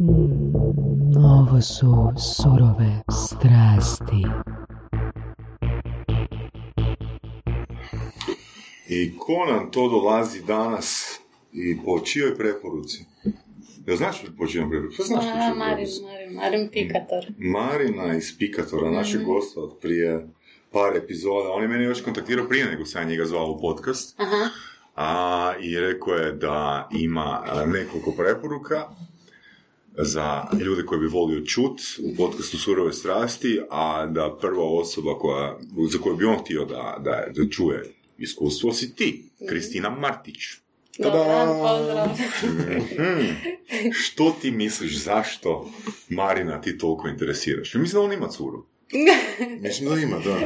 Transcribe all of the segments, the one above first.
Mm, ovo su surove strasti. I ko nam to dolazi danas i po čijoj preporuci? Ja znaš po čijoj preporuci? Šta znaš po čijoj Marin, preporuci? Marin, Marin Pikator. Marina iz Pikatora, našeg gosta od prije par epizoda. On je mene još kontaktirao prije nego sam njega zvao u podcast. Aha. A, I rekao je da ima nekoliko preporuka za ljude koji bi volio čut u podcastu Surove strasti, a da prva osoba koja, za koju bi on htio da, da, da čuje iskustvo si ti, Kristina Martić. Pozdrav. Mhm. Što ti misliš, zašto Marina ti toliko interesiraš? Mislim da on ima curu. Mislim da ima, da.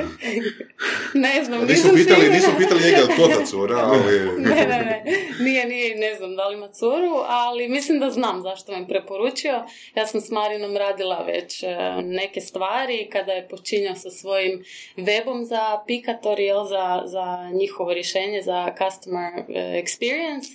ne znam, Nisu nisam pitali, sigurna. nisu pitali njega od kota cura, ali... ne, ne, ne. Nije, nije, ne znam da li ima curu, ali mislim da znam zašto me preporučio. Ja sam s Marinom radila već e, neke stvari kada je počinjao sa svojim webom za Pikator, jel, za, za njihovo rješenje za customer e, experience.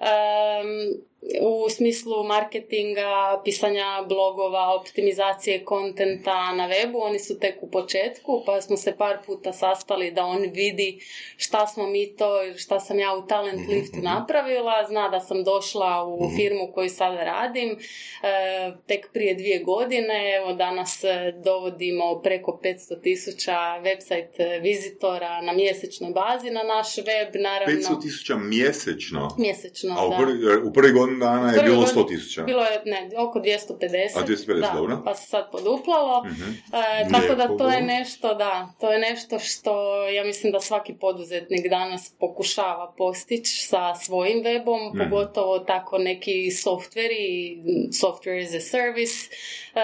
Em, u smislu marketinga, pisanja blogova, optimizacije kontenta na webu, oni su tek u početku, pa smo se par puta sastali da on vidi šta smo mi to, šta sam ja u Talent Liftu napravila, zna da sam došla u firmu koju sada radim, e, tek prije dvije godine, evo danas e, dovodimo preko 500 tisuća website e, vizitora na mjesečnoj bazi na naš web, naravno. 500 tisuća mjesečno. Mjesečno, A u da. prvi, u prvi godinu dana je bilo godin- 100 tisuća. Bilo je, ne, oko 250. A, 250, da, dobro. Pa se sad poduplalo. Mhm. E, tako da to je nešto, da, to je nešto što ja mislim da svaki poduzetnik danas pokušava postići sa svojim webom, Mhm. pogotovo tako neki softveri, software as a service, e,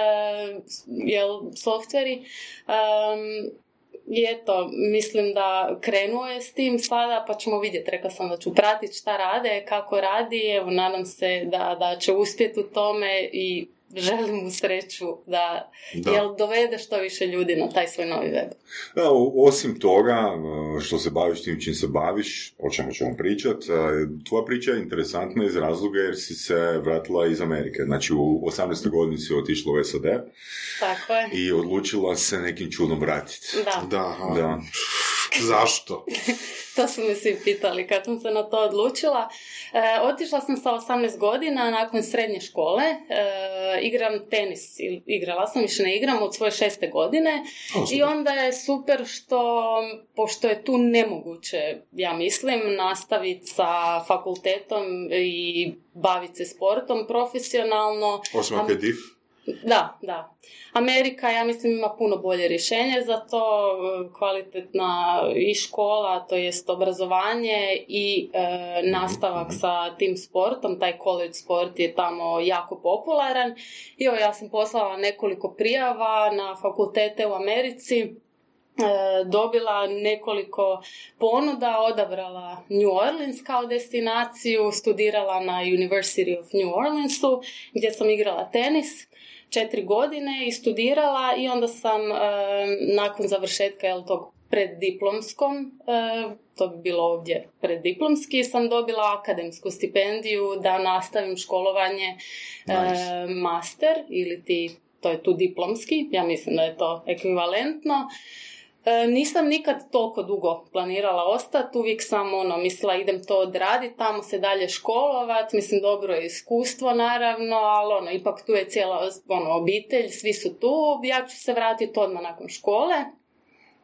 jel, softveri. Um, i eto, mislim da krenuo je s tim sada, pa ćemo vidjeti. Rekla sam da ću pratiti šta rade, kako radi, evo, nadam se da, da će uspjeti u tome i želim mu sreću da, Da. jel dovede što više ljudi na taj svoj novi web. Da, osim toga, e, što se baviš tim čim se baviš, o čemu ćemo pričat, e, tvoja priča je interesantna iz razloga jer si se vratila iz Amerike. Znači, u 18. godini si otišla u SAD Tako je. i odlučila se nekim čudom vratiti. Da, Da. Da. Zašto? to su me svi pitali kad sam se na to odlučila. E, otišla sam sa 18 godina nakon srednje škole. E, igram tenis, igrala sam, više ne igram od svoje šeste godine. O. I onda je super što, pošto je tu nemoguće, ja mislim, nastaviti sa fakultetom i baviti se sportom profesionalno. Osim ako je div. Da, da. Amerika, ja mislim, ima puno bolje rješenje za to, kvalitetna i škola, to jest obrazovanje i e, nastavak sa tim sportom, taj college sport je tamo jako popularan. I ja sam poslala nekoliko prijava na fakultete u Americi, e, dobila nekoliko ponuda, odabrala New Orleans kao destinaciju, studirala na University of New Orleansu gdje sam igrala tenis četiri godine i studirala i onda sam e, nakon završetka jel, tog preddiplomskom, e, to bi bilo ovdje preddiplomski, sam dobila akademsku stipendiju da nastavim školovanje e, Nice. master ili ti, to je tu diplomski, ja mislim da je to ekvivalentno. E, nisam nikad toliko dugo planirala ostati, uvijek sam ono, mislila idem to odraditi, tamo se dalje školovat, mislim dobro je iskustvo naravno, ali ono, ipak tu je cijela ono, obitelj, svi su tu, ja ću se vratiti odmah nakon škole.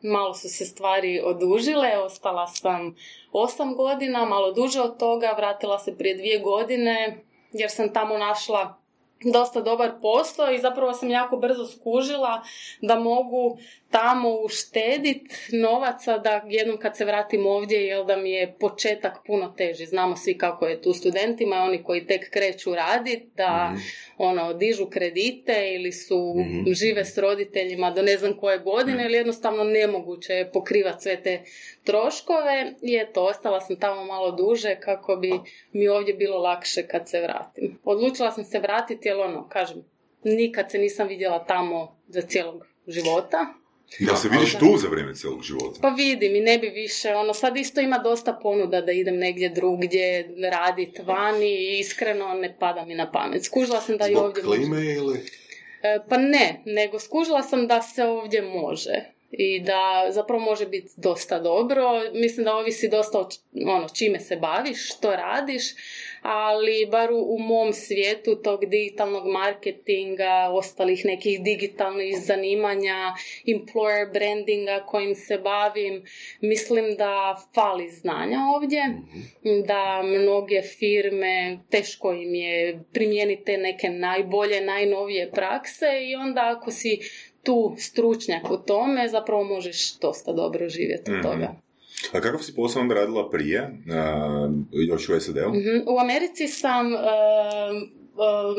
Malo su se stvari odužile, ostala sam osam godina, malo duže od toga, vratila se prije dvije godine, jer sam tamo našla dosta dobar posao i zapravo sam jako brzo skužila da mogu tamo uštedit novaca da jednom kad se vratim ovdje jel da mi je početak puno teži. Znamo svi kako je tu studentima, oni koji tek kreću radit, da ono dižu kredite ili su žive s roditeljima do ne znam koje godine ili jednostavno nemoguće je pokrivati sve te troškove i eto, ostala sam tamo malo duže kako bi mi ovdje bilo lakše kad se vratim. Odlučila sam se vratiti jer ono, kažem, nikad se nisam vidjela tamo za cijelog života. Da se vidiš tu za vrijeme cijelog života. Pa vidim i ne bi više, ono sad isto ima dosta ponuda da idem negdje drugdje radit vani i iskreno ne pada mi na pamet. Skužila sam da i Zbog ovdje može. klime ili... E, Pa ne, nego skužila sam da se ovdje može i da zapravo može biti dosta dobro. Mislim da ovisi dosta o ono, čime se baviš, što radiš, ali bar u, u mom svijetu tog digitalnog marketinga, ostalih nekih digitalnih zanimanja, employer brandinga kojim se bavim, mislim da fali znanja ovdje, da mnoge firme teško im je primijeniti te neke najbolje, najnovije prakse i onda ako si tu stručnjak u tome, zapravo možeš dosta dobro živjeti od Mhm. toga. A kakav si posao onda radila prije, a, još u SAD-u? Mhm. U Americi sam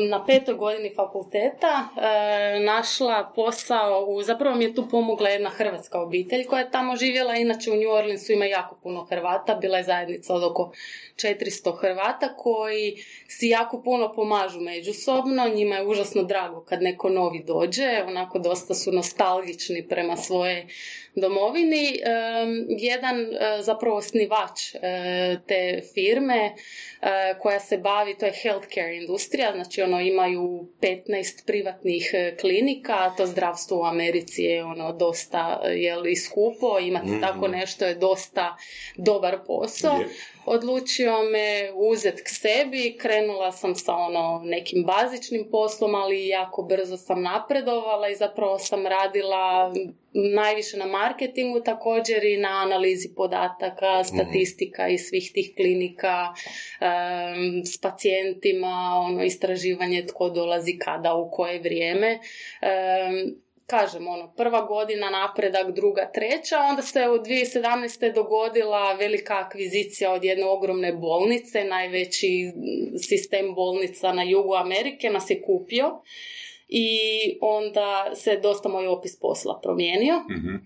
na petoj godini fakulteta e, našla posao, u, zapravo mi je tu pomogla jedna hrvatska obitelj koja je tamo živjela, inače u New Orleansu ima jako puno Hrvata, bila je zajednica od oko 400 Hrvata koji si jako puno pomažu međusobno, njima je užasno drago kad neko novi dođe, onako dosta su nostalgični prema svoje domovini. Jedan e, zapravo osnivač e, te firme e, koja se bavi, to je healthcare industrija, znači ono imaju 15 privatnih klinika, a to zdravstvo u Americi je ono dosta jel, i skupo, imati Mhm. tako nešto je dosta dobar posao. Je. Odlučio me uzet k sebi, krenula sam sa ono nekim bazičnim poslom, ali jako brzo sam napredovala i zapravo sam radila najviše na marketingu također i na analizi podataka, statistika i svih tih klinika em, s pacijentima, ono istraživanje tko dolazi kada, u koje vrijeme. Em, kažem, ono, prva godina napredak, druga, treća, onda se u 2017. dogodila velika akvizicija od jedne ogromne bolnice, najveći sistem bolnica na jugu Amerike nas je kupio i onda se dosta moj opis posla promijenio. Mhm.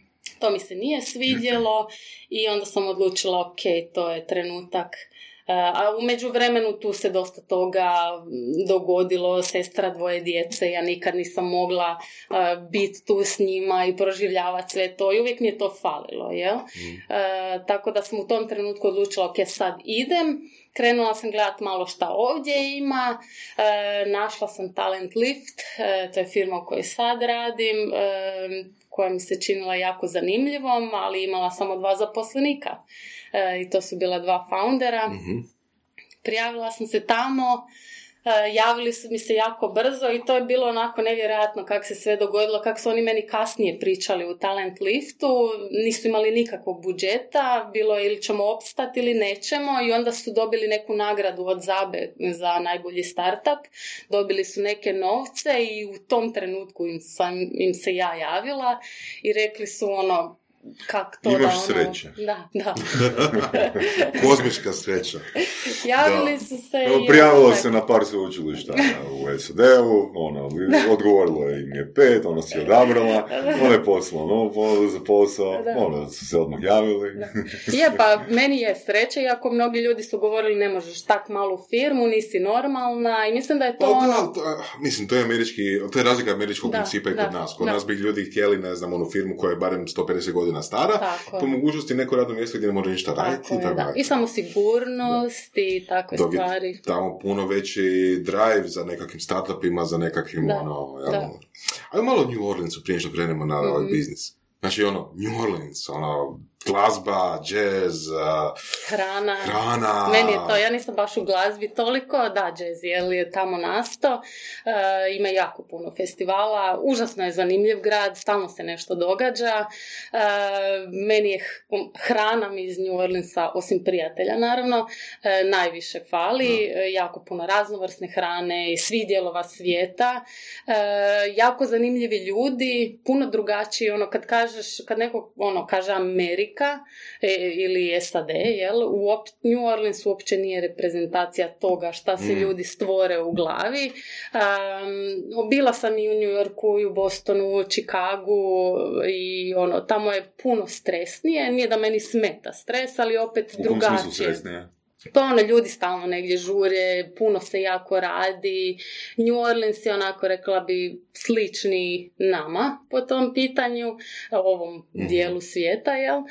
To mi se nije svidjelo i onda sam odlučila, ok, to je trenutak. A u međuvremenu tu se dosta toga mm, dogodilo, sestra dvoje djece, ja nikad nisam mogla biti tu s njima i proživljavati sve to i uvijek mi je to falilo, jel? E, tako da sam u tom trenutku odlučila, ok, sad idem, krenula sam gledat malo šta ovdje ima, e, našla sam Talent Lift, e, to je firma u kojoj sad radim, koja mi se činila jako zanimljivom, ali imala samo dva zaposlenika. E, I to su bila dva foundera. Mhm. Prijavila sam se tamo, e, javili su mi se jako brzo i to je bilo onako nevjerojatno kako se sve dogodilo, kako su oni meni kasnije pričali u Talent Liftu, nisu imali nikakvog budžeta, bilo je ili ćemo opstati ili nećemo i onda su dobili neku nagradu od Zabe za najbolji startup, dobili su neke novce i u tom trenutku im, sam, im se ja javila i rekli su ono, kak to Imaš da ono... sreće. Da, da. Kozmička sreća. Javili Da. su se Evo, i Prijavilo onda- se na par sveučilišta u SAD-u, ono, odgovorilo im je pet, ona si odabrala, ona je poslala novu ponudu za posao, Da. ono, su se odmah javili. Je, pa meni je sreće, iako mnogi ljudi su govorili ne možeš tak malu firmu, nisi normalna i mislim da je Pa to da, ono... to je- mislim, to je američki, to je razlika američkog Da, principa i da, kod nas. Kod da. nas bi ljudi htjeli, ne znam, onu firmu koja je barem 150 godina stara, Tako. po mogućnosti neko radno mjesto gdje ne može ništa raditi Tako i je, tako da. I samo sigurnost i takve Dok je stvari. tamo puno veći drive za nekakvim startupima, za nekakvim, Da, ono, da. jel, Ajde malo New Orleansu prije što krenemo na ovaj Mhm. biznis. Znači, ono, New Orleans, ono, glazba, jazz, Hrana. hrana. Meni je to, ja nisam baš u glazbi toliko, da, jazz je je tamo nasto, E, ima jako puno festivala, užasno je zanimljiv grad, stalno se nešto događa, E, meni je h- hrana mi iz New Orleansa, osim prijatelja naravno, e, najviše fali, E, jako puno raznovrsne hrane i svih dijelova svijeta, E, jako zanimljivi ljudi, puno drugačiji, ono kad kažeš, kad neko ono kaže Amerika e, ili SAD, jel, uop, New Orleans uopće nije reprezentacija toga šta se Mm. ljudi stvore u glavi. Um, bila sam i u New Yorku, i u Bostonu, Chicagu i ono, tamo je puno stresnije, nije da meni smeta stres, ali opet U smislu drugačije. To ono, ljudi stalno negdje žure, puno se jako radi. New Orleans je onako, rekla bi, slični nama po tom pitanju, ovom Mhm. dijelu svijeta, jel? Um,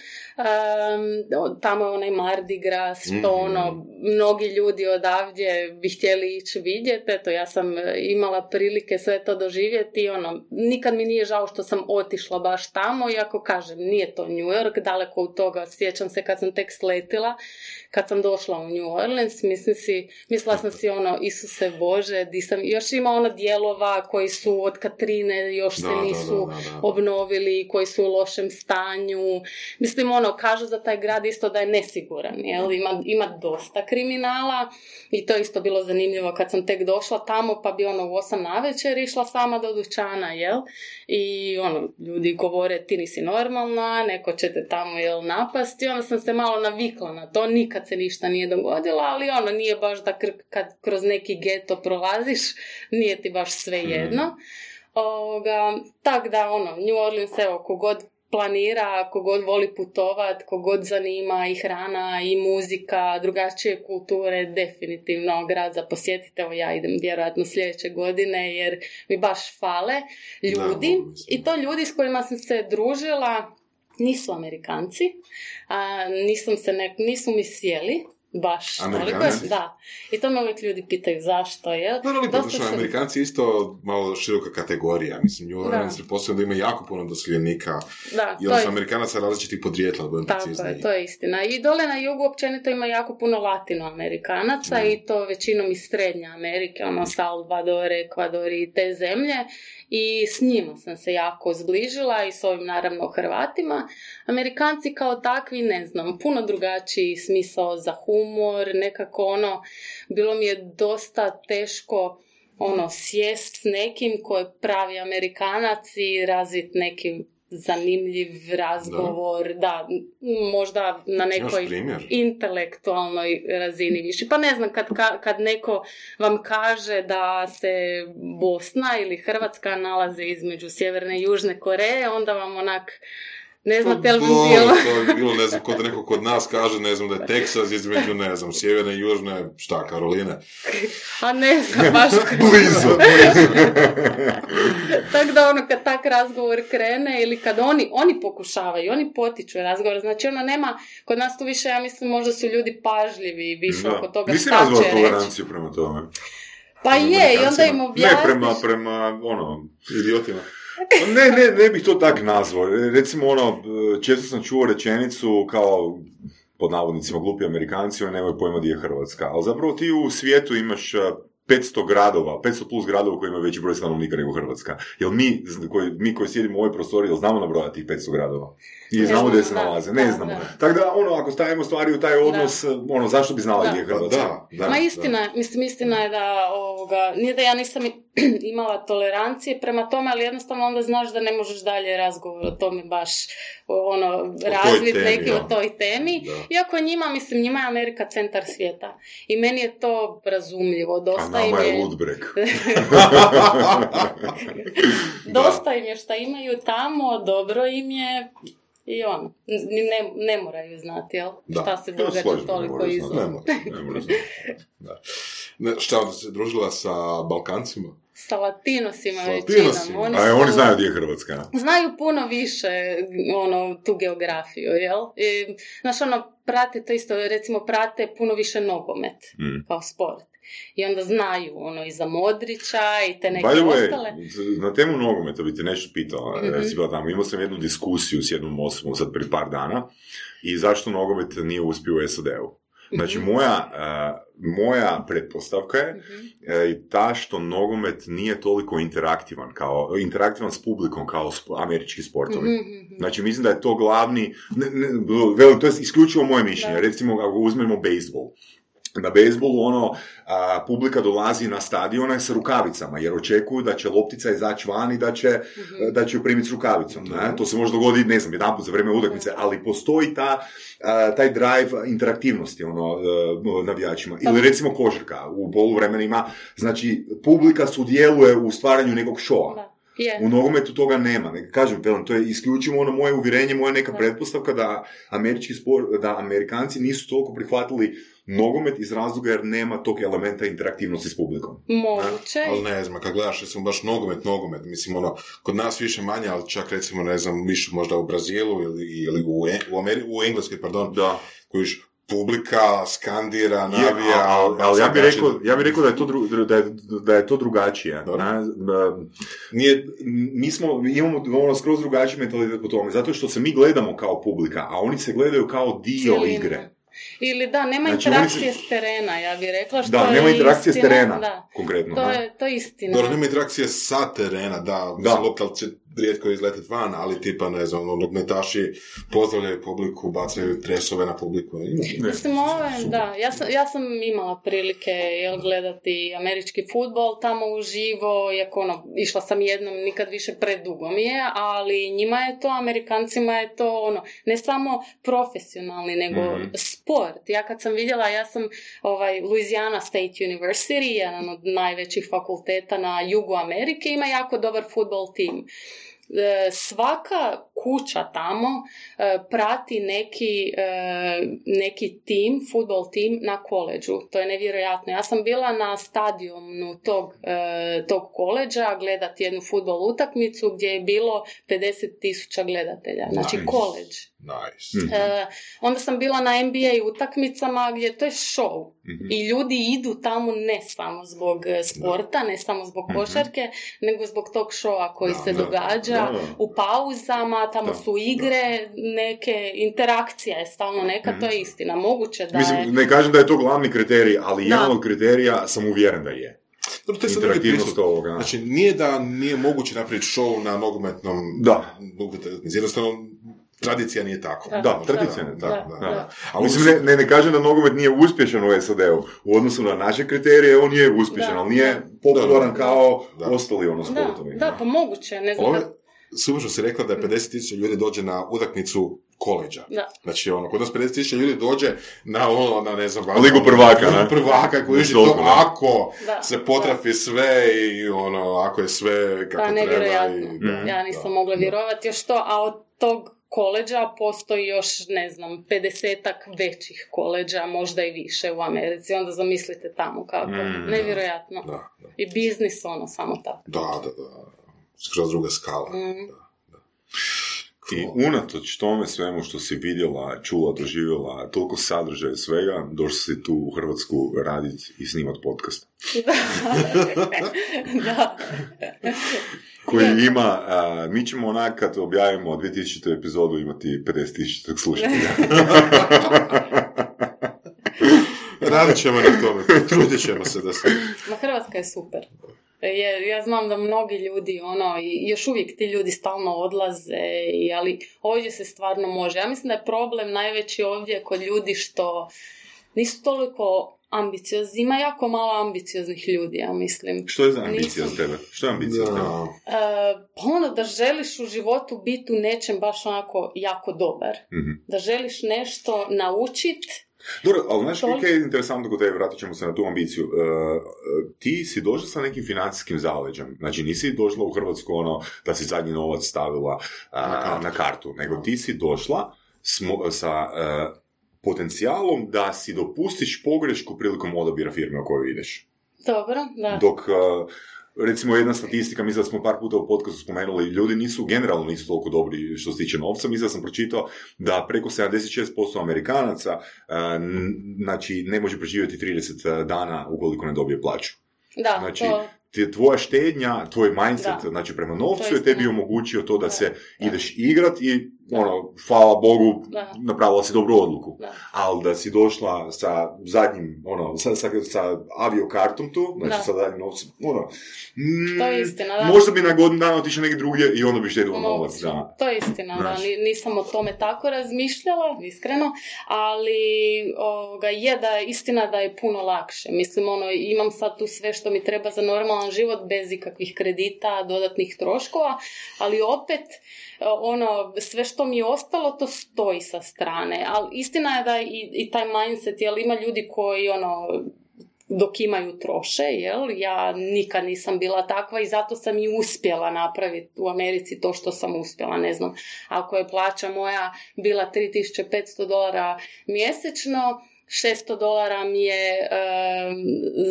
tamo je onaj Mardi Gras, što Mhm. ono, mnogi ljudi odavdje bi htjeli ići vidjeti, eto, ja sam e, imala prilike sve to doživjeti, ono, nikad mi nije žao što sam otišla baš tamo, iako kažem, nije to New York, daleko od toga, sjećam se kad sam tek sletila, kad sam došla u New Orleans, mislim si, mislila sam si ono, Isuse Bože, di sam, još ima ono dijelova koji su od Katrine, još se nisu da, da, da. obnovili, koji su u lošem stanju. Mislim, ono, kažu za taj grad isto da je nesiguran, jel? Ima, ima dosta kriminala i to je isto bilo zanimljivo kad sam tek došla tamo, pa bi ono u osam navečer išla sama do dućana, jel? I ono, ljudi govore ti nisi normalna, neko će te tamo, jel, napasti. Onda sam se malo navikla na to, nikad se ništa nije dogodilo, ali ono, nije baš da kr- kad kroz neki geto prolaziš, nije ti baš sve jedno. Ovoga, tak da, ono, New Orleans, evo, kogod planira, kogod voli putovat, kogod zanima i hrana i muzika, drugačije kulture, definitivno grad za posjetiti. Evo ja idem vjerojatno sljedeće godine jer mi baš fale ljudi. I to ljudi s kojima sam se družila nisu Amerikanci, a, nisam se nek, nisu mi sjeli baš toliko. Amerikanci? Da. I to me uvijek ljudi pitaju zašto, jel? Da, ali Dosta sam- Amerikanci isto malo široka kategorija. Mislim, New Orleans da ima jako puno doseljenika. Da, I to onda je su Amerikanaca različitih podrijetla, da budem Tako je, to je istina. I dole na jugu općenito ima jako puno latinoamerikanaca Mm. i to većinom iz Srednje Amerike, ono Salvador, Ekvador i te zemlje. I s njima sam se jako zbližila i s ovim naravno Hrvatima. Amerikanci kao takvi, ne znam, puno drugačiji smisao za humor, nekako ono, bilo mi je dosta teško ono, sjest s nekim ko je pravi Amerikanac i razvit neki zanimljiv razgovor, da, m, možda na nekoj intelektualnoj razini više. Pa ne znam, kad, ka- kad neko vam kaže da se Bosna ili Hrvatska nalaze između Sjeverne i Južne Koreje, onda vam onak ne znate li bi Dobro, bilo... to bi bilo, ne znam, kod neko kod nas kaže, ne znam, da je Teksas između, ne znam, sjeverne i južne, šta, Karoline? A ne znam, baš... Blizu, Tako da ono kad tak razgovor krene ili kad oni, oni pokušavaju, oni potiču razgovor, znači ono nema, kod nas tu više ja mislim možda su ljudi pažljivi više Da. oko toga Nisi šta će toleranciju prema tome. Pa je, i onda im Ne, objasniš. prema, prema, ono, idiotima. Pa Ne, ne, ne bih to tak nazvao. Recimo, ono, često sam čuo rečenicu kao pod navodnicima glupi Amerikanci, oni nemaju pojma gdje je Hrvatska. Ali zapravo ti u svijetu imaš a, 500 gradova, 500 plus gradova koji imaju veći broj stanovnika nego Hrvatska. Jel mi, koji, mi koji sjedimo u ovoj prostoriji, jel znamo nabrojati tih 500 gradova? I Ne znamo gdje se da, nalaze? Ne da, znamo. da. Tako da, ono, ako stavimo stvari u taj odnos, ono, zašto bi znala Da. gdje je Hrvatska? da, da. Ma istina, je, mislim istina je da ovoga, nije da ja nisam imala tolerancije prema tome, ali jednostavno onda znaš da ne možeš dalje razgovor o tome baš ono, razvit neki da. o toj temi. Da. Iako njima, mislim, njima je Amerika centar svijeta. I meni je to razumljivo. A Dosta nama im je je, Ludbreg. dosta im je šta imaju tamo, dobro im je i ono, ne, ne moraju znati, jel? Da. Šta se događa slažem, ne toliko moraju znati. Ne mora, ne mora znati. Da. Ne, šta, onda se družila sa Balkancima? Sa latinosima Sa latinosima. Oni, A oni su- znaju gdje je Hrvatska. znaju puno više ono, tu geografiju, jel? I, znaš, ono, prate to isto, recimo prate puno više nogomet Mm. kao sport. I onda znaju ono i za Modrića i te neke By the way, ostale. na temu nogometa bi te nešto pitala, Mhm. mm si bila tamo. Imao sam jednu diskusiju s jednom osobom sad prije par dana i zašto nogomet nije uspio u SAD-u. Znači, Mhm. moja, eh, moja pretpostavka je eh, i ta što nogomet nije toliko interaktivan, kao, interaktivan s publikom kao sp- američki sportovi. Mhm. Znači, mislim da je to glavni, ne, ne, to je isključivo moje mišljenje. Da. Recimo, ako uzmemo bejsbol. Na bejsbolu ono, a, publika dolazi na stadione sa rukavicama, jer očekuju da će loptica izaći van i da će, Mhm. da će ju primiti s rukavicom. Ne? To se može dogoditi, ne znam, jedan za vrijeme utakmice, ali postoji ta, a, taj drive interaktivnosti ono, e, navijačima. Ili recimo košarka u poluvremenima, znači publika sudjeluje u stvaranju nekog šoa. Je. U nogometu toga nema. Ne, kažem, velim, to je isključivo ono moje uvjerenje, moja neka Da. pretpostavka da američki sport, da Amerikanci nisu toliko prihvatili nogomet iz razloga jer nema tog elementa interaktivnosti s publikom. Moguće. Ali ne znam, kad gledaš recimo baš nogomet, nogomet, mislim ono, kod nas više manje, ali čak recimo ne znam, više možda u Brazilu ili, ili u, E- u, Ameri- u Engleskoj, pardon, Da. kojiš publika skandira, navija, ali, ali ja bih rekao, ja bi rekao da je to, dru, da je, da je to drugačije. Na, na- nije, mi smo, mi imamo ono skroz drugačiji mentalitet po tome, zato što se mi gledamo kao publika, a oni se gledaju kao dio Cijelina. igre. Ili da, nema Znači, interakcije se- s terena, ja bih rekla. Što Da, je nema interakcije s istina, terena, Da, konkretno. to da. je, to je istina. Dobro, nema interakcije sa terena, da, Da. da. Rijetko izletiti van, ali tipa, ne znam, ono, nogmetaši pozdravljaju publiku, bacaju tresove na publiku. Ima. Ne. Mislim, Super. da, ja sam, ja sam imala prilike jel, gledati američki futbol tamo uživo, iako ono, išla sam jednom, nikad više predugo mi je, ali njima je to, Amerikancima je to ono, ne samo profesionalni, nego Mhm. sport. Ja kad sam vidjela, ja sam ovaj, Louisiana State University, jedan od najvećih fakulteta na jugu Amerike, ima jako dobar futbol tim. E, svaka kuća tamo e, prati neki, e, neki tim, futbol tim na koleđu. To je nevjerojatno. Ja sam bila na stadionu tog, tog koleđa gledati jednu futbol utakmicu gdje je bilo 50 tisuća gledatelja. Znači Nice. koleđ. Nice. Mhm. E, onda sam bila na NBA utakmicama gdje to je show. Mhm. I ljudi idu tamo ne samo zbog e, sporta, ne samo zbog Mhm. košarke, nego zbog tog showa koji Da, se da, događa da, da. u pauzama, tamo Da, su igre, neke interakcija je stalno neka, to je istina. Moguće da je... Mislim, ne kažem da je to glavni kriterij, ali Da. jedan od kriterija sam uvjeren da je. Dobro, to je Interaktivnost ovoga. Znači, nije da nije moguće napraviti show na nogometnom Da. Jednostavno, tradicija nije tako. Da, Da, tradicija je da, tako. da, da. da. Ali Mislim, ne, ne, ne kažem da nogomet nije uspješan u SAD-u. U odnosu na naše kriterije, on je uspješan, Da, ali nije da. popularan Da, kao da. ostali ono Da, sportovi. da, pa moguće, ne znam. Da- što si rekla da je 50.000 ljudi dođe na utakmicu koleđa. Da. Znači, ono, kod nas 50.000 ljudi dođe na ono, na ne znam... Ligu prvaka, Ligu ne? prvaka, koji je to da. ako Da, se potrafi sve i ono, ako je sve kako Da, treba. I. Ja nisam da. mogla vjerovati još to, a od tog koleđa postoji još, ne znam, 50 većih koleđa, možda i više u Americi. Onda zamislite tamo kako. Mm. Nevjerojatno. Da, da, I biznis ono, samo tako. da, da, da. Skroz druga skala. Mm. I unatoč tome svemu što si vidjela, čula, doživjela, toliko sadržaja i svega, došla si tu u Hrvatsku raditi i snimat podcast. da. Koji ima, a, mi ćemo onak kad objavimo 2000. epizodu imati 50.000 slušatelja. Radit ćemo na tome, trudit ćemo se da se... Ma Hrvatska je super. Je, ja znam da mnogi ljudi, ono, i još uvijek ti ljudi stalno odlaze, i, ali ovdje se stvarno može. Ja mislim da je problem najveći ovdje kod ljudi što nisu toliko ambiciozni. Ima jako malo ambicioznih ljudi, ja mislim. Što je za ambicija Nisam. za tebe? Što je ambicija za tebe? Da. E, pa ono da želiš u životu biti u nečem baš onako jako dobar. Mhm. Da želiš nešto naučit. Dobro, ali znaš kaj je interesantno kod tebe, vratit ćemo se na tu ambiciju. E, e, ti si došla sa nekim financijskim zaleđem. Znači nisi došla u Hrvatsku ono da si zadnji novac stavila a, Na kartu. na kartu, nego ti si došla smo- sa e, potencijalom da si dopustiš pogrešku prilikom odabira firme u kojoj ideš. Dobro, da. Dok, e, recimo jedna statistika, mislim da smo par puta u podcastu spomenuli, ljudi nisu, generalno nisu toliko dobri što se tiče novca, mislim da sam pročitao da preko 76% Amerikanaca e, n- znači ne može preživjeti 30 dana ukoliko ne dobije plaću. Da, Znači, to, tvoja štednja, tvoj mindset, Da. znači prema novcu je tebi omogućio to da Da. se ideš igrat i ono, hvala Bogu, Da. napravila si dobru odluku. da. Ali da si došla sa zadnjim, ono, sa, sa, sa aviokartom tu, znači Da. sa zadnjim novcem, ono, mm, To je istina, da. možda bi na godinu dana otišao negdje drugdje i onda bi štedila novac, da. To je istina, da. Znaš. Ni- Nisam o tome tako razmišljala, iskreno, ali ovoga, je da je istina da je puno lakše. Mislim, ono, imam sad tu sve što mi treba za normalan život bez ikakvih kredita, dodatnih troškova, ali opet, ono, sve što mi je ostalo, to stoji sa strane. Ali istina je da i, i taj mindset, jer ima ljudi koji, ono, dok imaju troše, jel? Ja nikad nisam bila takva i zato sam i uspjela napraviti u Americi to što sam uspjela, ne znam. Ako je plaća moja bila 3500 dolara mjesečno, 600 dolara mi je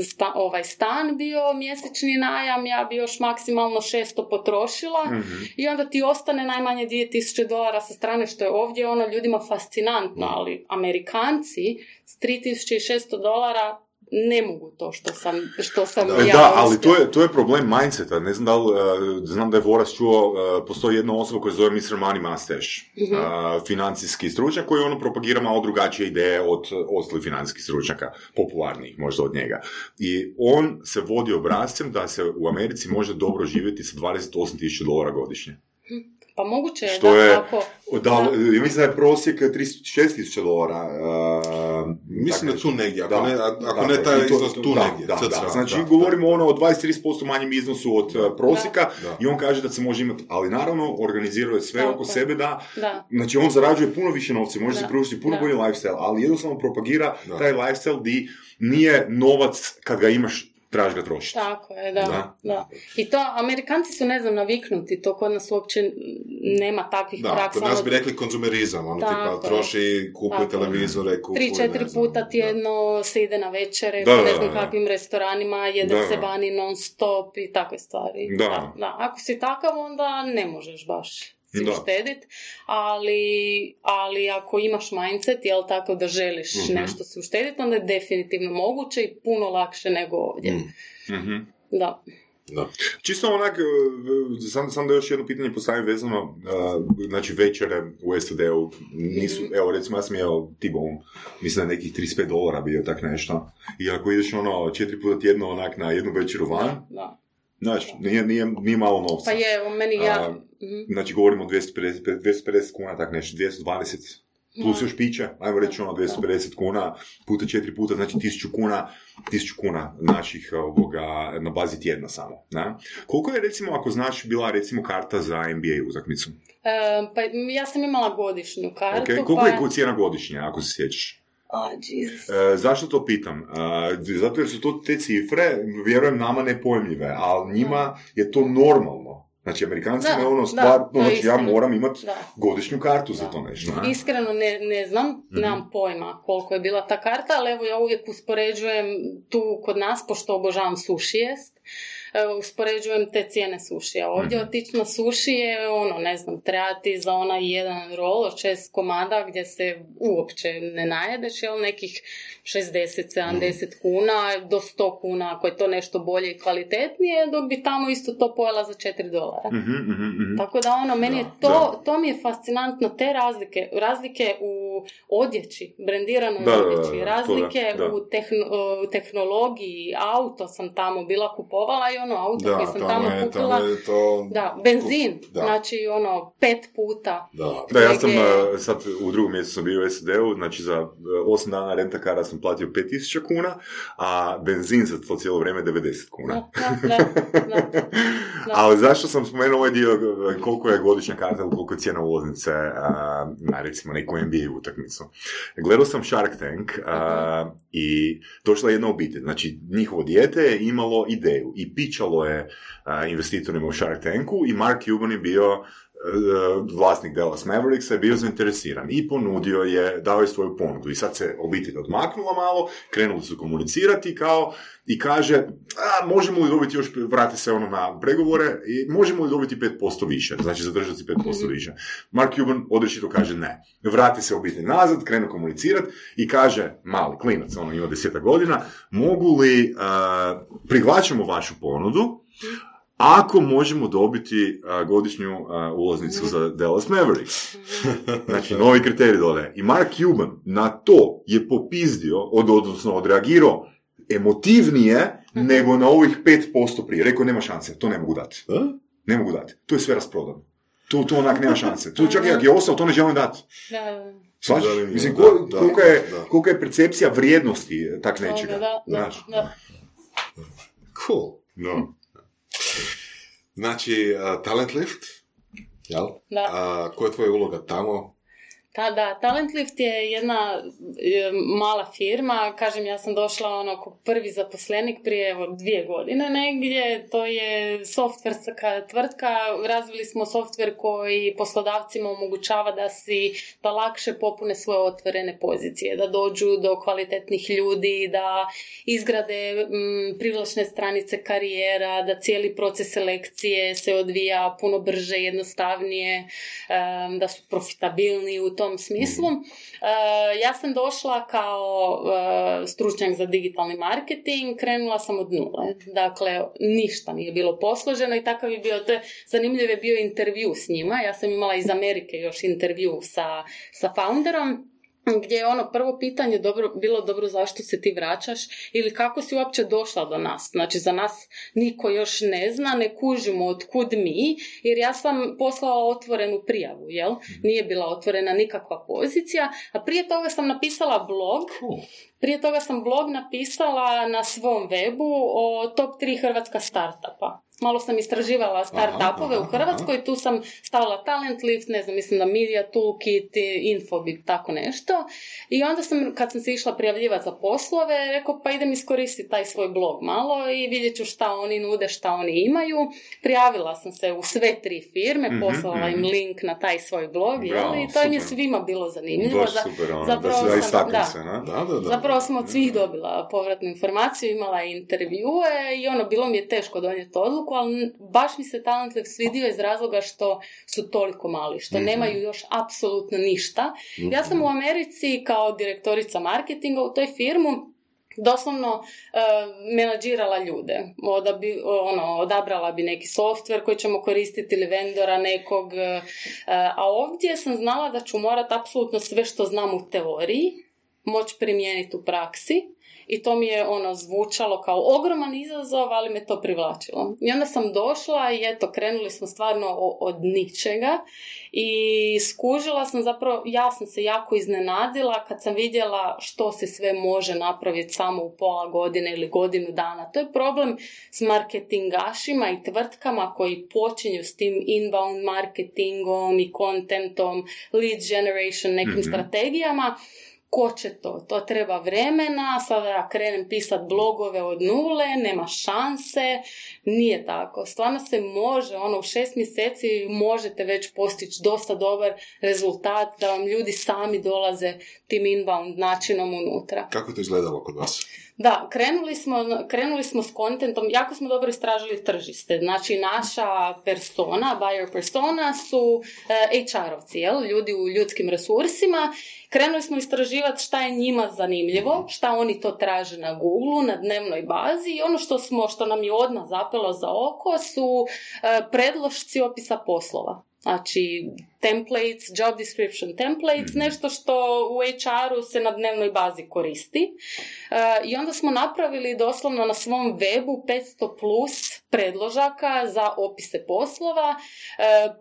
sta- ovaj stan bio mjesečni najam, ja bi još maksimalno 600 potrošila i onda ti ostane najmanje 2000 dolara sa strane što je ovdje ono ljudima fascinantno, ali Amerikanci s 3600 dolara ne mogu to što sam, što sam Da, ja E, da, ali to je, to je problem mindseta. Ne znam da li, uh, znam da je Voras čuo, uh, postoji jedna osoba koja zove Mr. Money Mustache, Mhm. uh, financijski stručnjak koji ono propagira malo drugačije ideje od ostalih financijskih stručnjaka, popularnijih možda od njega. I on se vodi obrazcem da se u Americi može dobro živjeti sa 28.000 dolara godišnje. Pa moguće je Što da je- ako... Da, ja mislim da je prosjek 36.000 dolara. uh, Mislim da tako tu negdje, ako Da, ne, ako dakle, ne taj i to- iznos tu da, negdje. Da, da, znači da, govorimo ono o 23% manjem iznosu od uh, prosjeka Da. i on kaže da se može imati, ali naravno organizirao je sve oko sebe da, Da, znači on zarađuje puno više novca, može se Da, pružiti puno da. bolji lifestyle, ali jednostavno propagira Da. taj lifestyle di nije novac kad ga imaš, trebaš ga trošiti. tako je, da, Da. da. I to, Amerikanci su, ne znam, naviknuti, to kod nas uopće nema takvih Da, praksa. kod nas ono, bi rekli konzumerizam, ono tipa troši, kupuje televizore, kupuje, tri, četiri puta tjedno se ide na večere, Da, po ne da, znam da. kakvim restoranima, jede Da. se vani non stop i takve stvari. Da. da. Ako si takav, onda ne možeš baš si Da. uštedit, ali, ali ako imaš mindset, jel tako da želiš Mhm. nešto si uštedit, onda je definitivno moguće i puno lakše nego ovdje. Mm, Mhm. Da. da. Čisto onak, uh, sam, sam da još jedno pitanje postavim vezano, uh, znači večere u SAD-u nisu, Mhm. evo recimo ja sam jeo T-bone, mislim da nekih 35 dolara bio tak nešto, i ako ideš ono četiri puta tjedno onak na jednu večeru van, Da, da. Znaš, nije, nije, nije malo novca. Pa je, o meni ja... A, Mhm. Znači govorimo o 250, 250 kuna, tak nešto, 220 plus još piće, ajmo reći ono 250 kuna puta četiri puta, znači 1000 kuna, 1000 kuna naših ovoga, na bazi tjedna samo. Ne? Koliko je recimo, ako znaš, bila recimo karta za NBA utakmicu? E, pa ja sam imala godišnju kartu. Okay. Koliko pa... je cijena godišnje, ako se sjećaš? Jesus. E, zašto to pitam? E, zato jer su to te cifre, vjerujem, nama nepojmljive, ali njima je to normalno. Znači, Amerikancima Da, je ono da, stvar, to je znači ja moram imati Da. godišnju kartu za Da. to nešto. ne? Iskreno ne, ne znam, Mhm. nemam pojma koliko je bila ta karta, ali evo ja uvijek uspoređujem tu kod nas, pošto obožavam suši jest, uspoređujem te cijene sušija. Ovdje Mhm. otići na suši je ono, ne znam, trebati za onaj jedan rol od šest komada gdje se uopće ne najedeš, jel, nekih 60-70 Mhm. kuna do 100 kuna ako je to nešto bolje i kvalitetnije, dok bi tamo isto to pojela za 4 dolara. Mhm, mhm, mhm. Tako da ono, meni je Da, to, to mi je fascinantno, te razlike, razlike u odjeći, brendiranoj Da, da, da, odjeći, da, to razlike da, da. u u tehnologiji, auto sam tamo bila kupovala i ono auto Da, koji sam tamo tamo je, kupila, tamo je to... da, benzin, Da. znači ono, pet puta. Da. Da, ja sam uh, sad u drugom mjesecu sam bio u SAD-u, znači za uh, 8 dana rentakara sam platio 5000 kuna, a benzin za to cijelo vrijeme 90 kuna. Da, da, da, da. Ali zašto sam spomenuo ovaj dio koliko je godišnja karta ili koliko je cijena ulaznice uh, na recimo neku NBA utakmicu. Gledao sam Shark Tank uh, i došla je jedna obitelj. Znači njihovo dijete je imalo ideju i pičalo je uh, investitorima u Shark Tanku i Mark Cuban je bio vlasnik Dallas Mavericksa je bio zainteresiran i ponudio je, dao je svoju ponudu i sad se obitelj odmaknula malo, krenuli su komunicirati kao i kaže, a, možemo li dobiti još, vrati se ono na pregovore, i možemo li dobiti 5% više, znači zadržati 5% više. Mark Cuban odrešito kaže ne. Vrati se obitelj nazad, krenu komunicirati i kaže, mali klinac, ono ima deseta godina, mogu li, a, prihvaćamo vašu ponudu, ako možemo dobiti a, godišnju a, ulaznicu za Dallas Mavericks. Znači, novi kriterij dodaje. I Mark Cuban na to je popizdio, od, odnosno odreagirao emotivnije Mhm. nego na ovih 5% prije. Rekao, nema šanse, to ne mogu dati. A? Ne mogu dati. To je sve rasprodano. To, to onak nema šanse. To čak i ako je ostao, to ne želim dati. Zanimljivo, Mislim, da, ko- da, kolika, je, da. kolika je percepcija vrijednosti tak nečega. da, da. Cool. No. Znači, uh, Talent Lift, jel? Da. A, koja je tvoja uloga tamo? Ta, da, Talentlift je jedna e, mala firma, kažem ja sam došla ono prvi zaposlenik prije evo, dvije godine negdje, to je softverska tvrtka, razvili smo softver koji poslodavcima omogućava da si, da lakše popune svoje otvorene pozicije, da dođu do kvalitetnih ljudi, da izgrade m, privlačne stranice karijera, da cijeli proces selekcije se odvija puno brže, jednostavnije, em, da su profitabilni u tom smislu. E, ja sam došla kao e, stručnjak za digitalni marketing, krenula sam od nule. Dakle, ništa nije bilo posloženo i takav je bio, to je zanimljiv je bio intervju s njima. Ja sam imala iz Amerike još intervju sa, sa founderom gdje je ono prvo pitanje dobro, bilo dobro zašto se ti vraćaš ili kako si uopće došla do nas. Znači za nas niko još ne zna, ne kužimo od kud mi, jer ja sam poslala otvorenu prijavu, jel? Nije bila otvorena nikakva pozicija, a prije toga sam napisala blog prije toga sam blog napisala na svom webu o top 3 hrvatska startupa. Malo sam istraživala startupove u Hrvatskoj, tu sam stavila Talent Lift, ne znam, mislim da Media Toolkit, Infobip, tako nešto. I onda sam, kad sam se išla prijavljivati za poslove, rekao pa idem iskoristiti taj svoj blog malo i vidjet ću šta oni nude, šta oni imaju. Prijavila sam se u sve tri firme, Mhm, poslala im mhm. link na taj svoj blog, jel? I to im je svima bilo zanimljivo. Baš super, ono, zapravo da sam- da. Da, da, da. Zapravo sam od svih dobila povratnu informaciju, imala je intervjue i ono, bilo mi je teško donijeti odluku, ali baš mi se Talentliv svidio iz razloga što su toliko mali, što Mhm. nemaju još apsolutno ništa. Ja sam u Americi kao direktorica marketinga u toj firmu doslovno e, menadžirala ljude. Odabi, ono, odabrala bi neki softver koji ćemo koristiti ili vendora nekog. e, a ovdje sam znala da ću morat apsolutno sve što znam u teoriji moći primijeniti u praksi i to mi je ono zvučalo kao ogroman izazov, ali me to privlačilo. I onda sam došla i eto, krenuli smo stvarno od ničega i skužila sam zapravo, ja sam se jako iznenadila kad sam vidjela što se sve može napraviti samo u pola godine ili godinu dana. To je problem s marketingašima i tvrtkama koji počinju s tim inbound marketingom i contentom, lead generation, nekim Mhm. strategijama ko će to? To treba vremena, sada ja krenem pisat blogove od nule, nema šanse, nije tako. Stvarno se može, ono u šest mjeseci možete već postići dosta dobar rezultat da vam ljudi sami dolaze tim inbound načinom unutra. Kako to izgledalo kod vas? Da, krenuli smo, krenuli smo s kontentom, jako smo dobro istražili tržište. Znači, naša persona, buyer persona su eh, HR-ovci, jel? ljudi u ljudskim resursima. Krenuli smo istraživati šta je njima zanimljivo, šta oni to traže na Google, na dnevnoj bazi i ono što, smo, što nam je odmah zapelo za oko su eh, predlošci opisa poslova. Znači, templates, job description templates, nešto što u HR-u se na dnevnoj bazi koristi. E, I onda smo napravili doslovno na svom webu 500 plus predložaka za opise poslova. E,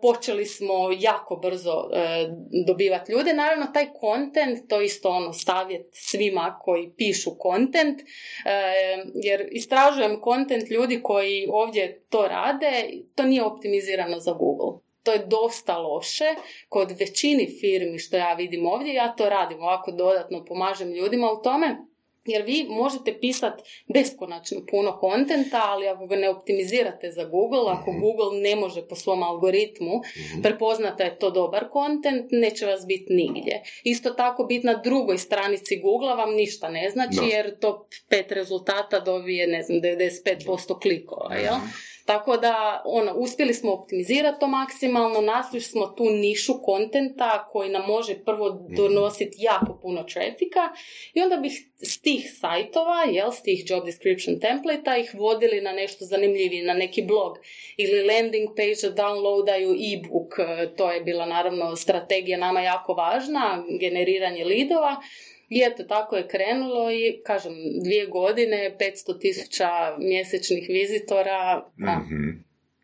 počeli smo jako brzo e, dobivati ljude. Naravno, taj content, to je isto ono savjet svima koji pišu content, jer istražujem content ljudi koji ovdje to rade, to nije optimizirano za Google. To je dosta loše. Kod većini firmi što ja vidim ovdje, ja to radim ovako dodatno, pomažem ljudima u tome. Jer vi možete pisati beskonačno puno kontenta, ali ako ga ne optimizirate za Google, ako Google ne može po svom algoritmu prepoznati da je to dobar kontent, neće vas biti nigdje. Isto tako biti na drugoj stranici Google vam ništa ne znači, jer top pet rezultata dobije, ne znam, 95% klikova, jel? Tako da, ono, uspjeli smo optimizirati to maksimalno, našli smo tu nišu kontenta koji nam može prvo donositi jako puno trafika i onda bih s tih sajtova, jel, s tih job description templata ih vodili na nešto zanimljivije, na neki blog ili landing page da downloadaju e-book, E, to je bila naravno strategija nama jako važna, generiranje lidova. I eto, tako je krenulo i, kažem, dvije godine, 500 tisuća mjesečnih vizitora, da, Mhm.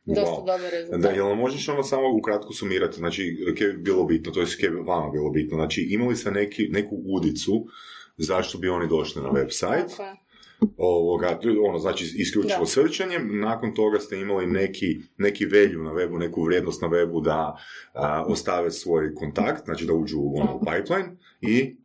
dosta Wow. dobar rezultat. Da, jel možeš ono samo ukratko sumirati, znači, kaj je bilo bitno, to je kaj je vama bilo bitno, znači, imali ste neki, neku udicu zašto bi oni došli na website, Tako je. ovoga, ono, znači isključivo Da. srčanjem, nakon toga ste imali neki, neki velju na webu, neku vrijednost na webu da a, ostave svoj kontakt, znači da uđu u ono, u pipeline i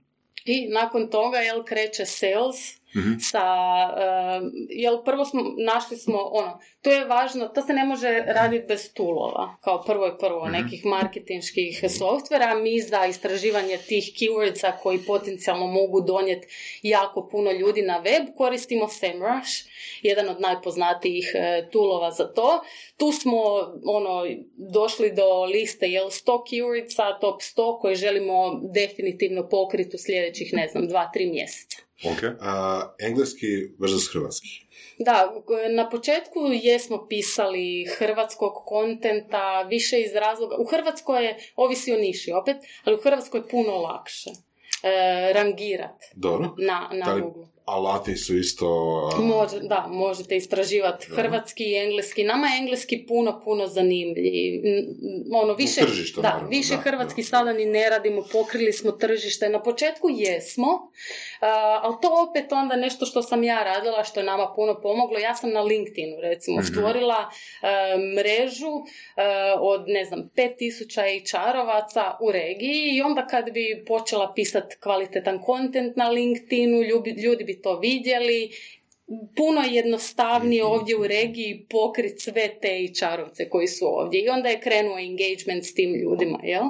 I nakon toga, jel, kreće sales Mhm. sa, uh, jel, prvo smo, našli smo, ono, to je važno, to se ne može raditi bez toolova, kao prvo i prvo, Mhm. nekih marketinških softvera, mi za istraživanje tih keywordsa koji potencijalno mogu donijeti jako puno ljudi na web, koristimo SEMrush, jedan od najpoznatijih e, toolova za to. Tu smo, ono, došli do liste, jel, 100 keywordsa, top 100 koje želimo definitivno pokriti u sljedećih, ne znam, 2-3 mjeseca. Ok, A, engleski versus hrvatski. Da, na početku jesmo pisali hrvatskog kontenta, više iz razloga, u Hrvatskoj je, ovisi o niši opet, ali u Hrvatskoj je puno lakše e, rangirat Dobro. na, na Da li- Google. Alati su isto... a, Može, da, možete istraživati hrvatski i engleski. Nama je engleski puno, puno zanimljiv. Ono, više, tržištu, da, naravno, više da, hrvatski da. sada ni ne radimo, pokrili smo tržište. Na početku jesmo, a, ali to opet onda nešto što sam ja radila, što je nama puno pomoglo. Ja sam na LinkedInu, recimo, Mhm. stvorila e, mrežu e, od, ne znam, 5000 HR-ovaca u regiji i onda kad bi počela pisati kvalitetan kontent na LinkedInu, ljudi, ljudi to vidjeli, puno je jednostavnije ovdje u regiji pokriti sve te HR-ovce koji su ovdje. I onda je krenuo engagement s tim ljudima, jel?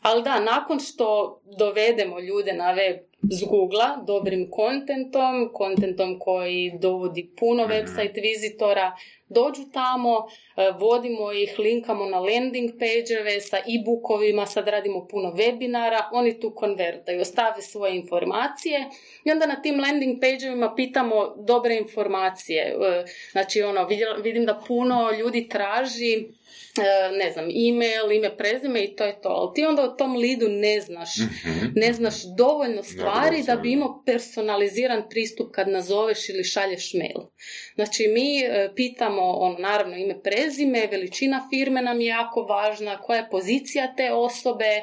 Ali da, nakon što dovedemo ljude na web s Google dobrim kontentom, kontentom koji dovodi puno Mhm. website vizitora, dođu tamo, e, vodimo ih, linkamo na landing page sa e-bookovima, sad radimo puno webinara, oni tu konvertaju, ostave svoje informacije i onda na tim landing page-ovima pitamo dobre informacije. E, Znači, ono, vidim da puno ljudi traži ne znam, email, ime, prezime i to je to. Ali ti onda o tom lidu ne znaš, Mhm. ne znaš dovoljno stvari da bi imao personaliziran pristup kad nazoveš ili šalješ mail. Znači, mi e, pitamo, ono, naravno, ime, prezime, veličina firme nam je jako važna, koja je pozicija te osobe, e,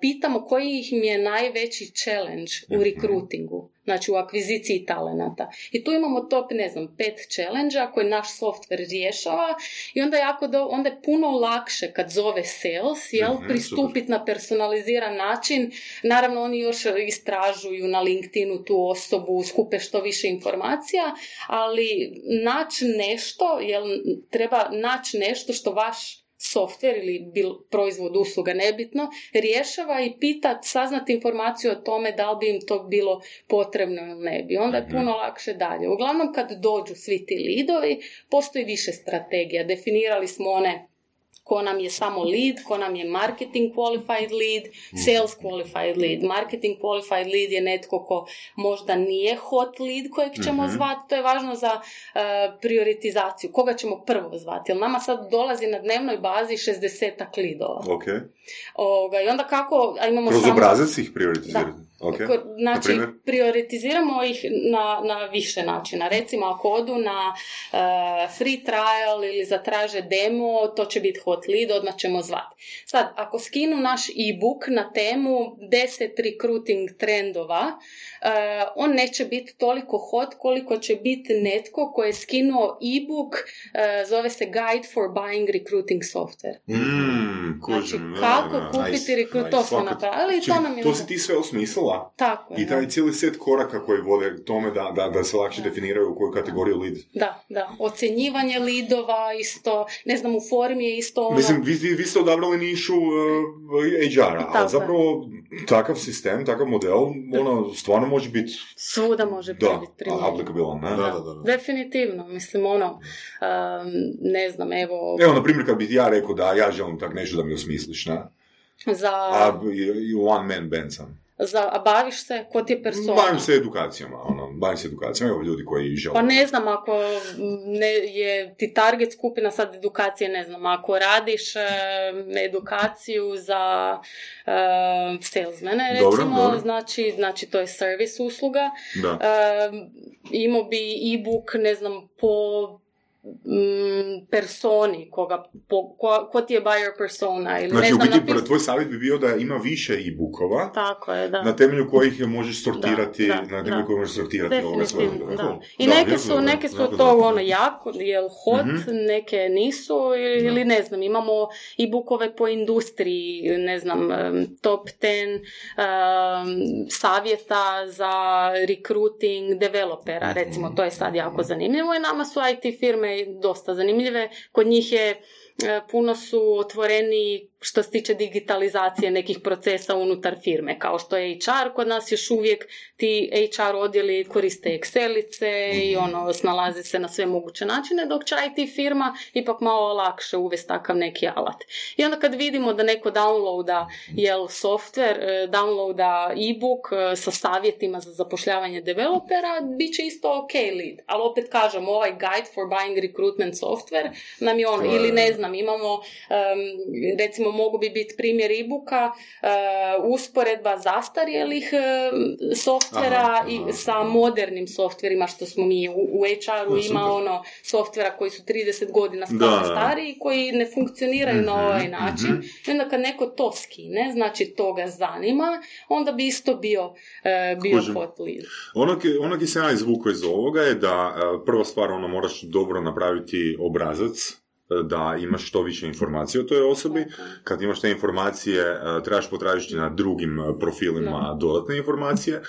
pitamo koji im je najveći challenge u Mhm. rekrutingu. Znači u akviziciji talenata. I tu imamo top, ne znam, pet challenge koje naš software rješava i onda je, jako do, onda je puno lakše kad zove sales, jel, Mhm, pristupiti na personaliziran način. Naravno, oni još istražuju na LinkedInu tu osobu, skupe što više informacija, ali naći nešto, jel, treba naći nešto što vaš softver ili bil, proizvod, usluga, nebitno, rješava i pita, saznati informaciju o tome da li bi im to bilo potrebno ili ne bi. Onda je Mhm. puno lakše dalje. Uglavnom kad dođu svi ti lidovi, postoji više strategija. Definirali smo one ko nam je samo lead, ko nam je marketing qualified lead, sales qualified lead. Marketing qualified lead je netko ko možda nije hot lead kojeg ćemo Mhm. zvati, to je važno za uh, prioritizaciju. Koga ćemo prvo zvati? Jer nama sad dolazi na dnevnoj bazi 60 lidova. Ok. Ovoga, I onda kako, a imamo Kroz samo... obrazac ih prioritizirati. Ok. Ko- Znači, prioritiziramo ih na, na više načina. Recimo, ako odu na e, free trial ili zatraže demo, to će biti hot lead, odmah ćemo zvati. Sad, ako skinu naš e-book na temu 10 recruiting trendova, e, on neće biti toliko hot koliko će biti netko koji je skinuo e-book, e, zove se Guide for Buying Recruiting Software. Mm, Znači, da, kako da. kupiti nice, recruit, to nice. smo Fakat. napravili i to nam je... to si ti sve osmislila? Tako je, I da. taj cijeli set koraka koji vode tome da, da, da se lakše definiraju u koju kategoriju lead. Da, da. Ocjenjivanje lidova isto, ne znam, u formi je isto ono... Mislim, vi, vi- vi ste odabrali nišu uh, HR-a, Tako je. ali zapravo takav sistem, takav model, ono, stvarno može biti, Svuda može da, biti aplikabilan, ne? Da, da, da. da. Definitivno, mislim, ono, um, ne znam, evo, Evo, na primjer, kad bih ja rekao da ja želim tak nešto da mi osmisliš, ne? za, A one man band sam. Za, a baviš se, ko ti je persona? Bavim se edukacijama, ono, bavim se edukacijama, evo ljudi koji žele. Pa ne znam, ako ne, je ti target skupina sad edukacije, ne znam, ako radiš e, edukaciju za e, salesmene, Dobro, recimo, dobro. Znači, znači to je servis usluga, Da. e, imao bi e-book, ne znam, po mm, personi, koga, po, ko, ko ti je buyer persona ili Znači, ne u znam, biti, napis- tvoj savjet bi bio da ima više e-bookova, Tako je, da. na temelju kojih je možeš sortirati, Da, da, na temelju kojih možeš sortirati ove Definitivno, lidove. da. I Da, neke su, neke su to ono jako, jel hot, Mhm. neke nisu ili ne znam, imamo i bukove po industriji, ne znam, top 10 em, savjeta za recruiting developera, Mhm. recimo, to je sad jako zanimljivo i nama su IT firme dosta zanimljive, kod njih je puno su otvoreni što se tiče digitalizacije nekih procesa unutar firme, kao što je HR, kod nas još uvijek ti HR odjeli koriste Excelice i ono, snalaze se na sve moguće načine, dok će IT firma ipak malo lakše uvesti takav neki alat. I onda kad vidimo da neko downloada jel, software, e, downloada e-book e, sa savjetima za zapošljavanje developera, bit će isto ok lead. Ali opet kažem, ovaj guide for buying recruitment software nam je ono, ili ne znam, imamo, recimo mogu bi biti primjer e-booka, e, usporedba zastarjelih softvera Aha, i aha, sa aha. modernim softverima što smo mi u, u HR-u ima super. ono softvera koji su 30 godina Da, stari, i koji ne funkcioniraju na Mhm, ovaj način. mhm. I onda kad neko to skine, znači to ga zanima, onda bi isto bio, e, bio Kužim. hot lead. Ono ono ki se ja iz ovoga je da e, prva stvar ono moraš dobro napraviti obrazac da imaš što više informacije o toj osobi. Kad imaš te informacije, e, trebaš potražiti na drugim e, profilima dodatne informacije.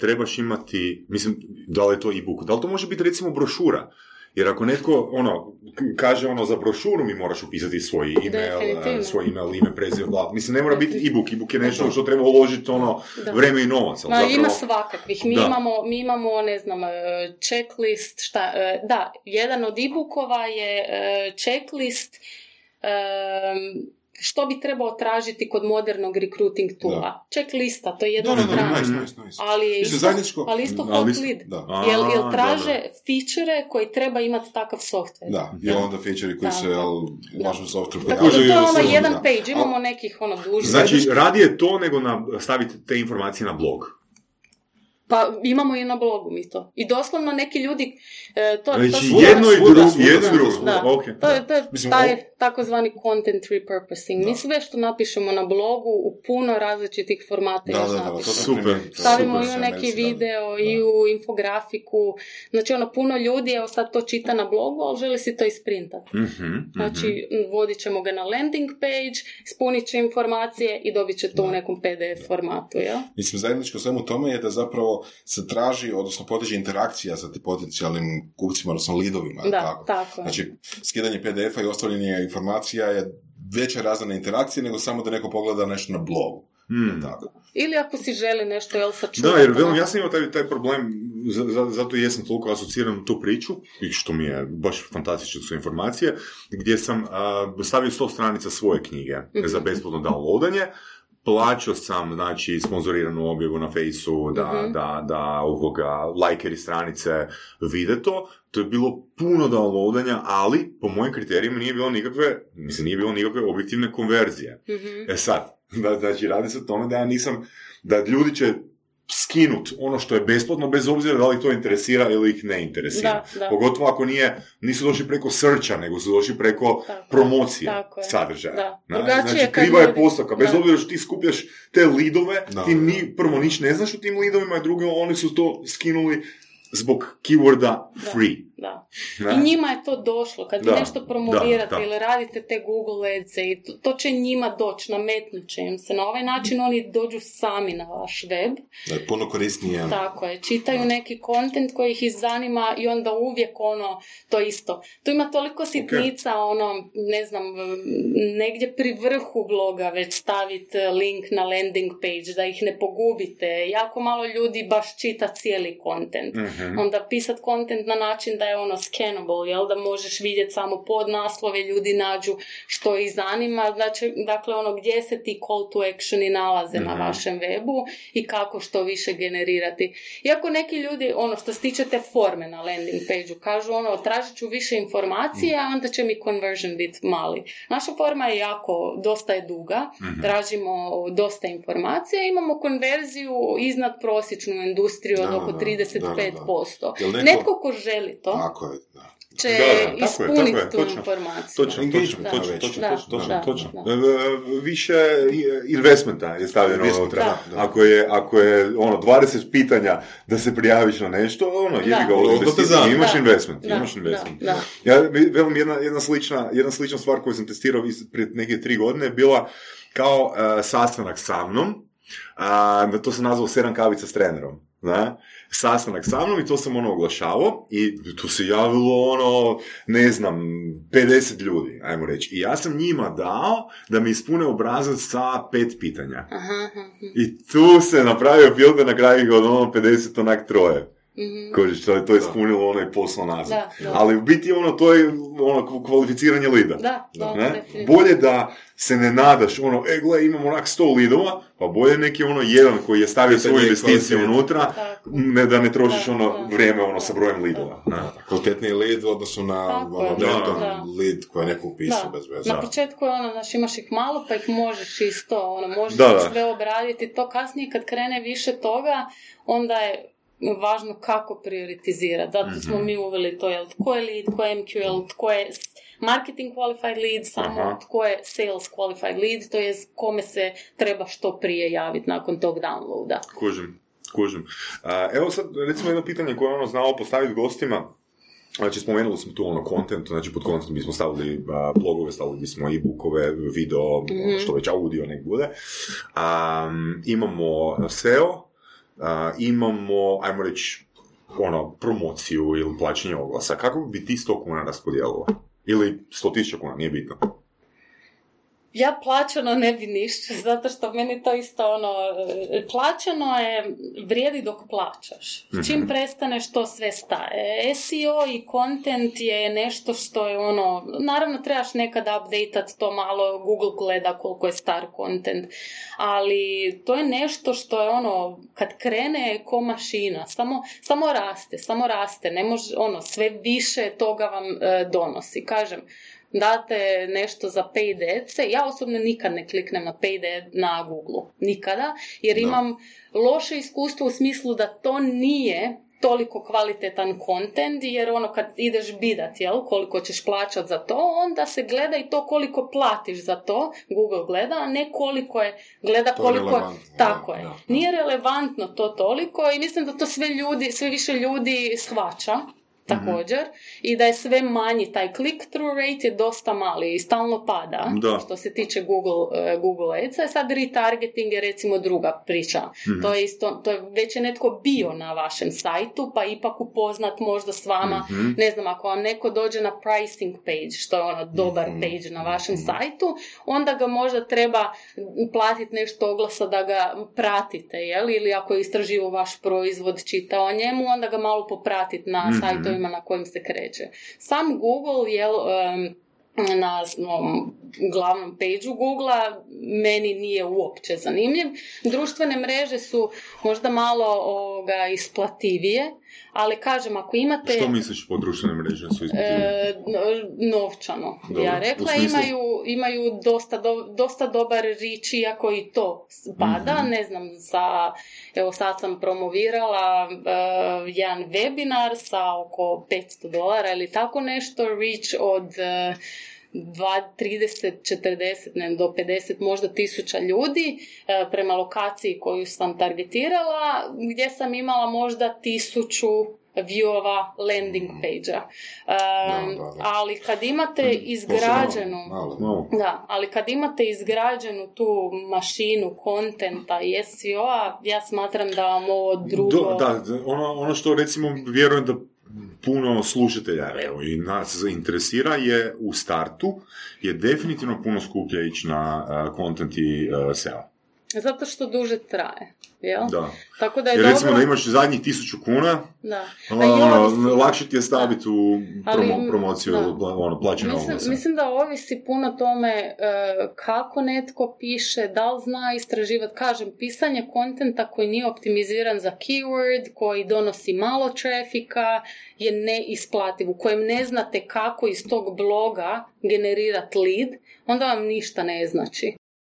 Trebaš imati, mislim, da li je to e-book, da li to može biti recimo brošura? Jer ako netko ono, kaže ono za brošuru mi moraš upisati svoj email, e, svoj email, ime, prezime, bla. Mislim, ne mora biti e-book, e-book je nešto što treba uložiti ono Da. vreme i novac. ali Ma, zapravo- ima svakakvih. Mi Da. imamo, mi imamo, ne znam, e, checklist, šta, e, da, jedan od e-bookova je checklist što bi trebao tražiti kod modernog recruiting toola. Checklista, to je jedna Da, da, da, strana. nice, nice, nice. Ali isto, zajedničko- ali isto hot lead. Da. A, Jel, jel traže feature koji treba imati takav software. Da, i onda feature koji se u software. Tako da to je ono jedan da. page, imamo nekih ono dužih. Znači, radije to nego na, staviti te informacije na blog. Pa imamo i na blogu mi to. I doslovno neki ljudi, e, to, to Znači, su- jedno i drugo, svuda, jedno i svuda, drugo. svuda. Ok. To je, to je Mislim, taj ovo- takozvani content repurposing. Mi sve što napišemo na blogu u puno različitih formata Da, još da, da, to Super. to Stavimo super i u neki video Da. i u infografiku. Znači ono, puno ljudi, evo sad to čita na blogu, ali želi si to isprintati. Mhm, mhm. Znači, m, vodit ćemo ga na landing page, ispunit će informacije i dobit će to u nekom PDF formatu, jel? Mislim, zajedničko svemu tome je da zapravo se traži, odnosno podiže interakcija sa tim potencijalnim kupcima, odnosno lidovima. Da, tako. tako. Znači, skidanje PDF-a i ostavljanje informacija je veća razina interakcije nego samo da neko pogleda nešto na blogu. Hmm. Tako. Ili ako si želi nešto, jel, sačuvati. Da, jer velim, ja sam imao taj, taj problem, za, za- zato i jesam toliko asociran u tu priču, i što mi je baš fantastične su informacije, gdje sam a, stavio 100 stranica svoje knjige Mhm. za besplatno downloadanje, plaćao sam, znači, sponzoriranu objavu na fejsu, da, Mhm. da, da ovoga, lajkeri stranice vide to, to je bilo puno downloadanja, ali po mojim kriterijima nije bilo nikakve, mislim, nije bilo nikakve objektivne konverzije. Mhm. E sad, da, znači radi se o tome da ja nisam, da ljudi će skinut ono što je besplatno bez obzira da li to interesira ili ih ne interesira. Da, da. Pogotovo ako nije, nisu došli preko searcha, nego su došli preko Tako. promocije Tako je. sadržaja. Da. Znači, kriva je postavka. Bez Da. obzira što ti skupljaš te lidove, Da, ti ni, prvo niš ne znaš o tim lidovima, a drugo oni su to skinuli zbog keyworda Da. free. Da. Ne? I njima je to došlo. Kad vi Da, nešto promovirate da, da. ili radite te Google ads i to, to će njima doći, nametnut će im se. Na ovaj način oni dođu sami na vaš web. Da je puno korisnije. Tako je. Čitaju neki kontent koji ih zanima i onda uvijek ono, to isto. Tu ima toliko sitnica, ono, ne znam, negdje pri vrhu bloga već staviti link na landing page, da ih ne pogubite. Jako malo ljudi baš čita cijeli kontent. Mhm. Onda pisat kontent na način da je ono scannable, jel? Da možeš vidjeti samo podnaslove, ljudi nađu što ih zanima. Znači, dakle, ono gdje se ti call to actioni nalaze na Mhm. vašem webu i kako što više generirati. Iako neki ljudi, ono što se tiče te forme na landing page kažu ono, tražit ću više informacija, a onda će mi conversion biti mali. Naša forma je jako, dosta je duga, Mhm. tražimo dosta informacija, imamo konverziju iznad prosječnu industriju od Da, oko da, 35%. da, da. Neko- Netko ko želi to, Tako je, da. će Da, da, tako je, ispuniti tako je, tu točno. informaciju. Točno, Engagement, Da, točno, točno, da, točno, točno, da, točno. da. E, e, Više investmenta je stavljeno unutra. da, da. Ako je, ako je ono 20 pitanja da se prijaviš na nešto, ono, jebi Da. ga zanima. imaš Da, investment, da, imaš investment. da, da. Ja velim jedna, jedna, slična, jedna slična stvar koju sam testirao iz- prije neke tri godine je bila kao e, sastanak sa mnom, da to sam nazvao sedam kavica s trenerom. Da? sastanak sa mnom i to sam ono oglašavao i tu se javilo ono, ne znam, 50 ljudi, ajmo reći. I ja sam njima dao da mi ispune obrazac sa pet pitanja. Aha. I tu se napravio filter na kraju od ono 50 onak troje. Mhm. Kožiš, to je to je ispunilo i poslo nazad. Da, da. Ali u biti ono, to je ono kvalificiranje lida. Da, da, Ne? Bolje da se ne nadaš, ono, e, gle, imamo onak 100 lidova, pa bolje neki ono jedan koji je stavio svoju investiciju unutra, Tako. ne da ne trošiš Da, ono da. vrijeme ono sa brojem lidova. Ne? Kvalitetniji lead u odnosu na ono, lead koji je neko upisao bez veze. Na početku je ono, znaš, imaš ih malo pa ih možeš isto, ono, možeš Da, ih da. sve obraditi. To kasnije kad krene više toga, onda je važno kako prioritizirati. Zato Mhm. smo mi uveli to, jel, tko je lead, tko je MQL, tko je marketing qualified lead, samo Aha. tko je sales qualified lead, to je kome se treba što prije javiti nakon tog downloada. Kužim, kužim. Evo sad, recimo jedno pitanje koje ono znao postaviti gostima, Znači, spomenuli smo tu ono content, znači pod content bismo stavili a, blogove, stavili bismo e-bookove, video, Mhm. što već audio nek bude. Am, imamo SEO, imamo, ajmo reći, ono, promociju ili plaćanje oglasa. Kako bi ti 100 kuna raspodijelilo? Ili 100 tisuća kuna, nije bitno. Ja plaćano ne bi ništa, zato što meni to isto ono, plaćano je, vrijedi dok plaćaš. Čim prestaneš to sve staje. SEO i content je nešto što je ono, naravno trebaš nekad updateat to malo, Google gleda koliko je star content, ali to je nešto što je ono, kad krene ko mašina, samo, samo raste, samo raste, ne može, ono, sve više toga vam e, donosi. Kažem, date nešto za paid ads ja osobno nikad ne kliknem na paid ad na Google. Nikada. Jer Da. imam loše iskustvo u smislu da to nije toliko kvalitetan content, jer ono kad ideš bidat, jel, koliko ćeš plaćat za to, onda se gleda i to koliko platiš za to, Google gleda, a ne koliko je, gleda To koliko je, tako je. da, da. Nije relevantno to toliko i mislim da to sve ljudi, sve više ljudi shvaća, također, i da je sve manji, taj click-through rate je dosta mali i stalno pada, Da. što se tiče Google, e, Google Ads-a. Sad retargeting je recimo druga priča. To je isto, to je već je netko bio na vašem sajtu, pa ipak upoznat možda s vama, Mhm. ne znam, ako vam neko dođe na pricing page, što je ono dobar page na vašem sajtu, onda ga možda treba platiti nešto oglasa da ga pratite, jel? Ili ako je istraživo vaš proizvod, čita o njemu, onda ga malo popratiti na Mhm. Sajtovima na kojim se kreće. Sam Google, jel, em, na um, glavnom pageu Googlea meni nije uopće zanimljiv. Društvene mreže su možda malo ovoga, isplativije, ali kažem, ako imate... Što misliš po društvenoj mreži su? E, novčano, Dobro, ja rekla, smislu? imaju, imaju dosta, do- dosta dobar rič, iako i to pada, Mhm. ne znam, za, evo sad sam promovirala e, jedan webinar sa oko 500 dolara ili tako nešto, reach od e, dva- 30, 40, ne, do 50 možda tisuća ljudi e, prema lokaciji koju sam targetirala, gdje sam imala možda tisuću viewova landing page-a. E, Da, da, da. Ali kad imate izgrađenu... Da, ali kad imate izgrađenu tu mašinu kontenta i SEO-a, ja smatram da vam ovo drugo... Do, da, ono, ono što recimo vjerujem da puno slušatelja evo, i nas interesira je u startu je definitivno puno skuplje ići na uh, content i uh, SEO. Zato što duže traje, jel? Da. Tako da je Jer dobro... recimo da imaš zadnjih tisuću kuna, Da. ono, A i ono, ovisi- lakše ti je staviti u Ali, promo, promociju da. ono, plaćene Mislim, mislim da ovisi puno tome e, kako netko piše, da li zna istraživati. Kažem, pisanje kontenta koji nije optimiziran za keyword, koji donosi malo trafika, je neisplativ. U kojem ne znate kako iz tog bloga generirati lead, onda vam ništa ne znači.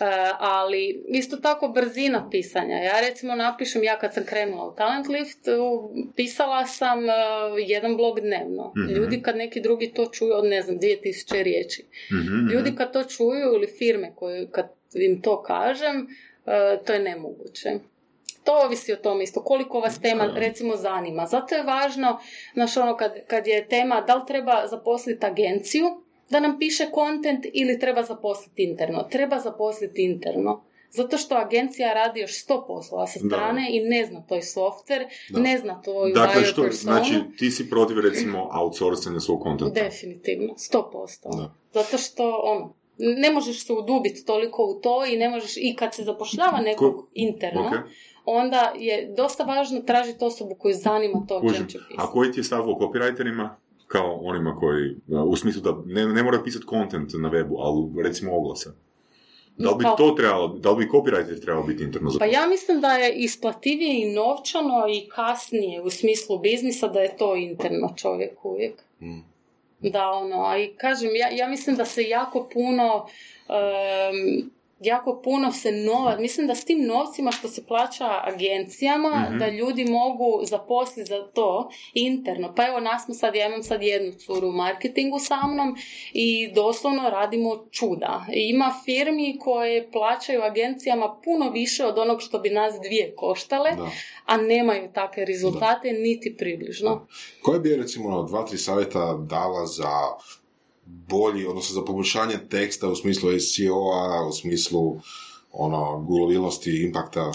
E, ali isto tako brzina pisanja. Ja recimo napišem, ja kad sam krenula u Talent Lift, pisala sam e, jedan blog dnevno. Mhm. Ljudi kad neki drugi to čuju od ne znam, 2000 riječi. Mhm, Ljudi kad to čuju ili firme koje kad im to kažem, e, to je nemoguće. To ovisi o tome isto, koliko vas tema recimo zanima. Zato je važno, znaš ono, kad, kad je tema da li treba zaposliti agenciju da nam piše kontent ili treba zaposliti interno. Treba zaposliti interno. Zato što agencija radi još sto poslova sa Da. strane i ne zna tvoj softver, Da. ne zna tvoju Dakle, što, personu. znači, ti si protiv, recimo, outsourcanja svog kontenta. Definitivno, sto posto. Da. Zato što, ono, ne možeš se udubiti toliko u to i ne možeš, i kad se zapošljava nekog Ko- interno, Ok. onda je dosta važno tražiti osobu koju zanima to o Kužim. čem će A koji ti je stav o copywriterima? Kao onima koji, u smislu da ne, ne mora pisati content na webu, ali recimo oglase. Da li bi Pa- to trebalo, da li bi copywriter trebao biti interno Pa zaposlen? ja mislim da je isplativije i novčano i kasnije u smislu biznisa da je to interno čovjek uvijek. Mm. Da, ono, a i kažem, ja, ja mislim da se jako puno, em, jako puno se nova, mislim da s tim novcima što se plaća agencijama, Mhm. da ljudi mogu zaposliti za to interno. Pa evo, nas smo sad, ja imam sad jednu curu u marketingu sa mnom i doslovno radimo čuda. Ima firmi koje plaćaju agencijama puno više od onog što bi nas dvije koštale, Da. a nemaju takve rezultate niti približno. Koje bi recimo ono, dva, tri savjeta dala za bolji, odnosno za poboljšanje teksta u smislu SEO-a, u smislu ono, gulabilnosti, impakta?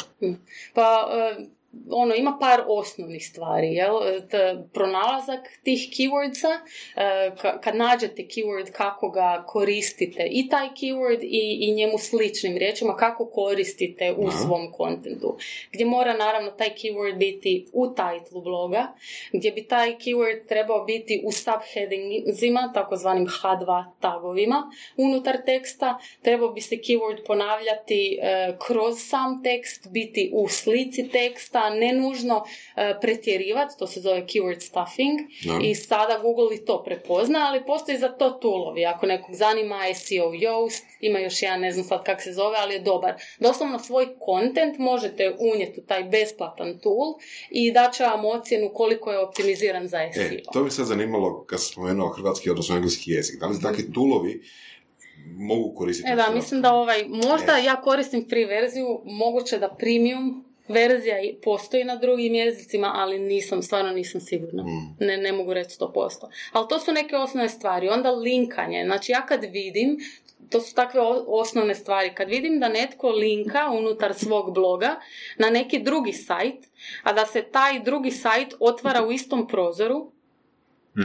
Pa, e, ono, ima par osnovnih stvari, jel? T- pronalazak tih keywordsa, e, ka- kad nađete keyword, kako ga koristite, i taj keyword i, i njemu sličnim riječima, kako koristite u Aha. svom kontentu. Gdje mora, naravno, taj keyword biti u titlu bloga, gdje bi taj keyword trebao biti u subheadingzima, takozvanim H2 tagovima, unutar teksta, trebao bi se keyword ponavljati e, kroz sam tekst, biti u slici teksta, ne nužno e, pretjerivati, to se zove keyword stuffing Da. i sada Google i to prepozna, ali postoji za to toolovi. Ako nekog zanima SEO Yoast, ima još jedan, ne znam sad kak se zove, ali je dobar. Doslovno svoj content možete unijeti u taj besplatan tool i dat će vam ocjenu koliko je optimiziran za SEO. E, to bi sad zanimalo kad sam spomenuo hrvatski, odnosno engleski jezik. Da li takvi tulovi mogu koristiti? E da, mislim da ovaj, možda E. ja koristim free verziju, moguće da premium verzija postoji na drugim jezicima, ali nisam, stvarno nisam sigurna. Mm. Ne, ne mogu reći 100%. Ali to su neke osnovne stvari. Onda linkanje. Znači ja kad vidim, to su takve osnovne stvari. Kad vidim da netko linka unutar svog bloga na neki drugi sajt, a da se taj drugi sajt otvara u istom prozoru.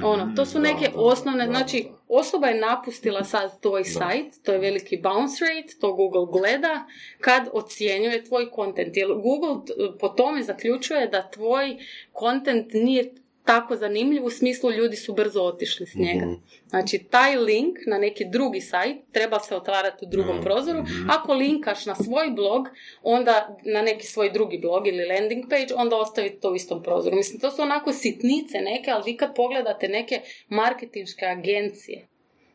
Ono, to su neke da, osnovne, da, znači osoba je napustila sad tvoj sajt, to je veliki bounce rate, to Google gleda kad ocjenjuje tvoj kontent. Jer Google po tome zaključuje da tvoj kontent nije tako zanimljiv u smislu ljudi su brzo otišli s njega. Mhm. Znači, taj link na neki drugi sajt treba se otvarati u drugom Mhm. prozoru. Ako linkaš na svoj blog, onda na neki svoj drugi blog ili landing page, onda ostaviti to u istom prozoru. Mislim, to su onako sitnice neke, ali vi kad pogledate neke marketinške agencije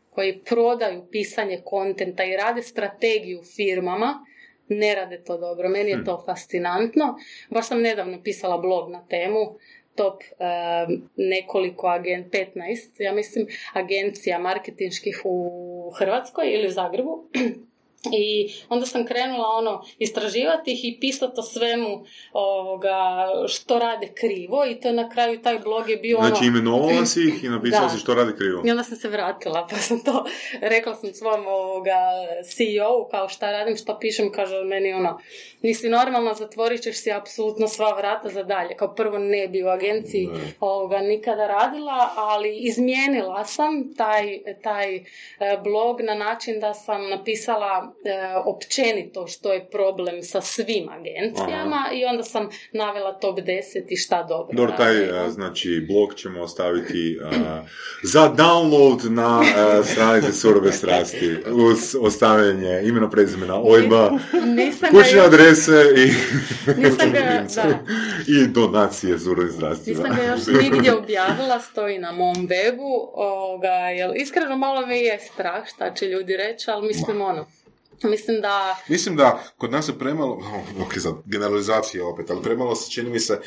koji prodaju pisanje kontenta i rade strategiju firmama, ne rade to dobro. Meni je to fascinantno. Baš sam nedavno pisala blog na temu top em, nekoliko agen, 15, ja mislim, agencija marketinških u Hrvatskoj ili u Zagrebu. I onda sam krenula ono istraživati ih i pisati o svemu ovoga, što rade krivo i to na kraju taj blog je bio ono... Znači imenovala si ih i napisala si što radi krivo. I onda sam se vratila, pa sam to, rekla sam svom ovoga CEO kao šta radim, šta pišem, kaže meni ono, nisi normalna, zatvorit ćeš si apsolutno sva vrata za dalje. Kao prvo ne bi u agenciji Ne. ovoga nikada radila, ali izmijenila sam taj, taj e, blog na način da sam napisala općenito što je problem sa svim agencijama i onda sam navela top 10 i šta dobro. Dobro, taj, e, znači, blog ćemo ostaviti e, za download na uh, stranici Surove strasti uz ostavljanje imena, prezimena, ga kućne još- adrese i, Nisam ga, da. i donacije Surove strasti. Nisam da. ga još nigdje objavila, stoji na mom webu, ovoga, jel, iskreno malo me je strah šta će ljudi reći, ali mislim ono, mislim da, Mislim da kod nas je premalo, ok, sad, generalizacija opet, ali premalo se čini mi se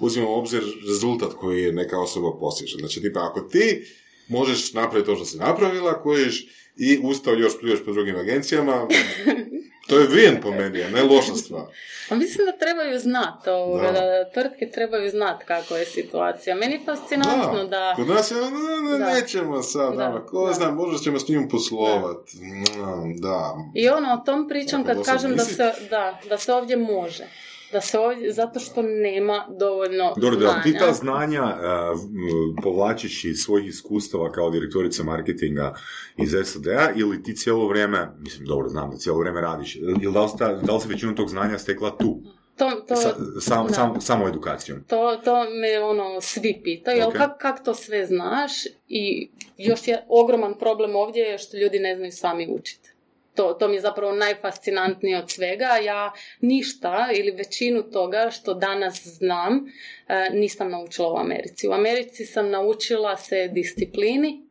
uzimamo u obzir rezultat koji je neka osoba postiže. Znači, tipa, ako ti možeš napraviti to što si napravila, kojiš i ustao još pljuješ po drugim agencijama, to je vrijen po meni, a ne loša stvar. pa mislim da trebaju znati, ovoga, Da. da. tvrtke trebaju znati kako je situacija. Meni je fascinantno da, Kod nas je, ne, ne, Da. nećemo sad, Da, ono, ko da. zna, možda ćemo s njim poslovat. Mm, Da. i ono, o tom pričam kad kažem da se, da, da se ovdje može. Da se ovdje, zato što nema dovoljno Dobro, da ti ta znanja. znanja uh, povlačiš iz svojih iskustava kao direktorica marketinga iz SAD-a ili ti cijelo vrijeme, mislim, dobro, znam da cijelo vrijeme radiš, ili da li, sta- da li si većinu tog znanja stekla tu, To, to, sa, sam, da. sam, samo edukacijom? To, to me ono svi pitaju, jel Ok. kak, kak to sve znaš? I još je ogroman problem ovdje je što ljudi ne znaju sami učiti. To, to mi je zapravo najfascinantnije od svega. Ja ništa ili većinu toga što danas znam e, nisam naučila u Americi. U Americi sam naučila se disciplini,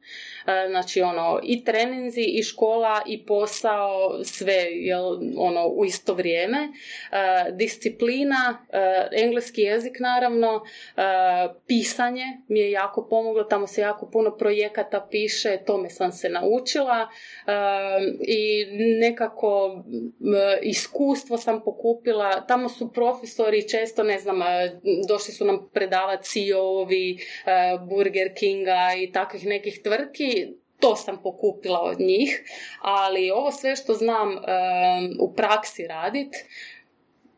znači ono i treninzi i škola i posao sve jel, ono u isto vrijeme. E, disciplina, e, engleski jezik naravno, e, pisanje mi je jako pomoglo, tamo se jako puno projekata piše, tome sam se naučila. E, i nekako iskustvo sam pokupila, tamo su profesori često, ne znam, e, došli su nam predavati CEO-ovi e, Burger Kinga i takvih nekih tvrtki, to sam pokupila od njih, ali ovo sve što znam e, u praksi radit,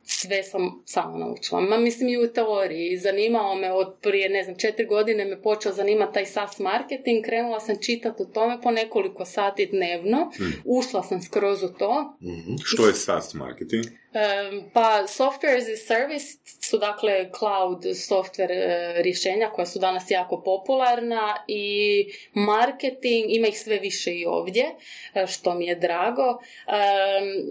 sve sam samo naučila. Ma mislim i u teoriji. Zanimao me od prije, ne znam, četiri godine me počeo zanimati taj SaaS marketing. Krenula sam čitati o tome po nekoliko sati dnevno. Ušla sam skroz u to. Mhm. Što je SaaS marketing? Pa software as a service su dakle cloud software e, rješenja koja su danas jako popularna i marketing, ima ih sve više i ovdje, e, što mi je drago.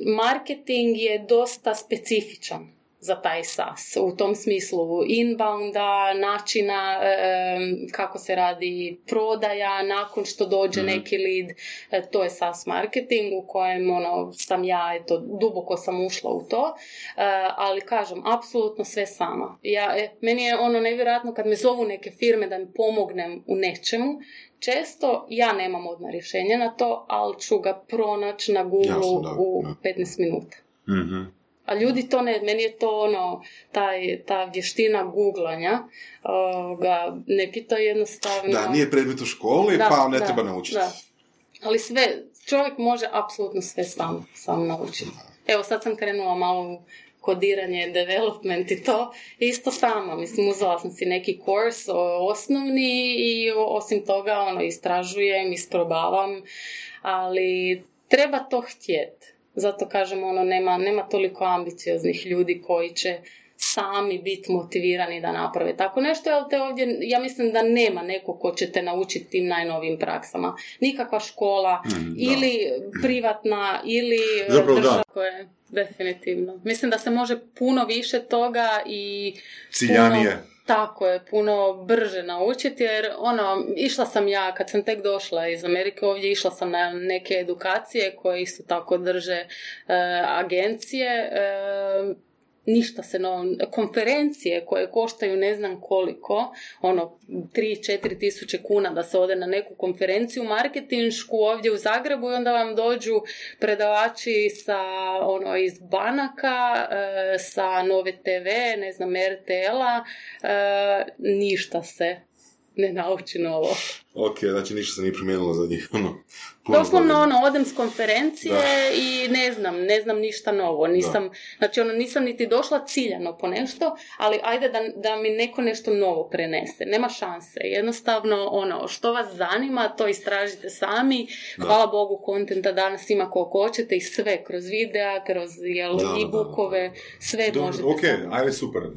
Marketing je dosta specifičan za taj SaaS. U tom smislu inbounda, načina em, kako se radi prodaja, nakon što dođe neki lead, e, to je SaaS marketing u kojem ono, sam ja, eto, duboko sam ušla u to, e, ali kažem, apsolutno sve sama. Ja, e, meni je ono nevjerojatno kad me zovu neke firme da mi pomognem u nečemu, često ja nemam odmah rješenje na to, ali ću ga pronaći na Google Jasno, da, u da. 15 minuta. Mhm. A ljudi to ne, meni je to ono, taj, ta vještina googlanja, ovoga, neki to jednostavno... Da, nije predmet u školi, Da, pa ne da, treba naučiti. da. Ali sve, čovjek može apsolutno sve sam, sam naučiti. Evo sad sam krenula malo u kodiranje, development i to, isto sama, mislim, uzela sam si neki kurs osnovni i osim toga, ono, istražujem, isprobavam, ali treba to htjeti. Zato kažem, ono, nema, nema toliko ambicioznih ljudi koji će sami biti motivirani da naprave tako nešto, jer te ovdje, ja mislim da nema neko ko će te naučiti tim najnovim praksama. Nikakva škola, Mm, da. ili privatna, ili Zapravo da. država koje definitivno. Mislim da se može puno više toga i Ciljanije. puno- tako je, puno brže naučiti jer ono, išla sam ja kad sam tek došla iz Amerike ovdje, išla sam na neke edukacije koje isto tako drže e, agencije, e, ništa se no, konferencije koje koštaju ne znam koliko, ono 3-4 tisuće kuna da se ode na neku konferenciju marketinšku ovdje u Zagrebu i onda vam dođu predavači sa ono iz banaka, e, sa Nove TV, ne znam RTL-a, e, ništa se ne nauči novo. Ok, znači ništa se nije promijenilo za njih. Ono, Doslovno ono, odem s konferencije i ne znam, ne znam ništa novo. Nisam, znači ono, nisam niti došla ciljano po nešto, ali ajde da, da mi neko nešto novo prenese. Nema šanse. Jednostavno, ono, što vas zanima, to istražite sami. Hvala Bogu, kontenta danas ima koliko hoćete i sve, kroz videa, kroz jel, Da, da, da. e-bookove, sve Dobro, možete ok, sami. ajde super. Uh,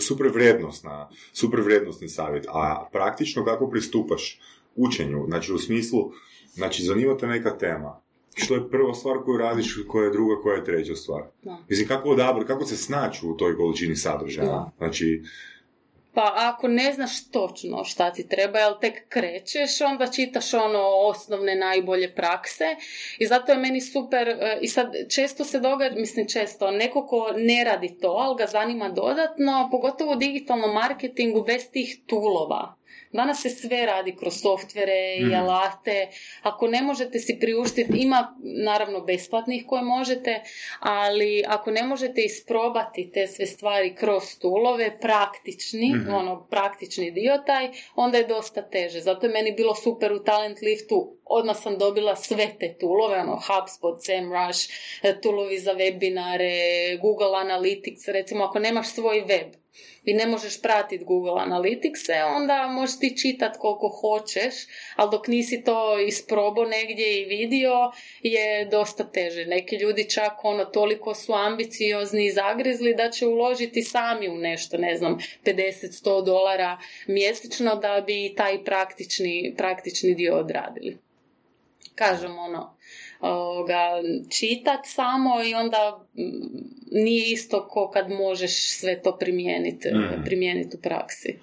Super vrijednostna, super vrijednostni savjet. A praktično kako pristupaš učenju? Znači u smislu, znači zanima te neka tema. Što je prva stvar koju radiš, koja je druga, koja je treća stvar? Da. Mislim, kako odabrati, kako se snaći u toj količini sadržaja? Da. Znači, Pa ako ne znaš točno šta ti treba, jel tek krećeš, onda čitaš ono osnovne najbolje prakse i zato je meni super e, i sad često se događa, mislim često, neko ko ne radi to, ali ga zanima dodatno, pogotovo u digitalnom marketingu bez tih tulova. Danas se sve radi kroz softvere i Mhm. alate. Ako ne možete si priuštiti, ima naravno besplatnih koje možete, ali ako ne možete isprobati te sve stvari kroz tulove, praktični, Mhm. ono praktični dio taj, onda je dosta teže. Zato je meni bilo super u Talent Liftu, odmah sam dobila sve te tulove, ono HubSpot, SEMrush, e, tulovi za webinare, Google Analytics, recimo ako nemaš svoj web, i ne možeš pratiti Google Analyticse, onda možeš ti čitati koliko hoćeš, ali dok nisi to isprobao negdje i vidio, je dosta teže. Neki ljudi čak ono toliko su ambiciozni i zagrizli da će uložiti sami u nešto, ne znam, 50-100 dolara mjesečno da bi taj praktični, praktični dio odradili. Kažem ono, ovoga, čitat samo i onda mm, nije isto ko kad možeš sve to primijeniti Mhm. primijeniti u praksi.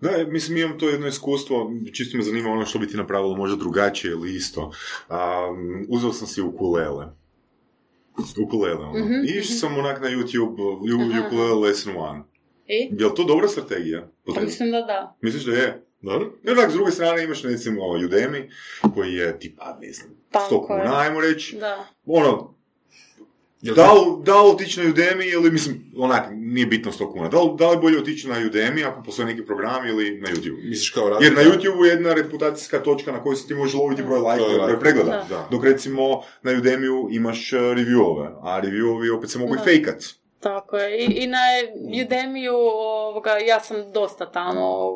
Da, mislim, imam to jedno iskustvo, čisto me zanima ono što bi ti napravilo možda drugačije ili isto. Um, uzeo sam si ukulele. Ukulele, ono. Mhm, I išao sam onak na YouTube, ukulele lesson one. I? Je li to dobra strategija? Pa mislim da da. Misliš da je? Dobro? I onak, s druge strane imaš recimo Udemy, koji je tipa, ne znam, 100 kuna, ajmo reći. Da. Ono, Jel da li, da li otići na Udemy ili, mislim, onak, nije bitno 100 kuna. Da li, da li je bolje otići na Udemy ako postoje neki program ili na YouTube? Misliš kao Jer razlika? na YouTube je jedna reputacijska točka na kojoj se ti možeš loviti broj lajkova, broj pregleda. da. Dok recimo na Udemy imaš uh, reviewove, a reviewovi opet se mogu i fejkat. Tako je. I, i na Udemiju, ovoga, ja sam dosta tamo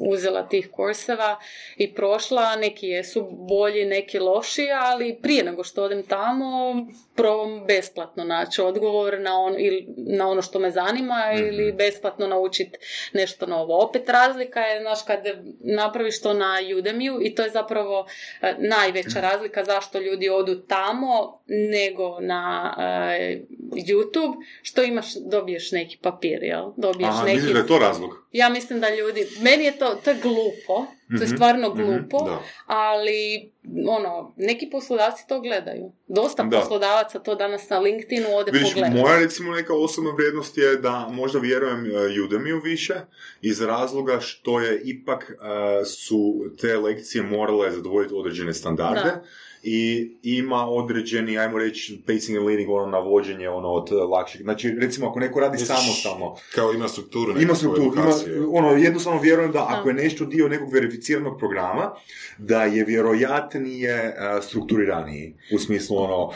uzela tih kurseva i prošla, neki jesu bolji, neki loši, ali prije nego što odem tamo, probam besplatno naći odgovor na, on, ili na ono što me zanima ili besplatno naučiti nešto novo. Opet razlika je, znaš, kad napraviš to na Udemiju i to je zapravo e, najveća razlika zašto ljudi odu tamo nego na e, YouTube, što imaš, dobiješ neki papir, jel? Dobiješ Aha, neki... da je to razlog? Ja mislim da ljudi, meni je to, to je glupo, to je Mhm, stvarno mhm, glupo, da. ali ono, neki poslodavci to gledaju. Dosta Da. poslodavaca to danas na LinkedInu ode Vidiš, pogledati. moja recimo neka osobna vrijednost je da možda vjerujem uh, Udemy više iz razloga što je ipak uh, su te lekcije morale zadovoljiti određene standarde Da. I ima određeni, ajmo reći, pacing and leading, ono navođenje, ono od uh, lakšeg. Znači, recimo, ako neko radi samostalno, Kao ima strukturu. ima strukturu, ima, ono, jednostavno vjerujem da ako je nešto dio nekog verificiranog programa, da je vjerojatnije uh, strukturiraniji, u smislu ono,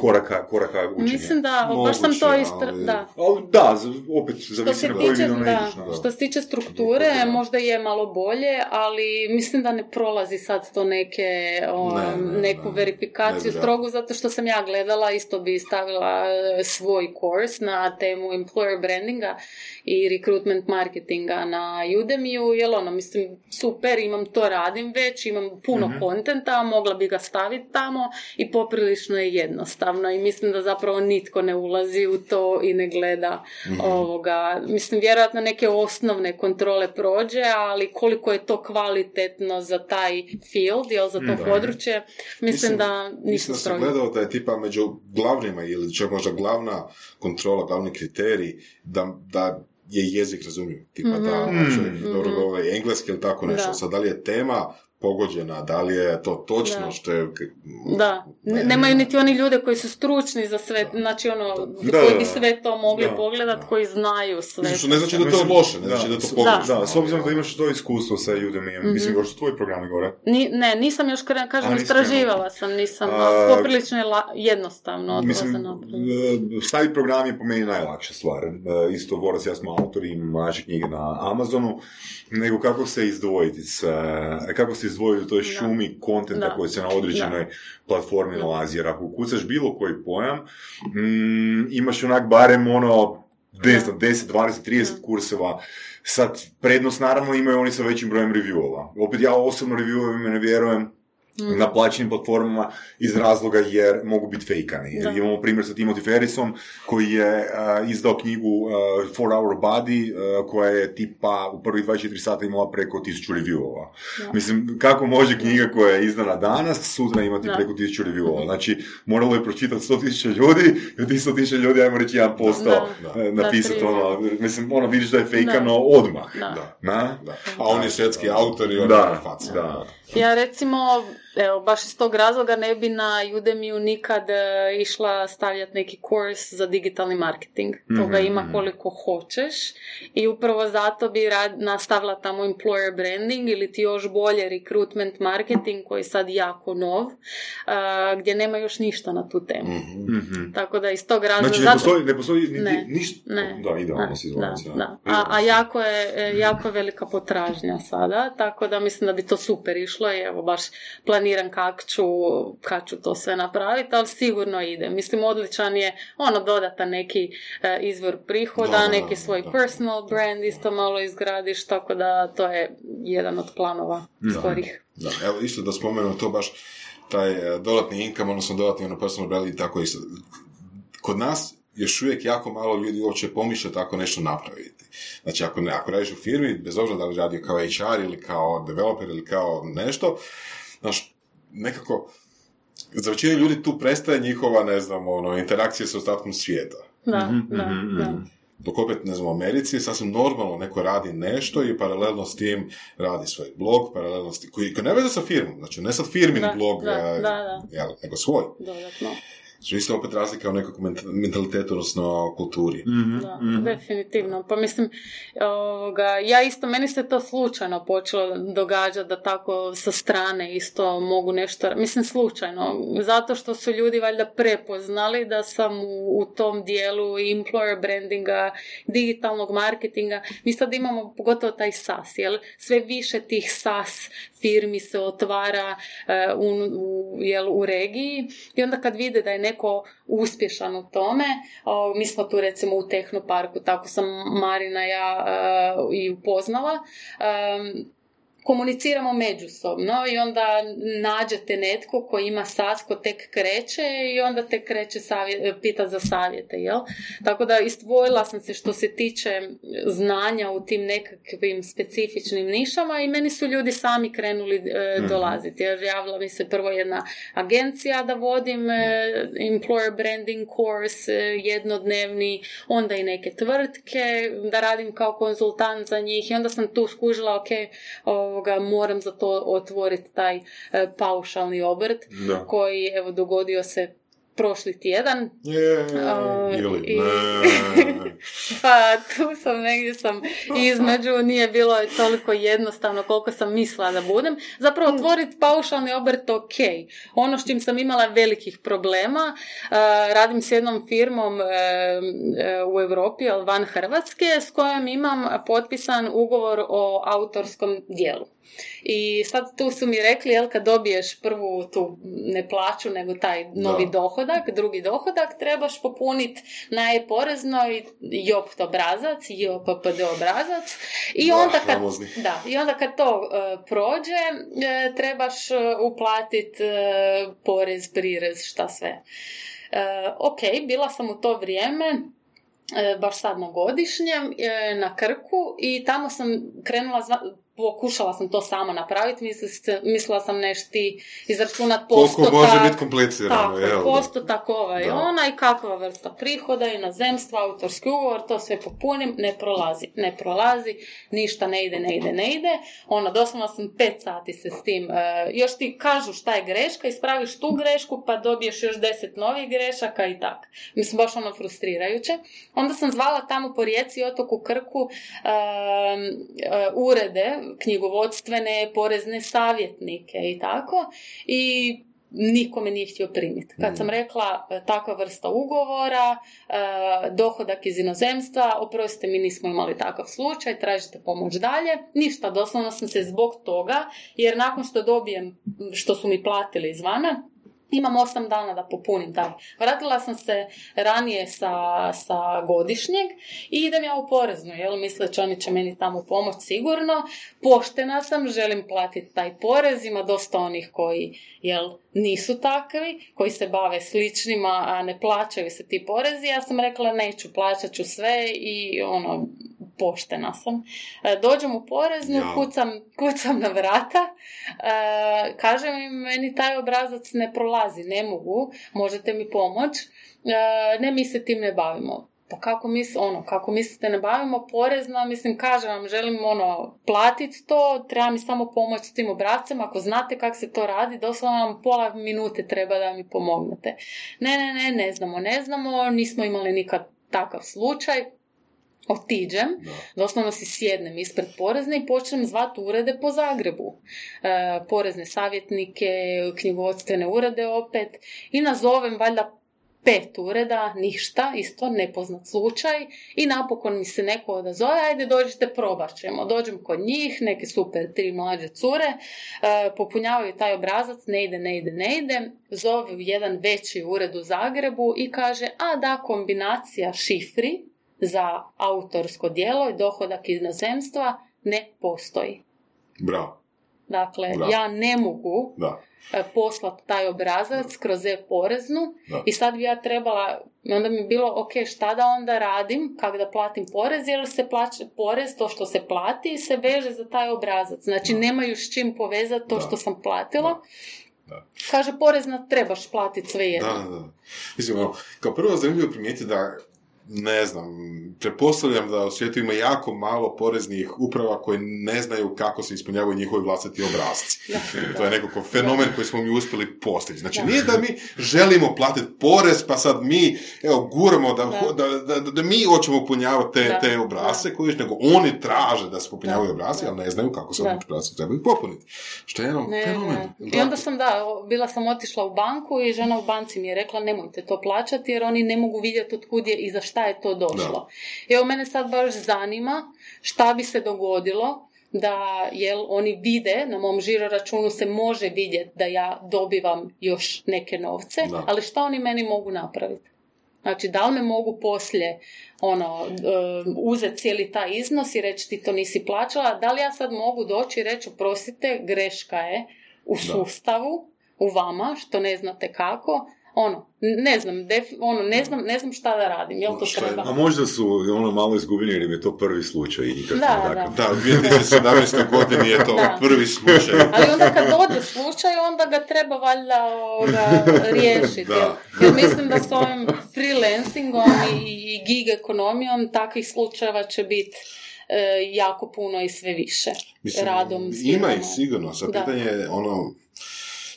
koraka, koraka učenja. Mislim da, baš sam to Moguće, istra... ali- Da. Ali da, opet zavisi na koji što se tiče strukture, Da. možda je malo bolje, ali mislim da ne prolazi sad to neke, o, Ne, ne, neku ne. verifikaciju strogu, zato što sam ja gledala, isto bi stavila e, svoj kurs na temu employer brandinga i recruitment marketinga na Udemiju, jer ono, mislim, super, imam to radim već, imam puno Mhm. kontenta, mogla bi ga staviti tamo i poprilično je jednostavno i mislim da zapravo nitko ne ulazi u to i ne gleda Mhm. ovoga, mislim vjerojatno neke osnovne kontrole prođe, ali koliko je to kvalitetno za taj field, jel za to Mhm. područje, mislim, da Mislim nisam da sam strogi. gledao da je tipa među glavnima ili čak možda glavna kontrola, glavni kriterij da, da je jezik razumiju. Tipa da Mhm. ono, čovjek Mhm. dobro govori engleski ili tako nešto. Da. Sad da li je tema pogođena, da li je to točno Da. što je... Da, ne, nemaju niti oni ljude koji su stručni za sve, znači ono, Da, koji da, bi da. sve to mogli Da, pogledat, da. koji znaju sve. Mislim, što ne znači da to je loše, ne da, znači da to pogrešno. Da, s obzirom da imaš to iskustvo sa Udemy, mislim, još su tvoji programi gore. Ni, ne, nisam još kren, kažem, A, istraživala sam, nisam, A, poprilično je la, jednostavno odlaze Mislim, e, staviti program je po meni najlakša stvar. E, Isto, Vorac, ja smo autori, naše knjige na Amazonu, nego kako se izdvojiti, s, e, kako se izdvojiti u toj šumi kontenta Da. koji se na određenoj platformi nalazi. Jer ako ukucaš bilo koji pojam, mm, imaš onak barem ono, ne znam, 10, 20, 30 kurseva. Sad, prednost naravno imaju oni sa većim brojem reviewova. Opet ja osobno reviewovima ne vjerujem Mhm. na plaćenim platformama iz razloga jer mogu biti fejkani. Da. Imamo primjer sa Timothy Ferrisom koji je a, izdao knjigu uh, Four Hour Body a, koja je tipa u prvih 24 sata imala preko 1000 reviewova. Da. Mislim, kako može knjiga koja je izdana danas sutra imati Da. preko 1000 reviewova? Znači, moralo je pročitati 100.000 ljudi i od tih 100.000 ljudi, ajmo reći, 1% Da. e, Da, napisati ono, mislim, ono, vidiš da je fejkano odmah. Da. Da. Na? Da. A on je svjetski autor i on Da, je faca. da. Ja recimo, evo, baš iz tog razloga ne bi na Udemy nikad e, išla stavljati neki kurs za digitalni marketing. Toga Mhm, ima mhm. koliko hoćeš i upravo zato bi rad, nastavila tamo employer branding ili ti još bolje recruitment marketing koji je sad jako nov, a, gdje nema još ništa na tu temu. Mhm. Mhm. Tako da iz tog razloga... Znači, ne zato- postoji, ne postoji niti Ne, ništa. ne. Da, idealno si da, da. A, a jako, je, e, jako je velika potražnja sada, tako da mislim da bi to super išlo i evo baš planiram kak ću, kak ću to sve napraviti, ali sigurno ide. Mislim, odličan je ono dodatan neki e, izvor prihoda, Da, da, neki da, svoj da. personal brand isto malo izgradiš, tako da to je jedan od planova skorih. Da, evo isto da spomenu to baš taj e, dodatni income, odnosno dodatni ono personal brand i tako isto. Kod nas još uvijek jako malo ljudi uopće pomišlja tako nešto napraviti. Znači, ako, ne, ako radiš u firmi, bez obzira da li radio kao HR ili kao developer ili kao nešto, znaš, nekako, za većinu ljudi tu prestaje njihova, ne znam, ono, interakcija sa ostatkom svijeta. Da, Mhm, da, mhm, da. Dok opet, ne znam, u Americi je sasvim normalno, neko radi nešto i paralelno s tim radi svoj blog, paralelno s tim, koji, koji ne veze sa firmom, znači ne sad firmin Da, blog, da, da, da. jel, nego svoj. Dodatno. Znači isto opet razlika u nekakvom ment- mentalitetu, odnosno kulturi. Mhm, Da, mhm. definitivno. Pa mislim, ovoga, ja isto, meni se to slučajno počelo događati da tako sa strane isto mogu nešto, mislim slučajno, zato što su ljudi valjda prepoznali da sam u, u tom dijelu employer brandinga, digitalnog marketinga, mi sad imamo pogotovo taj SAS, jel? Sve više tih SAS firmi se otvara e, u, u, jel, u regiji i onda kad vide da je neko uspješan u tome, o, mi smo tu recimo u Tehnoparku, tako sam Marina ja e, i upoznala, em, komuniciramo međusobno i onda nađete netko ko ima SAS, ko tek kreće i onda te kreće savjet, pita za savjete, jel? Tako da istvojila sam se što se tiče znanja u tim nekakvim specifičnim nišama i meni su ljudi sami krenuli e, dolaziti. Jer javila mi se prvo jedna agencija da vodim e, employer branding course e, jednodnevni, onda i neke tvrtke da radim kao konzultant za njih i onda sam tu skužila ok, ovoga, moram za to otvoriti taj e, paušalni obrt Da. koji evo dogodio se prošli tjedan Je, A, ili i- ne. pa tu sam negdje sam između, nije bilo toliko jednostavno koliko sam mislila da budem. Zapravo otvoriti paušalni obrt ok. Ono s čim sam imala velikih problema, uh, radim s jednom firmom uh, uh, u Europi, van Hrvatske, s kojom imam potpisan ugovor o autorskom dijelu. I sad tu su mi rekli, jel, kad dobiješ prvu tu ne plaću, nego taj novi Da. dohodak, drugi dohodak, trebaš popuniti na e-poreznoj JOPT obrazac, JOPPD obrazac i Da, onda kad, da, i onda kad to e, prođe, e, trebaš uh, uplatiti porez, prirez, šta sve. E, ok, bila sam u to vrijeme e, baš sad na godišnjem, e, na Krku i tamo sam krenula zva- pokušala sam to sama napraviti, mislila, sam nešto ti izračunat Koliko postotak. može biti komplicirano, Tako, jel? postotak i Da. ona i kakva vrsta prihoda, inozemstva, autorski ugovor, to sve popunim, ne prolazi, ne prolazi, ništa ne ide, ne ide, ne ide. Ono, doslovno sam pet sati se s tim, e, još ti kažu šta je greška, ispraviš tu grešku, pa dobiješ još deset novih grešaka i tak. Mislim, baš ono frustrirajuće. Onda sam zvala tamo po rijeci otoku Krku em, e, urede, knjigovodstvene, porezne savjetnike i tako. I niko me nije htio primiti. Kad sam rekla e, takva vrsta ugovora, e, dohodak iz inozemstva, oprostite mi nismo imali takav slučaj, tražite pomoć dalje, ništa, doslovno sam se zbog toga, jer nakon što dobijem, što su mi platili izvana, imam osam dana da popunim taj. Vratila sam se ranije sa, sa godišnjeg i idem ja u poreznu, jel, misleći oni će meni tamo pomoć sigurno. Poštena sam, želim platiti taj porez, ima dosta onih koji, jel, nisu takvi, koji se bave sličnima, a ne plaćaju se ti porezi. Ja sam rekla neću, plaćat ću sve i ono, poštena sam. E, Dođem u poreznu, Jao. kucam, kucam na vrata, e, kaže mi meni taj obrazac ne prolazi, ne mogu, možete mi pomoć, E, ne mi se tim ne bavimo. Pa kako, mis, ono, kako mislite ne bavimo porezno, mislim kažem vam želim ono platiti to, treba mi samo pomoć s tim obracem, ako znate kako se to radi, doslovno vam pola minute treba da mi pomognete. Ne, ne, ne, ne znamo, ne znamo, nismo imali nikad takav slučaj, otiđem, Da. doslovno si sjednem ispred porezne i počnem zvati urede po Zagrebu. E, porezne savjetnike, knjigovodstvene urede opet i nazovem valjda pet ureda, ništa, isto nepoznat slučaj i napokon mi se neko odazove, ajde dođite probat ćemo. Dođem kod njih, neke super tri mlađe cure, e, popunjavaju taj obrazac, ne ide, ne ide, ne ide, zove u jedan veći ured u Zagrebu i kaže, a da, kombinacija šifri za autorsko djelo i dohodak iz inozemstva ne postoji. Bravo, Dakle, Bravo. ja ne mogu da. e, poslati taj obrazac kroz e-poreznu Da. i sad bi ja trebala, onda mi je bilo, ok, šta da onda radim, kako da platim porez, jer se plaća porez, to što se plati, se veže za taj obrazac. Znači, Da. nemaju s čim povezati to Da. što sam platila. Da. Da. Kaže, porezna trebaš platiti svejedno. Da, da, da. Mislim, ono, kao prvo zanimljivo primijeti da ne znam, pretpostavljam da u svijetu ima jako malo poreznih uprava koji ne znaju kako se ispunjavaju njihovi vlastiti obrazci. Da. To je nekako fenomen koji smo mi uspjeli postići. Znači, nije da mi želimo platiti porez, pa sad mi, evo, guramo da, Da. da, da, da mi hoćemo punjavati te, te obrazce, koji nego oni traže da se popunjavaju obrasci, ali ne znaju kako se obrasci trebaju popuniti. Što je jedan fenomen. ne. I onda sam, da, bila sam otišla u banku i žena u banci mi je rekla nemojte to plaćati jer oni ne mogu vidjeti od kud je i za šta je to došlo. I evo mene sad baš zanima šta bi se dogodilo da jel oni vide, na mom žiro računu se može vidjeti da ja dobivam još neke novce, Da. ali šta oni meni mogu napraviti? Znači, da li me mogu poslije ono, e, uzeti cijeli taj iznos i reći ti to nisi plaćala, da li ja sad mogu doći i reći, oprostite, greška je u sustavu, u vama, što ne znate kako, ono, ne znam, def- ono, ne znam, ne znam šta da radim, jel to treba? A možda su ono malo izgubljeni jer im je to prvi slučaj i nikad Da, da. Da, u 2017. godini je to Da. prvi slučaj. Ali onda kad dođe slučaj, onda ga treba valjda ovoga, riješiti. Da. Jer, mislim da s ovim freelancingom i, i gig ekonomijom takvih slučajeva će biti e, jako puno i sve više. Mislim, radom. ima ih sigurno. Da. pitanje je ono,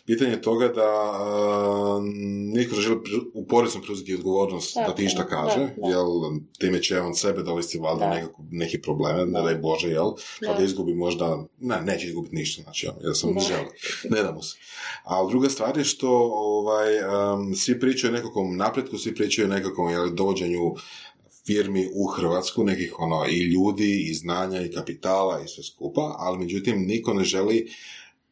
pitanje toga da uh, niko ne želi u poreznom preuzeti odgovornost da Tako ti išta kaže, da, da. jer time će on sebe dovesti valjda Da. nekako, neki probleme, ne Da. daj Bože, jel? Pa Da. da izgubi možda, ne, neće izgubiti ništa, znači, jel, sam Da. ne želi, ne da mu se. A druga stvar je što ovaj, um, svi pričaju o nekakvom napretku, svi pričaju o nekakvom jel, dovođenju firmi u Hrvatsku, nekih ono i ljudi, i znanja, i kapitala, i sve skupa, ali međutim niko ne želi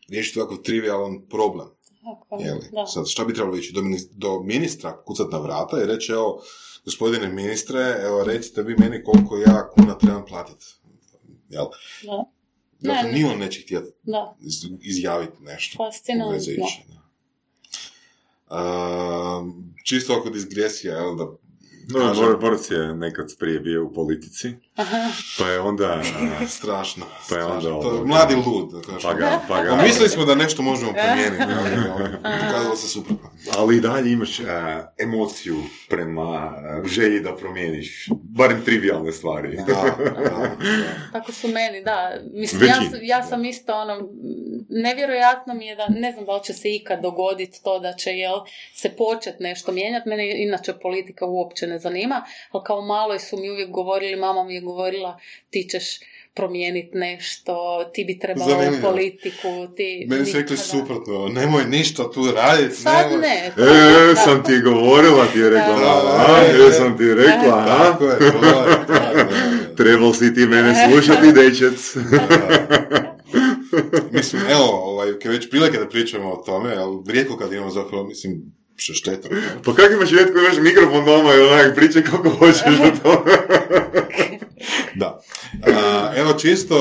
riješiti ovako trivialan problem. Tako je, Jeli? da. Sad, šta bi trebalo ići? Do, do ministra kucat na vrata i reći, evo, gospodine ministre, evo, recite vi meni koliko ja kuna trebam platiti. Jel? Da. Dakle, Ne, ni on neće htjeti izjaviti nešto. fascinantno. uvezujuće, da. A, čisto oko digresija, jel, da No. Bor- Borac je nekad prije bio u politici, pa je onda... Strašno. Pa je onda strašno. To je ovo- mladi lud. da kažem. Pa ga, pa ga... Pa mislili smo da nešto možemo promijeniti, pokazalo se suprotno. Ali i dalje imaš a, emociju prema želji da promijeniš, barem trivialne stvari. Da, da, da. Tako su meni, da. Mislim, ja, ja sam isto ono, nevjerojatno mi je da, ne znam da li će se ikad dogoditi to da će, jel, se počet nešto mijenjati. Mene inače politika uopće ne zanima, ali kao maloj su mi uvijek govorili, mama mi je govorila, ti ćeš promijeniti nešto, ti bi trebala u politiku, ti... Meni su rekli suprotno, nemoj ništa tu raditi. Sad nemoj. ne. E, sam ti govorila, ti je rekla, a, e, sam ti rekla, a, da, da. trebal si ti mene slušati, dečec. Mislim, evo, ovaj, kad već prilike da pričamo o tome, ali rijetko kad imamo zapravo, mislim, što šteta. Pa kak imaš rijetko, imaš mikrofon doma i onak, pričaj kako hoćeš o tome. Da. A, evo, čisto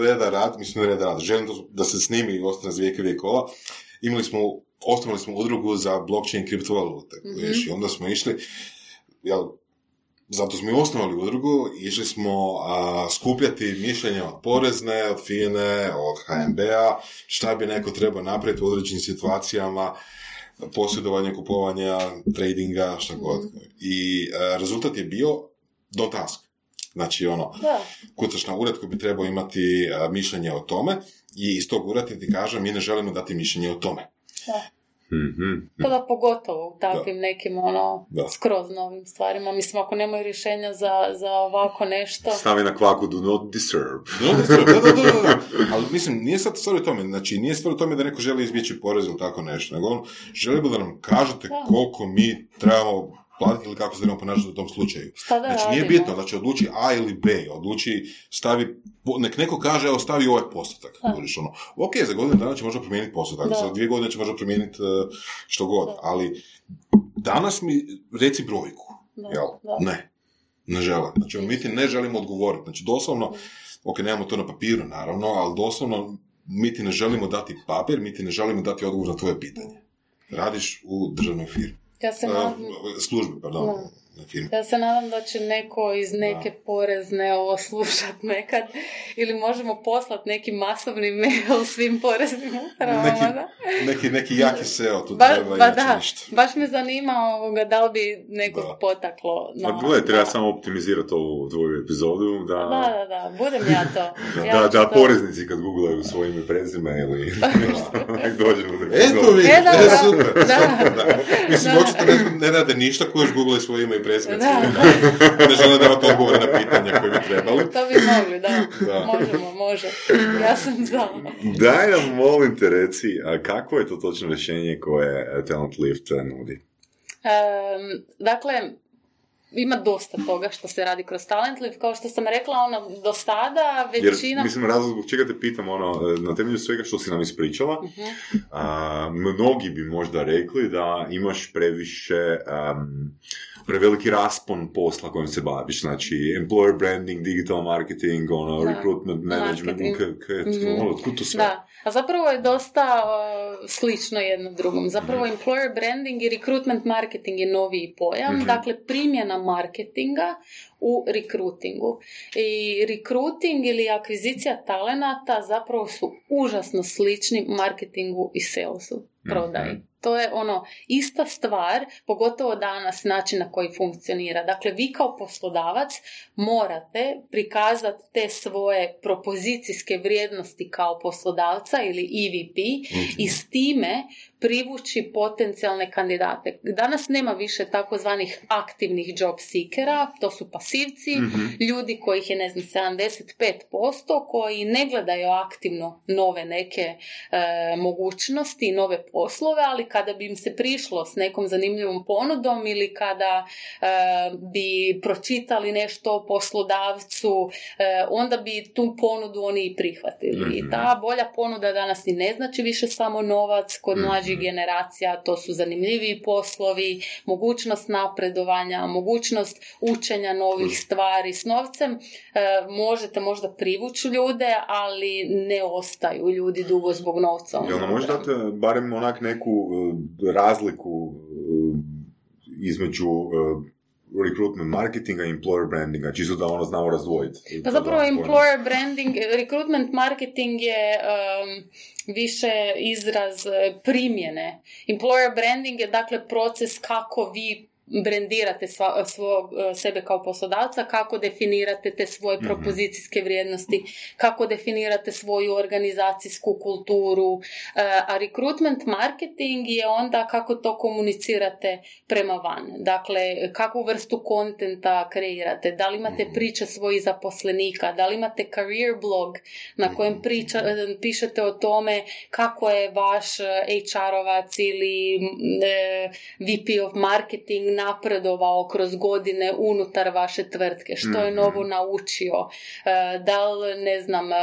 reda rad, mislim reda rad, želim da, da se snimi i ostane za vijeke vijekova. Imali smo, osnovali smo udrugu za blockchain kriptovalute. Mhm. Viš, I onda smo išli, jel, zato smo i osnovali udrugu, išli smo a, skupljati mišljenja od porezne, od FINE, od HNB-a, šta bi neko trebao napraviti u određenim situacijama, posjedovanja, kupovanja, tradinga, šta god. I a, rezultat je bio don't ask. Znači, ono, Da, kucaš na ured koji bi trebao imati a, mišljenje o tome i iz tog ureda ti kaže mi ne želimo dati mišljenje o tome. Mhm. pa da pogotovo u takvim nekim ono Da. skroz novim stvarima. Mislim, ako nemaju rješenja za, za ovako nešto... Stavi na kvaku do not disturb. Da, da, da, da, da, da. Ali mislim, nije sad stvar u tome, znači nije stvar u tome da neko želi izbjeći porez ili tako nešto, nego on želi bi da nam kažete Da. koliko mi trebamo platiti ili kako se trebamo ponašati u tom slučaju. Da Znači nije bitno, znači odluči A ili B, odluči, stavi, nek neko kaže, evo stavi ovaj postotak. Da. Kužiš, ono, ok, za godinu dana će možda promijeniti postotak, Da. za dvije godine će možda promijeniti e, što god, Da. ali danas mi reci brojku, Da, jel? da. Ne, ne žele. Znači, mi ti ne želimo odgovoriti. Znači, doslovno, ok, nemamo to na papiru, naravno, ali doslovno mi ti ne želimo dati papir, mi ti ne želimo dati odgovor na tvoje pitanje. Radiš u državnoj firmi. Ja se E, nadam... službi, pardon, Da. Ja se nadam da će neko iz neke porezne ovo slušat nekad ili možemo poslati neki masovni mail svim poreznim upravama. Neki, da? neki, neki jaki SEO tu Ba, treba ba da, ništa. baš me zanima ovoga, da li bi nekog Da. potaklo. Na, Ma gle, treba da. samo optimizirati ovu tvoju epizodu, da, Da, da, da, budem ja to. Ja da, da to- poreznici kad googlaju svoje ime i prezime ili nešto, nek dođe do Eto vi, E, da, e, da. Da. super, da. Mislim, Da. očito ne, ne rade ništa koji još googlaju svoje ime i prezime. Da. ne žele davati odgovore na pitanja koje bi trebali. To bi mogli, da. Da. Možemo, može. Ja sam za. Daj nam, molim te, reci, a kakvo je to točno rješenje koje Talent Lift nudi? Em, dakle, ima dosta toga što se radi kroz Talentliv. Kao što sam rekla, ono, do sada Jer, većina... mislim, razlog zbog čega te pitam, ono, na temelju svega što si nam ispričala, Mhm. a, mnogi bi možda rekli da imaš previše, am, preveliki raspon posla kojim se baviš, znači employer branding, digital marketing, ono, Da. recruitment management, k- k- Mhm. otkud to sve? Da, a zapravo je dosta uh, slično jedno drugom. Zapravo employer branding i recruitment marketing je noviji pojam, Mhm. dakle primjena marketinga u rekrutingu. I recruiting ili akvizicija talenata zapravo su užasno slični marketingu i salesu, prodaji. To je ono ista stvar, pogotovo danas način na koji funkcionira. Dakle, vi kao poslodavac morate prikazati te svoje propozicijske vrijednosti kao poslodavca ili EVP i s time privući potencijalne kandidate. Danas nema više takozvanih aktivnih job seekera, to su pasivci, Mhm. ljudi kojih je ne znam 75% koji ne gledaju aktivno nove neke e, mogućnosti, nove poslove, ali kada bi im se prišlo s nekom zanimljivom ponudom ili kada e, bi pročitali nešto o poslodavcu, e, onda bi tu ponudu oni i prihvatili. Mhm. I ta bolja ponuda danas i ne znači više samo novac kod Mhm. mlađih generacija, to su zanimljiviji poslovi, mogućnost napredovanja, mogućnost učenja novih stvari s novcem. E, možete možda privući ljude, ali ne ostaju ljudi dugo zbog novca. Jel nam može dati e, barem onak neku e, razliku e, između recruitment marketinga i employer brandinga, čisto da ono znamo razdvojiti. Pa zapravo employer branding, recruitment marketing je um, više izraz e, primjene. Employer branding je dakle proces kako vi brendirate sva, svog, e, sebe kao poslodavca, kako definirate te svoje mhm. propozicijske vrijednosti, kako definirate svoju organizacijsku kulturu, e, a recruitment marketing je onda kako to komunicirate prema van. Dakle, kakvu vrstu kontenta kreirate, da li imate mhm. priče svojih zaposlenika, da li imate career blog na kojem mhm. priča, e, pišete o tome kako je vaš HR-ovac ili VP of marketing napredovao kroz godine unutar vaše tvrtke, što je mhm. novo naučio, e, da li, ne znam, e,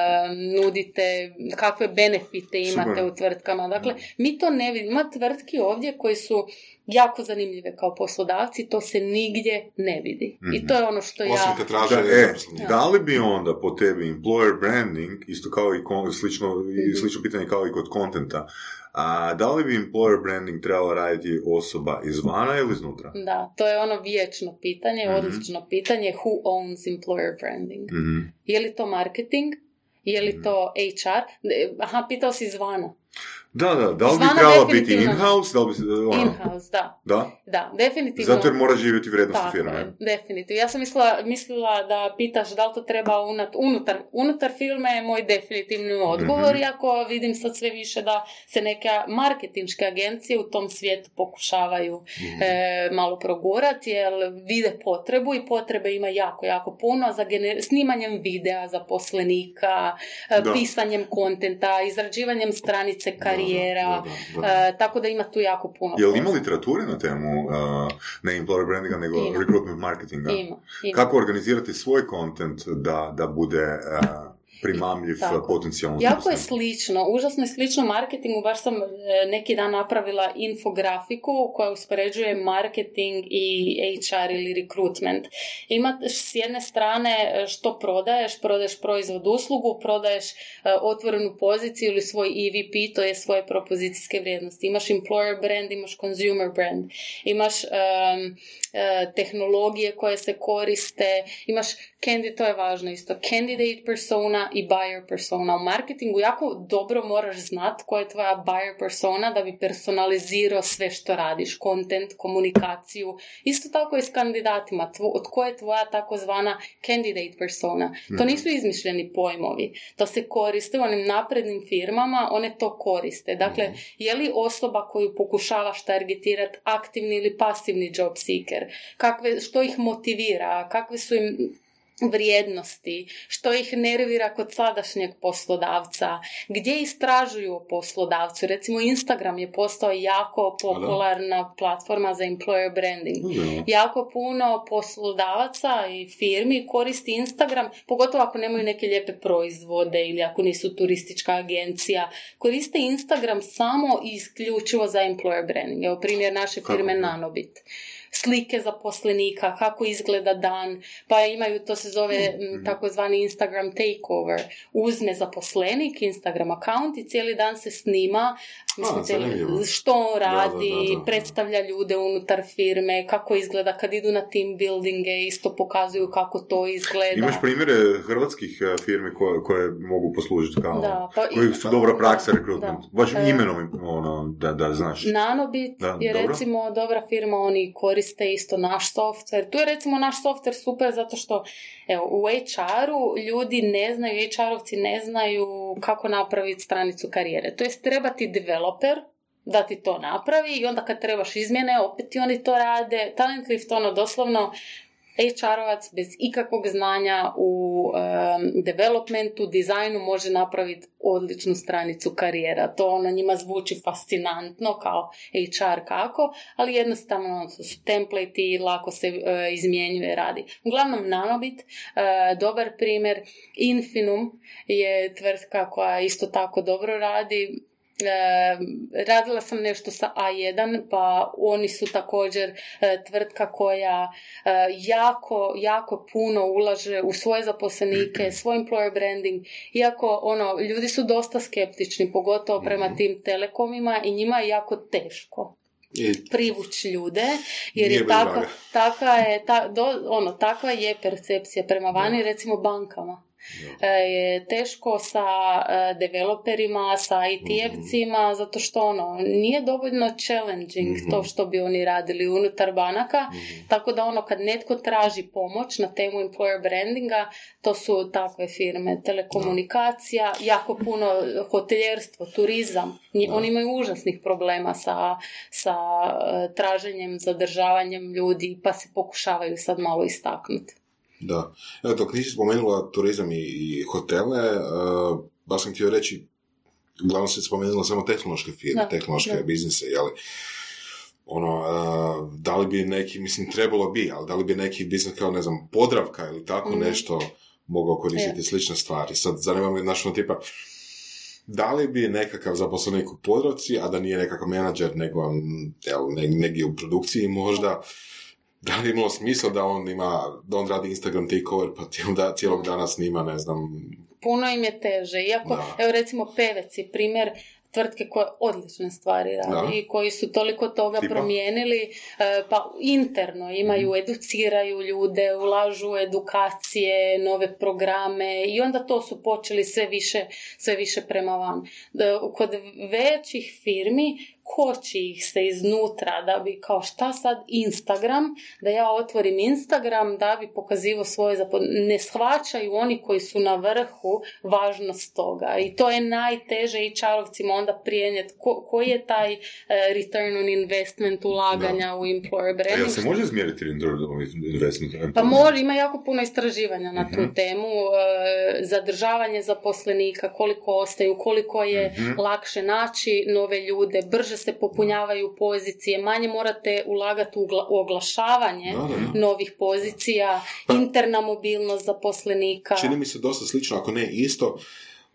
nudite, kakve benefite imate u tvrtkama. Dakle, mi to ne vidimo. Ima tvrtki ovdje koji su jako zanimljive kao poslodavci, to se nigdje ne vidi. I mhm. to je ono što ja... da, e, da li bi onda po tebi employer branding, isto kao i slično, mm slično pitanje kao i kod kontenta, a da li bi employer branding trebala raditi osoba izvana ili iznutra? Da, to je ono vječno pitanje, mm odlično pitanje, who owns employer branding? mm Je li to marketing? Je li mhm. to HR? Aha, pitao si izvana. Da, da, da li bi trebalo biti in-house, da li bi... Ono, in-house, da. Da? Da, definitivno. Zato jer mora živjeti vrijednosti firme. Tako je, definitivno. Ja sam mislila, mislila da pitaš da li to treba unutar, unutar firme je moj definitivni odgovor, mm iako vidim sad sve više da se neke marketinške agencije u tom svijetu pokušavaju mm malo progurati, jer vide potrebu i potrebe ima jako, jako puno za gener- snimanjem videa zaposlenika, e, pisanjem kontenta, izrađivanjem stranice karijera, karijera, e, tako da ima tu jako puno. Je li ima literature na temu uh, ne employer brandinga, nego ima. recruitment marketinga? Ima, ima. Kako organizirati svoj kontent da, da bude primamljiv potencijalno Jako je slično, užasno je slično marketingu, baš sam e, neki dan napravila infografiku koja uspoređuje marketing i HR ili recruitment. Ima s jedne strane e, što prodaješ, prodaješ proizvod uslugu, prodaješ e, otvorenu poziciju ili svoj EVP, to je svoje propozicijske vrijednosti. Imaš employer brand, imaš consumer brand, imaš tehnologije koje se koriste, imaš candidate, to je važno isto, candidate persona i buyer persona. U marketingu jako dobro moraš znat koja je tvoja buyer persona da bi personalizirao sve što radiš, content, komunikaciju. Isto tako i s kandidatima, tvo, od koje je tvoja takozvana candidate persona. To mhm. nisu izmišljeni pojmovi. To se koriste u onim naprednim firmama, one to koriste. Dakle, mhm. je li osoba koju pokušavaš targetirati aktivni ili pasivni job seeker? Kakve, što ih motivira? Kakve su im vrijednosti, što ih nervira kod sadašnjeg poslodavca, gdje istražuju o poslodavcu. Recimo Instagram je postao jako popularna platforma za employer branding. Jako puno poslodavaca i firmi koristi Instagram, pogotovo ako nemaju neke lijepe proizvode ili ako nisu turistička agencija. Koriste Instagram samo i isključivo za employer branding. Evo primjer naše firme Nanobit slike zaposlenika, kako izgleda dan, pa imaju, to se zove mm, takozvani Instagram takeover. Uzme zaposlenik, Instagram account i cijeli dan se snima mislim, što on radi, predstavlja ljude unutar firme, kako izgleda kad idu na team buildinge, isto pokazuju kako to izgleda. Imaš primjere hrvatskih e, firmi koje, koje mogu poslužiti kao, da, pa koji su dobra praksa recruitment, baš e, imenom ono, da, da znaš. Nanobit da, je dobro? recimo dobra firma, oni koriste isto naš software. Tu je recimo naš software super zato što evo, u HR-u ljudi ne znaju, HR-ovci ne znaju kako napraviti stranicu karijere. To jest treba ti developer da ti to napravi i onda kad trebaš izmjene, opet ti oni to rade. Talent Lift, ono, doslovno HR-ovac bez ikakvog znanja u um, developmentu, dizajnu može napraviti odličnu stranicu karijera. To ono njima zvuči fascinantno kao HR kako, ali jednostavno su template i lako se uh, izmjenjuje radi. Uglavnom Nanobit, uh, dobar primjer, Infinum je tvrtka koja isto tako dobro radi, radila sam nešto sa A1, pa oni su također e, tvrtka koja e, jako, jako puno ulaže u svoje zaposlenike, svoj employer branding, iako ono, ljudi su dosta skeptični, pogotovo prema mhm. tim telekomima i njima je jako teško privući ljude, jer je takva, je, ta, do, ono, takva je percepcija prema vani, recimo bankama. Je teško sa e, developerima, sa IT-evcima, zato što ono, nije dovoljno challenging Mhm. to što bi oni radili unutar banaka, tako da ono, kad netko traži pomoć na temu employer brandinga, to su takve firme, telekomunikacija, jako puno hoteljerstvo, turizam, oni imaju užasnih problema sa, sa e, traženjem, zadržavanjem ljudi, pa se pokušavaju sad malo istaknuti. Da. Evo, dok nisi spomenula turizam i, i hotele, uh, baš sam htio reći, uglavnom si spomenula samo tehnološke firme, Da, tehnološke da. biznise, jeli? Ono, uh, da li bi neki, mislim, trebalo bi, ali da li bi neki biznis kao, ne znam, Podravka ili tako Mhm. nešto mogao koristiti Je. slične stvari. Sad, zanima me, znaš, ono, tipa, da li bi nekakav zaposlenik u Podravci, a da nije nekakav menadžer, nego mm, jel, ne- negdje u produkciji možda, da li je imalo smisla da on ima, da on radi Instagram takeover pa cijel da, cijelog dana snima, ne znam, Puno im je teže, iako, Da. evo recimo Pevec je primjer tvrtke koje odlične stvari radi Da. i koji su toliko toga Tipa? promijenili, e, pa interno imaju, Mhm. educiraju ljude, ulažu u edukacije, nove programe i onda to su počeli sve više, sve više prema van. Da, kod većih firmi koči ih se iznutra da bi kao šta sad Instagram, da ja otvorim Instagram da bi pokazivao svoje zapo... Ne shvaćaju oni koji su na vrhu važnost toga i to je najteže i čarovcima onda prijenijeti ko, koji je taj eh, return on investment ulaganja u employer branding. jel se može izmjeriti return on investment? Pa mora, ima jako puno istraživanja na tu Mhm. temu, e, zadržavanje zaposlenika, koliko ostaju, koliko je Mhm. lakše naći nove ljude, brže se popunjavaju pozicije, manje morate ulagati u oglašavanje Da, da, da. novih pozicija, Pa- interna mobilnost zaposlenika. čini mi se dosta slično, ako ne isto,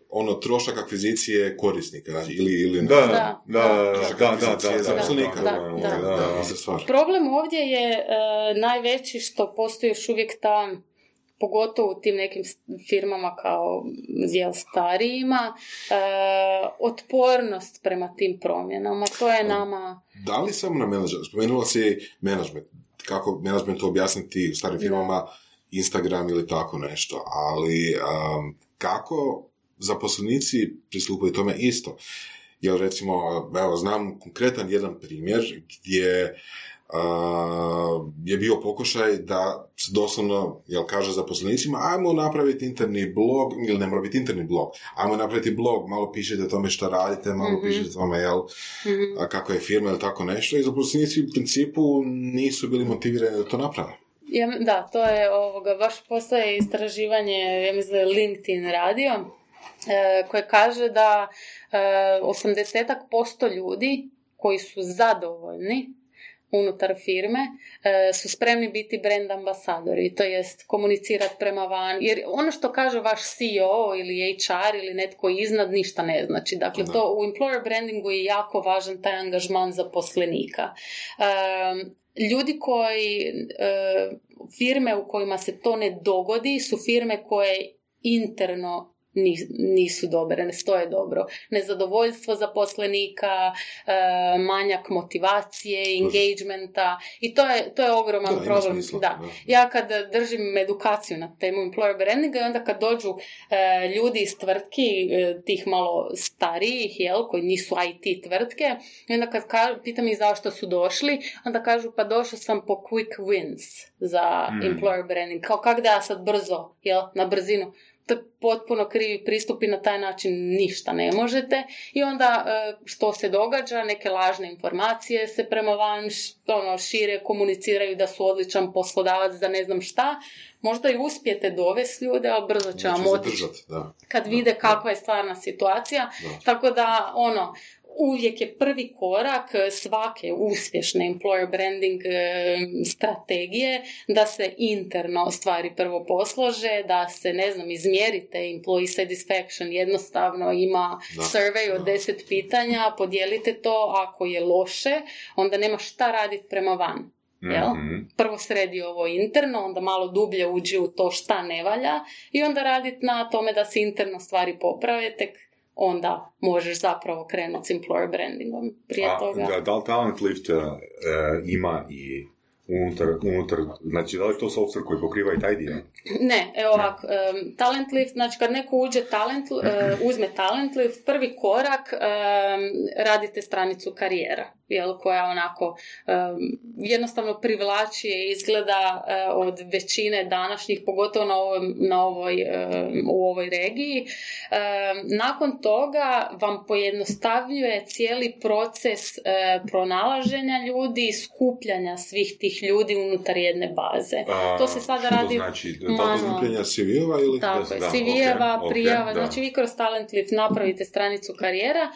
ono trošak akvizicije korisnika, znači, ili, ili Da, da, Da, da, da, da, da, da. Da, da, da. da, da. Problem ovdje je e, najveći što postoji još uvijek ta pogotovo u tim nekim firmama kao jel, starijima, e, otpornost prema tim promjenama. To je nama... Da li samo na menadžer? Spomenula si menadžment. Kako menadžment objasniti u starim firmama Instagram ili tako nešto, ali um, kako zaposlenici pristupaju tome isto? Jer recimo, evo, znam konkretan jedan primjer gdje je bio pokušaj da se doslovno, jel kaže zaposlenicima, ajmo napraviti interni blog, ili ne mora biti interni blog, ajmo napraviti blog, malo pišete o tome što radite, malo Mhm. pišete o tome, jel, Mhm. a kako je firma ili tako nešto i zaposlenici u principu nisu bili motivirani da to naprave. Ja, da, to je ovoga, baš postoje istraživanje, ja mislim LinkedIn radio, e, koje kaže da e, 80% ljudi koji su zadovoljni unutar firme e, su spremni biti brand ambasadori, to jest komunicirati prema van, jer ono što kaže vaš CEO ili HR ili netko iznad ništa ne znači. Dakle, Da. to u employer brandingu je jako važan taj angažman zaposlenika. Ljudi koji, e, firme u kojima se to ne dogodi su firme koje interno nisu dobre, ne stoje dobro. Nezadovoljstvo zaposlenika, e, manjak motivacije, engagementa i to je, to je ogroman ima problem. smisla, Da. da. Ja kad držim edukaciju na temu employer brandinga i onda kad dođu e, ljudi iz tvrtki, e, tih malo starijih, jel, koji nisu IT tvrtke, i onda kad ka- pitam ih zašto su došli, onda kažu pa došao sam po quick wins za Mm. employer branding. Kao kak da ja sad brzo, jel, na brzinu. To je potpuno krivi pristup i na taj način ništa ne možete. I onda e, što se događa, neke lažne informacije se prema van ono, šire, komuniciraju da su odličan poslodavac, da ne znam šta. Možda i uspijete dovesti ljude, ali brzo će vam otići da. kad vide kakva je stvarna situacija. Da. Tako da, ono, uvijek je prvi korak svake uspješne employer branding e, strategije da se interno stvari prvo poslože, da se, ne znam, izmjerite employee satisfaction, jednostavno ima Da. survey od Da. deset pitanja, podijelite to, ako je loše, onda nema šta raditi prema van. Jel? Mhm. prvo sredi ovo interno, onda malo dublje uđi u to šta ne valja i onda raditi na tome da se interno stvari poprave, tek onda možeš zapravo krenuti s employer brandingom. Prije A, toga... da, da li Talent Lift e, ima i unutar, unutar, znači da li to software koji pokriva i taj dio? Ne, evo ovako, um, Talent Lift, znači kad neko uđe talent, uh, uzme Talent Lift, prvi korak um, radite stranicu karijera, jel, koja onako um, jednostavno privlači i izgleda uh, od većine današnjih, pogotovo na, ovom, na ovoj, um, u ovoj regiji. Um, nakon toga vam pojednostavljuje cijeli proces uh, pronalaženja ljudi, skupljanja svih tih ljudi unutar jedne baze. A, to se sada radi znači? Skupljanja CV-eva ili... Tako je, Da, CV-eva, ok, ok, prijava, da. znači vi kroz Talent Lift napravite stranicu karijera,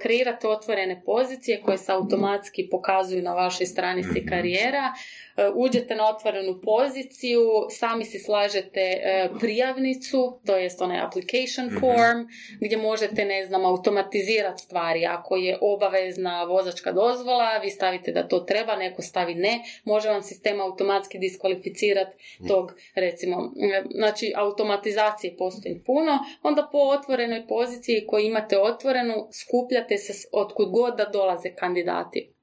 kreirate otvorene pozicije koje se automatski pokazuju na vašoj stranici Mhm. karijera, e, uđete na otvorenu poziciju, sami si slažete e, prijavnicu, to jest onaj application Mhm. form, gdje možete, ne znam, automatizirati stvari. Ako je obavezna vozačka dozvola, vi stavite da to treba, neko stavi ne, može vam sistem automatski diskvalificirati tog, recimo, e, znači automatizacije postoji puno, onda po otvorenoj poziciji koju imate otvorenu, skupljate se otkud god da dolaze kandidati.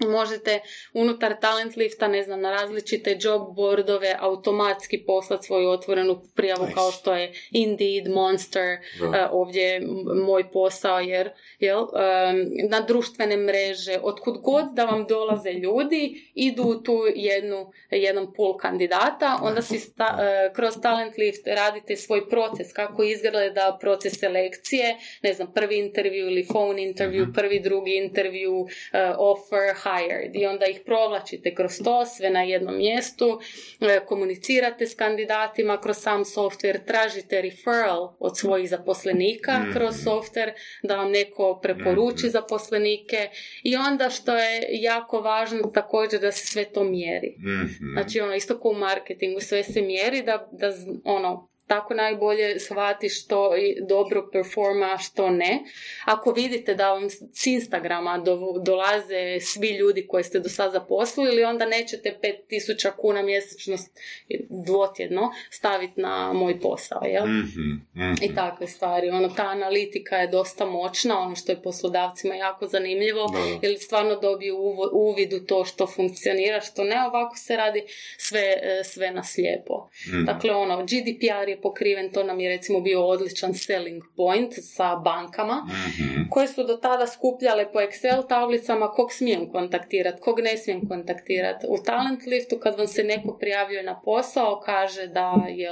Možete unutar talent lifta, ne znam, na različite job boardove automatski poslati svoju otvorenu prijavu Nice. kao što je Indeed, Monster, Da. e, ovdje je moj posao jer jel, em, na društvene mreže, otkud god da vam dolaze ljudi, idu u tu jednu, jedan pool kandidata, onda si sta- e, kroz Talent Lift radite svoj proces, kako izgleda proces selekcije, ne znam, prvi intervju ili phone intervju, prvi, drugi intervju, e, offer, hired i onda ih provlačite kroz to, sve na jednom mjestu, e, komunicirate s kandidatima kroz sam software, tražite referral od svojih zaposlenika Mhm. kroz software, da vam neko preporuči Mhm. zaposlenike i onda što je jako važno također da se sve to mjeri. Mhm. Znači ono isto kao u marketingu sve se mjeri da, da ono tako najbolje shvati što i dobro performa, što ne. Ako vidite da vam s Instagrama do- dolaze svi ljudi koje ste do sada zaposlili, onda nećete 5000 kuna mjesečno dvotjedno staviti na moj posao, jel? Mhm, mhm. I takve stvari. Ono, ta analitika je dosta moćna, ono što je poslodavcima jako zanimljivo, Da, jer stvarno dobiju uvid u to što funkcionira, što ne, ovako se radi sve, e, sve na slijepo. Mhm. Dakle, ono, GDPR je pokriven, to nam je recimo bio odličan selling point sa bankama, Mhm. koje su do tada skupljale po Excel tablicama kog smijem kontaktirati, kog ne smijem kontaktirati. U Talent Liftu kad vam se neko prijavljuje na posao, kaže da je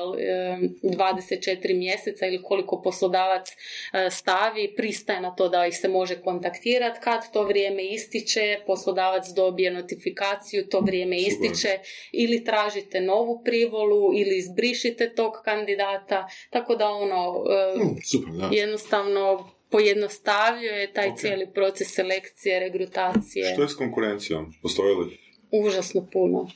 24 mjeseca ili koliko poslodavac e, stavi, pristaje na to da ih se može kontaktirati. Kad to vrijeme ističe, poslodavac dobije notifikaciju, to vrijeme ističe ili tražite novu privolu ili izbrišite tog kandidata. Tako da ono, Mm, super, da. jednostavno pojednostavljuje taj Ok. cijeli proces selekcije, regrutacije. Što je s konkurencijom? Postoji li? Užasno puno.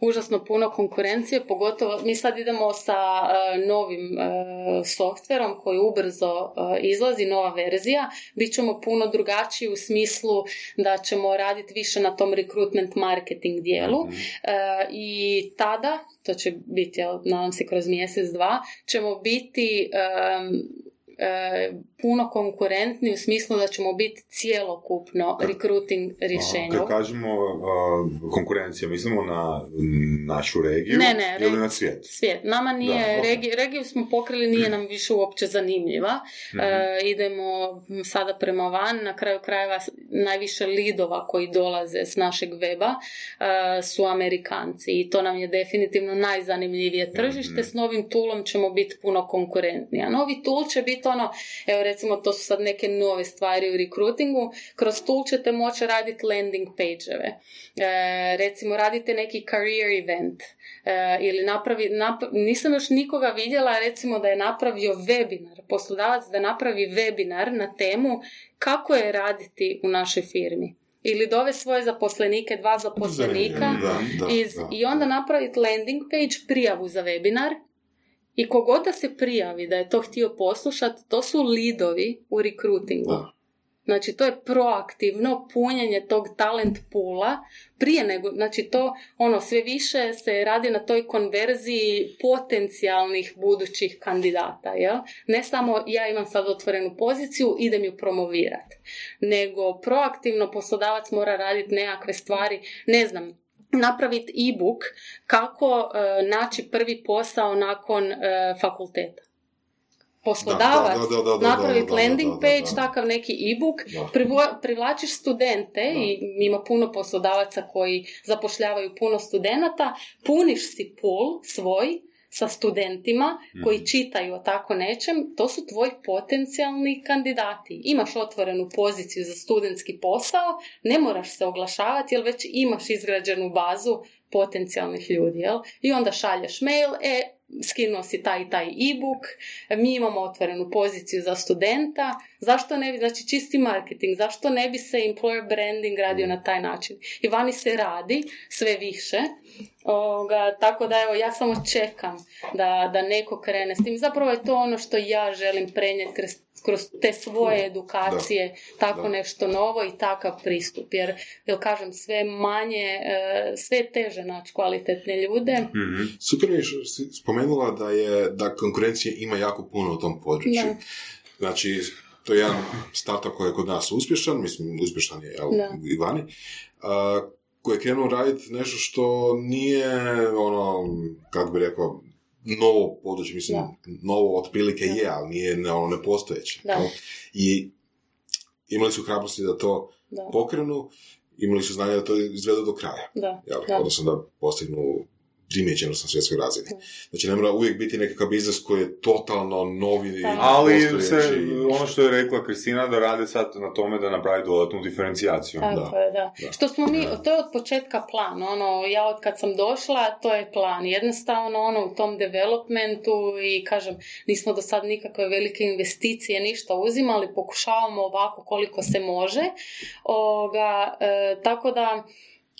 Užasno puno konkurencije, pogotovo mi sad idemo sa e, novim e, softverom koji ubrzo e, izlazi, nova verzija. Bićemo puno drugačiji u smislu da ćemo raditi više na tom recruitment marketing dijelu. Mhm. E, I tada, to će biti, jel, nadam se kroz mjesec, dva, ćemo biti e, puno konkurentni u smislu da ćemo biti cijelokupno recruiting rješenje. Kad kažemo a, konkurencija, mislimo na našu regiju Ne, ne, ili reg- na svijet? Svijet. Nama nije, Da, ok. regiju, regiju smo pokrili, nije nam više uopće zanimljiva. Mhm. E, idemo sada prema van, na kraju krajeva najviše lidova koji dolaze s našeg weba e, su Amerikanci i to nam je definitivno najzanimljivije tržište. Mhm. S novim toolom ćemo biti puno konkurentniji. A novi tool će biti ono, evo recimo to su sad neke nove stvari u recruitingu, kroz tool ćete moći raditi landing page-eve. E, recimo radite neki career event e, ili napravi, nap- nisam još nikoga vidjela recimo da je napravio webinar, poslodavac da napravi webinar na temu kako je raditi u našoj firmi. Ili dove svoje zaposlenike, dva zaposlenika Da, da, iz, da. i onda napraviti landing page, prijavu za webinar i kogod da se prijavi da je to htio poslušati, to su lidovi u recruitingu. Da. Znači, to je proaktivno punjenje tog talent pula prije nego, znači to ono sve više se radi na toj konverziji potencijalnih budućih kandidata, jel? Ne samo ja imam sad otvorenu poziciju, idem ju promovirati, nego proaktivno poslodavac mora raditi nekakve stvari, ne znam, napraviti e-book kako e, naći prvi posao nakon e, fakulteta. Poslodavac napraviti landing page, takav neki e-book, privlačiš studente i ima puno poslodavaca koji zapošljavaju puno studenata, puniš si pool svoj sa studentima koji mhm. čitaju o tako nečem, to su tvoji potencijalni kandidati. Imaš otvorenu poziciju za studentski posao, ne moraš se oglašavati jer već imaš izgrađenu bazu potencijalnih ljudi. Jel? I onda šalješ mail, e, skinuo si taj i taj e-book, mi imamo otvorenu poziciju za studenta, zašto ne bi, znači čisti marketing, zašto ne bi se employer branding radio na taj način. I vani se radi sve više, Ovoga, tako da evo ja samo čekam da, da neko krene s tim. Zapravo je to ono što ja želim prenijeti kroz, kroz te svoje edukacije, tako nešto novo i takav pristup. Jer, jer kažem, sve manje, e, sve teže naći kvalitetne ljude. Mm-hmm. Super mi spomenula da je da konkurencije ima jako puno u tom području. Da. Znači, to je jedan startup koji je kod nas uspješan, mislim, uspješan je jel, i vani. Uh, koji je krenuo raditi nešto što nije ono, kako bi rekao, novo područje, mislim, novo otprilike je, ali nije ne, ono nepostojeće. I imali su hrabrosti da to pokrenu, imali su znanje da to izvedu do kraja. Da. Jel? Odnosno da postignu primijećeno na svjetskoj razini. Znači, ne mora uvijek biti nekakav biznis koji je totalno novi. Ali se, ono što je rekla Kristina, da rade sad na tome da napravi dodatnu diferencijaciju. Tako da. je, da. Što smo mi, to je od početka plan. Ono, ja od kad sam došla, to je plan. Jednostavno, ono, u tom developmentu i, kažem, nismo do sad nikakve velike investicije, ništa uzimali, pokušavamo ovako koliko se može. Oga, e, tako da,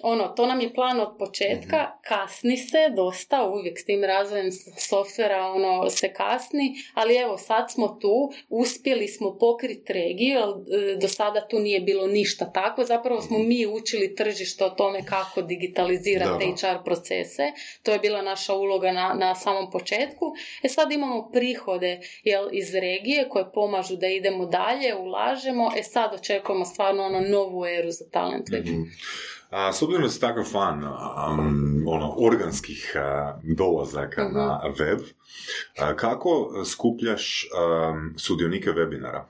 ono, to nam je plan od početka, mhm. kasni se dosta, uvijek s tim razvojem softvera ono, se kasni, ali evo sad smo tu, uspjeli smo pokriti regiju, e, do sada tu nije bilo ništa tako, zapravo smo mhm. mi učili tržište o tome kako digitalizirati HR procese, to je bila naša uloga na, na samom početku. E sad imamo prihode jel, iz regije koje pomažu da idemo dalje, ulažemo, e sad očekujemo stvarno ono novu eru za talent. mm a, s obzirom da si takav fan um, ono, organskih uh, dolazaka uh-huh. na web, uh, kako skupljaš um, sudionike webinara?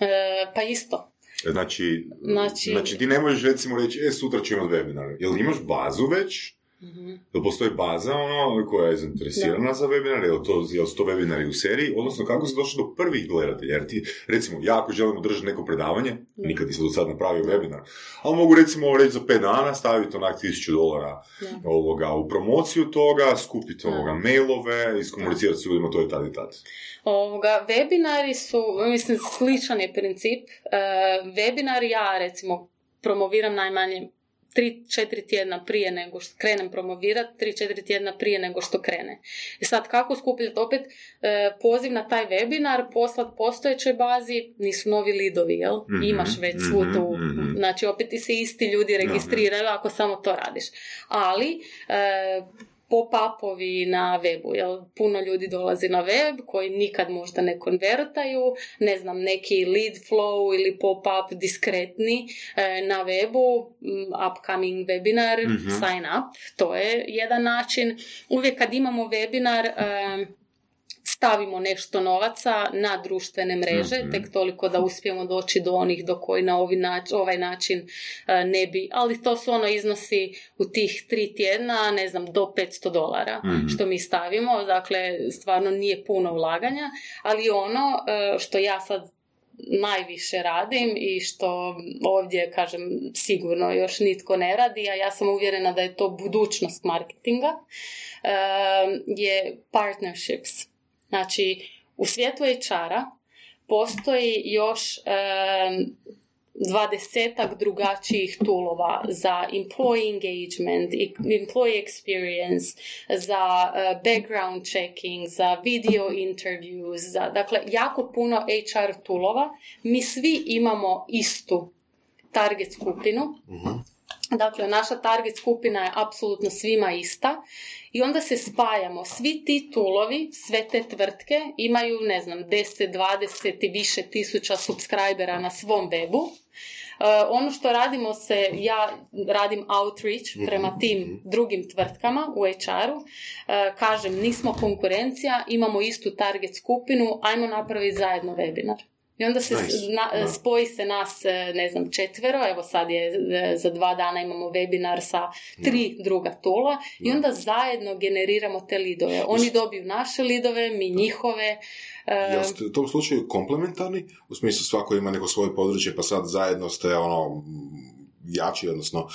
E, pa isto. Znači, znači, znači, ti ne možeš recimo reći, e, sutra ću imati webinar. Jel imaš bazu već? Mm-hmm. Jel postoji baza ono, koja je zainteresirana za webinar, jel to, jel su to webinari u seriji, odnosno kako se došlo do prvih gledatelja, jer ti, recimo, ja ako želim održati neko predavanje, mm nikad nisam do sad napravio webinar, ali mogu recimo reći za 5 dana staviti onak 1000 dolara ovoga, u promociju toga, skupiti ovoga mailove, iskomunicirati s ljudima, to je tad i tad. Ovoga, webinari su, mislim, sličan je princip. Uh, webinari ja, recimo, promoviram najmanje 3-4 tjedna prije nego što krenem promovirati, 3-4 tjedna prije nego što krene. I sad kako skupljati opet e, poziv na taj webinar, poslat postojećoj bazi, nisu novi lidovi, jel? Mhm, Imaš već svu mhm, tu, mhm. znači opet ti se isti ljudi registriraju ako samo to radiš. Ali, e, pop-upovi na webu, jer puno ljudi dolazi na web koji nikad možda ne konvertaju, ne znam, neki lead flow ili pop-up diskretni e, na webu, upcoming webinar, mm sign up, to je jedan način. Uvijek kad imamo webinar, e, stavimo nešto novaca na društvene mreže, mhm. tek toliko da uspijemo doći do onih do koji na ovaj način e, ne bi, ali to su ono iznosi u tih tri tjedna, ne znam, do 500 dolara mhm. što mi stavimo, dakle stvarno nije puno ulaganja, ali ono e, što ja sad najviše radim i što ovdje, kažem, sigurno još nitko ne radi, a ja sam uvjerena da je to budućnost marketinga, e, je partnerships. Znači, u svijetu HR-a postoji još dvadesetak drugačijih tulova za employee engagement, employee experience, za uh, background checking, za video interviews, za, dakle, jako puno HR tulova. Mi svi imamo istu target skupinu, Mhm. Dakle, naša target skupina je apsolutno svima ista i onda se spajamo. Svi ti tulovi, sve te tvrtke imaju, ne znam, 10, 20 i više tisuća subscribera na svom webu. Uh, ono što radimo se, ja radim outreach prema tim drugim tvrtkama u HR-u. Uh, kažem, nismo konkurencija, imamo istu target skupinu, ajmo napraviti zajedno webinar. I onda se Nice. na- Da. spoji se nas, e, ne znam, četvero, evo sad je e, za dva dana imamo webinar sa tri druga tula i onda zajedno generiramo te lidove. Oni dobiju naše lidove, mi njihove. e, Jel ste u tom slučaju komplementarni? U smislu svako ima neko svoje područje pa sad zajedno ste ono jači, odnosno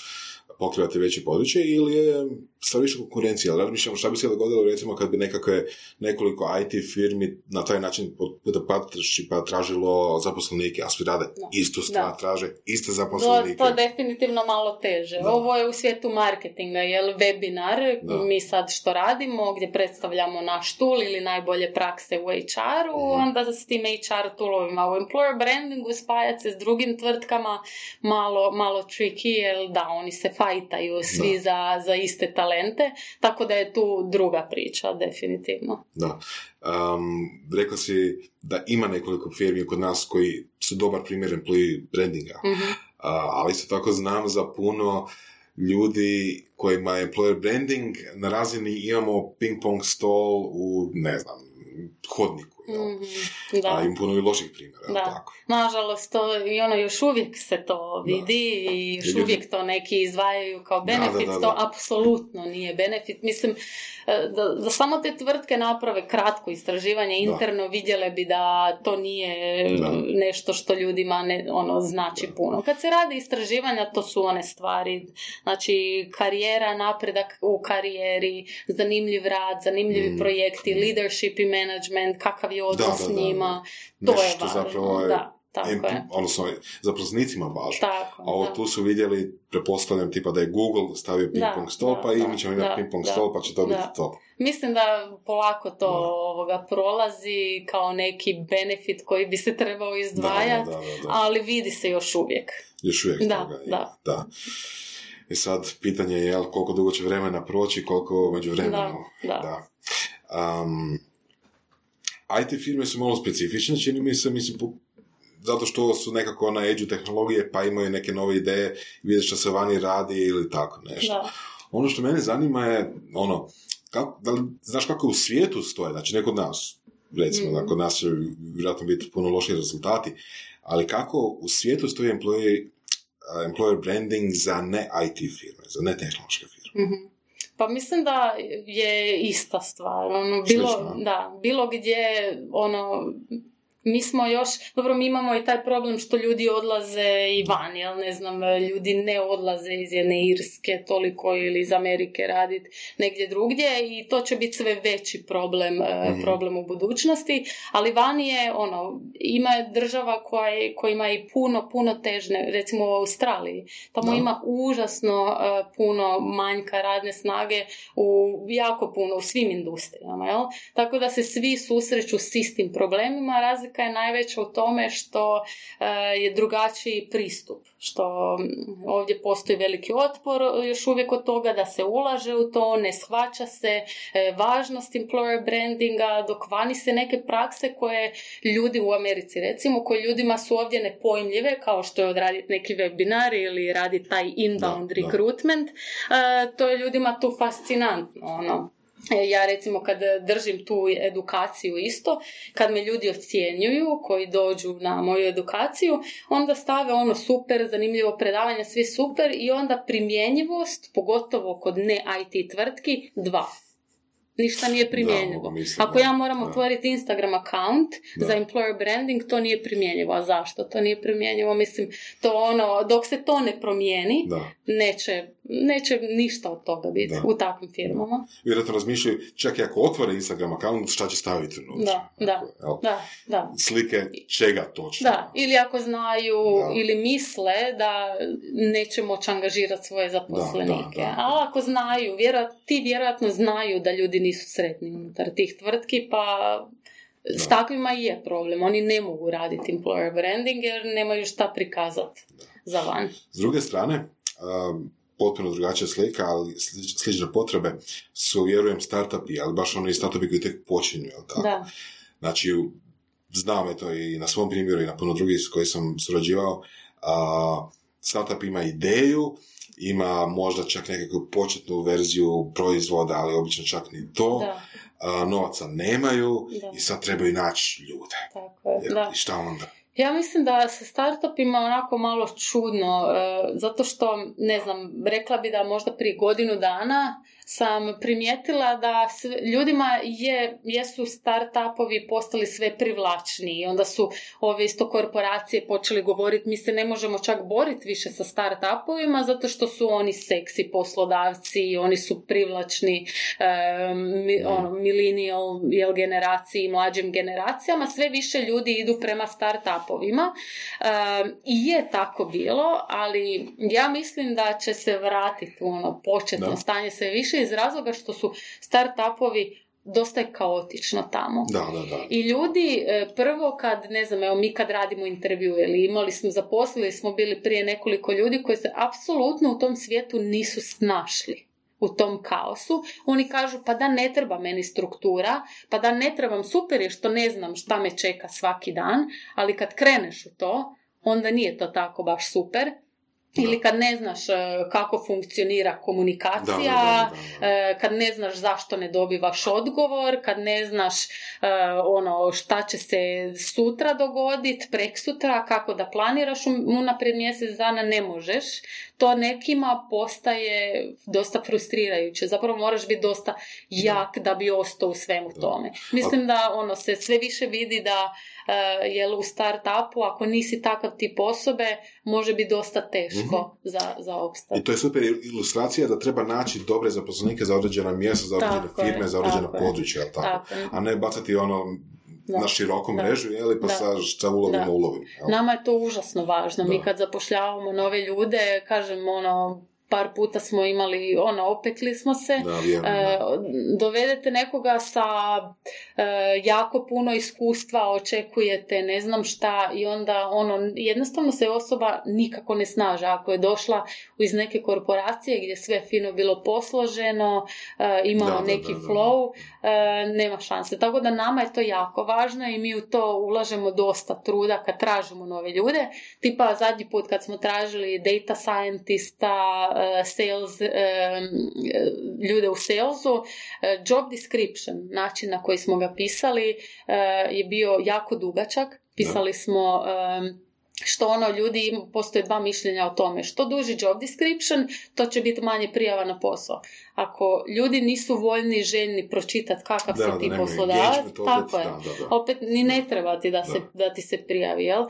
pokrivate veće područje ili je sve više konkurencija? Ali razmišljamo šta bi se dogodilo recimo kad bi nekakve nekoliko IT firmi na taj način puta partnershipa tražilo zaposlenike, a svi rade Da. istu stvar, Da. traže iste To, zaposlenike. to definitivno malo teže. Da. Ovo je u svijetu marketinga, jel webinar, Da. mi sad što radimo, gdje predstavljamo naš tool ili najbolje prakse u HR-u, Mhm. onda s tim HR toolovima u employer brandingu spajati se s drugim tvrtkama malo, malo tricky, jer da, oni se fajtaju svi Da. za, za iste talente, tako da je tu druga priča, definitivno. Da. Um, rekla si da ima nekoliko firmi kod nas koji su dobar primjer employee brandinga. Mhm. A, ali isto tako znam za puno ljudi kojima je employer branding na razini imamo ping pong stol u, ne znam, hodniku. Mhm. Da. A im puno i loših primjera. Da. Tako. Nažalost, to, i ono još uvijek se to vidi i još uvijek to neki izdvajaju kao Da, benefit, da, da, da. to apsolutno nije benefit. Mislim, da, da samo te tvrtke naprave kratko istraživanje Da. interno, vidjele bi da to nije Da. nešto što ljudima ne, ono, znači puno. Kad se radi istraživanja, to su one stvari, znači karijera, napredak u karijeri, zanimljiv rad, zanimljivi Mm. projekti, leadership i management, kakav je odnos Da, s da, da. njima, to je važno. zapravo je da, tako em- je. odnosno zaposlenicima važno. Tako, A ovo da. tu su vidjeli, prepostavljam tipa da je Google stavio ping Da, pong stol, da, pa i da, mi ćemo imati da, ping pong da, stol, pa će to biti da. to. Mislim da polako to Da. ovoga prolazi kao neki benefit koji bi se trebao izdvajati, Da, da, da, da. ali vidi se još uvijek. Još uvijek Da, toga da. da. I sad pitanje je jel, koliko dugo će vremena proći, koliko među vremenu. Da, da. Um, IT firme su malo specifične, čini mi se, mislim, po- zato što su nekako na edge tehnologije, pa imaju neke nove ideje, vide što se vani radi ili tako nešto. Da. Ono što mene zanima je, ono, kako, da li, znaš kako u svijetu stoje, znači ne kod nas, recimo, Mhm. da kod nas će vjerojatno biti puno lošiji rezultati, ali kako u svijetu stoji employee, uh, employer branding za ne IT firme, za ne tehnološke firme. Mhm. Pa mislim da je ista stvar. Ono, bilo, Slično, da, bilo gdje, ono, mi smo još, dobro mi imamo i taj problem što ljudi odlaze i van, jel ne znam, ljudi ne odlaze iz jedne Irske toliko ili iz Amerike raditi negdje drugdje i to će biti sve veći problem, Mhm. problem u budućnosti, ali vani je, ono, ima država koja je, kojima je i puno, puno težne, recimo u Australiji, tamo Da. ima užasno e, puno manjka radne snage u jako puno, u svim industrijama, jel? Tako da se svi susreću s istim problemima, razlika je najveća u tome što e, je drugačiji pristup, što ovdje postoji veliki otpor još uvijek od toga da se ulaže u to, ne shvaća se e, važnost employer brandinga, dok vani se neke prakse koje ljudi u Americi recimo, koje ljudima su ovdje nepojmljive, kao što je odraditi neki webinar ili raditi taj inbound Da, recruitment, e, to je ljudima tu fascinantno, ono. E, Ja recimo kad držim tu edukaciju isto, kad me ljudi ocjenjuju koji dođu na moju edukaciju, onda stave ono super, zanimljivo predavanje, svi super i onda primjenjivost, pogotovo kod ne IT tvrtki, dva. Ništa nije primjenjivo. Da, mislim, Ako da, ja moram da. otvoriti Instagram account za employer branding, to nije primjenjivo. A zašto to nije primjenjivo? Mislim, to ono, dok se to ne promijeni, neće neće ništa od toga biti Da. u takvim firmama. Vjerojatno razmišljaju, čak i ako otvore Instagram account, šta će staviti unutra. Da, da, jel? Da, da. Slike čega točno. Da, ili ako znaju Da. ili misle da neće moći angažirati svoje zaposlenike. Da, da, da. A ako znaju, vjerat, ti vjerojatno znaju da ljudi nisu sretni unutar tih tvrtki, pa s takvima i je problem. Oni ne mogu raditi employer branding jer nemaju šta prikazati za van. S druge strane, um, potpuno drugačija slika, ali slič- slične potrebe su, vjerujem, startupi, ali baš oni startupi koji tek počinju, jel tako? Da, Znači, znam eto i na svom primjeru i na puno drugih s koji sam surađivao, a, startup ima ideju, ima možda čak nekakvu početnu verziju proizvoda, ali obično čak ni to, da, a, novaca nemaju Da. i sad trebaju naći ljude. tako je. Jel? Da. I šta onda? Ja mislim da sa startupima onako malo čudno, e, zato što, ne znam, rekla bi da možda prije godinu dana sam primijetila da sve- ljudima je, jesu startupovi postali sve privlačniji. Onda su ove isto korporacije počeli govoriti mi se ne možemo čak boriti više sa startupovima zato što su oni seksi poslodavci, oni su privlačni e, mi, ono, millennial jel, generaciji, mlađim generacijama, sve više ljudi idu prema startupovima. E, i je tako bilo, ali ja mislim da će se vratiti u ono početno Da. stanje sve više iz razloga što su startupovi dosta je kaotično tamo. Da, da, da. I ljudi e, prvo kad, ne znam, evo mi kad radimo intervju ili imali smo, zaposlili smo bili prije nekoliko ljudi koji se apsolutno u tom svijetu nisu snašli u tom kaosu. Oni kažu pa da ne treba meni struktura, pa da ne trebam, super je što ne znam šta me čeka svaki dan, ali kad kreneš u to, onda nije to tako baš super. Ili kad ne znaš e, kako funkcionira komunikacija, Da, da, da, da, da. e, kad ne znaš zašto ne dobivaš odgovor, kad ne znaš e, ono šta će se sutra dogoditi, preksutra, kako da planiraš un- unaprijed mjesec dana ne možeš. To nekima postaje dosta frustrirajuće. Zapravo moraš biti dosta jak da bi ostao u svemu Da. tome. Mislim da ono se sve više vidi da e, jel u startupu ako nisi takav tip osobe može biti dosta teško za, za opstav. I to je super ilustracija da treba naći dobre zaposlenike za određena mjesta, za određene Tako je, firme, za određena tako je. područja, jel tako? Tako je. A ne bacati ono Da. na široku Da. mrežu, jeli, pa Da. sa šta ulovimo, jel? Nama je to užasno važno. Mi kad zapošljavamo nove ljude, kažem ono, par puta smo imali, ono, opekli smo se. Da, vjerujem, E, da. dovedete nekoga sa e, jako puno iskustva, očekujete ne znam šta i onda ono, jednostavno se osoba nikako ne snaže. Ako je došla iz neke korporacije gdje sve fino bilo posloženo, e, imalo Da, neki da, da. flow, e, nema šanse. Tako da nama je to jako važno i mi u to ulažemo dosta truda kad tražimo nove ljude. Tipa zadnji put kad smo tražili data scientista, sales, e, ljude u salesu, e, job description, način na koji smo ga pisali e, je bio jako dugačak. Pisali smo što ono ljudi, postoje dva mišljenja o tome. Što duži job description, to će biti manje prijava na posao. Ako ljudi nisu voljni i željni pročitati kakav Da, si ti poslodavac, tako je. da, da, da. Opet ni ne treba ti da, se, Da. da ti se prijavi, jel? E,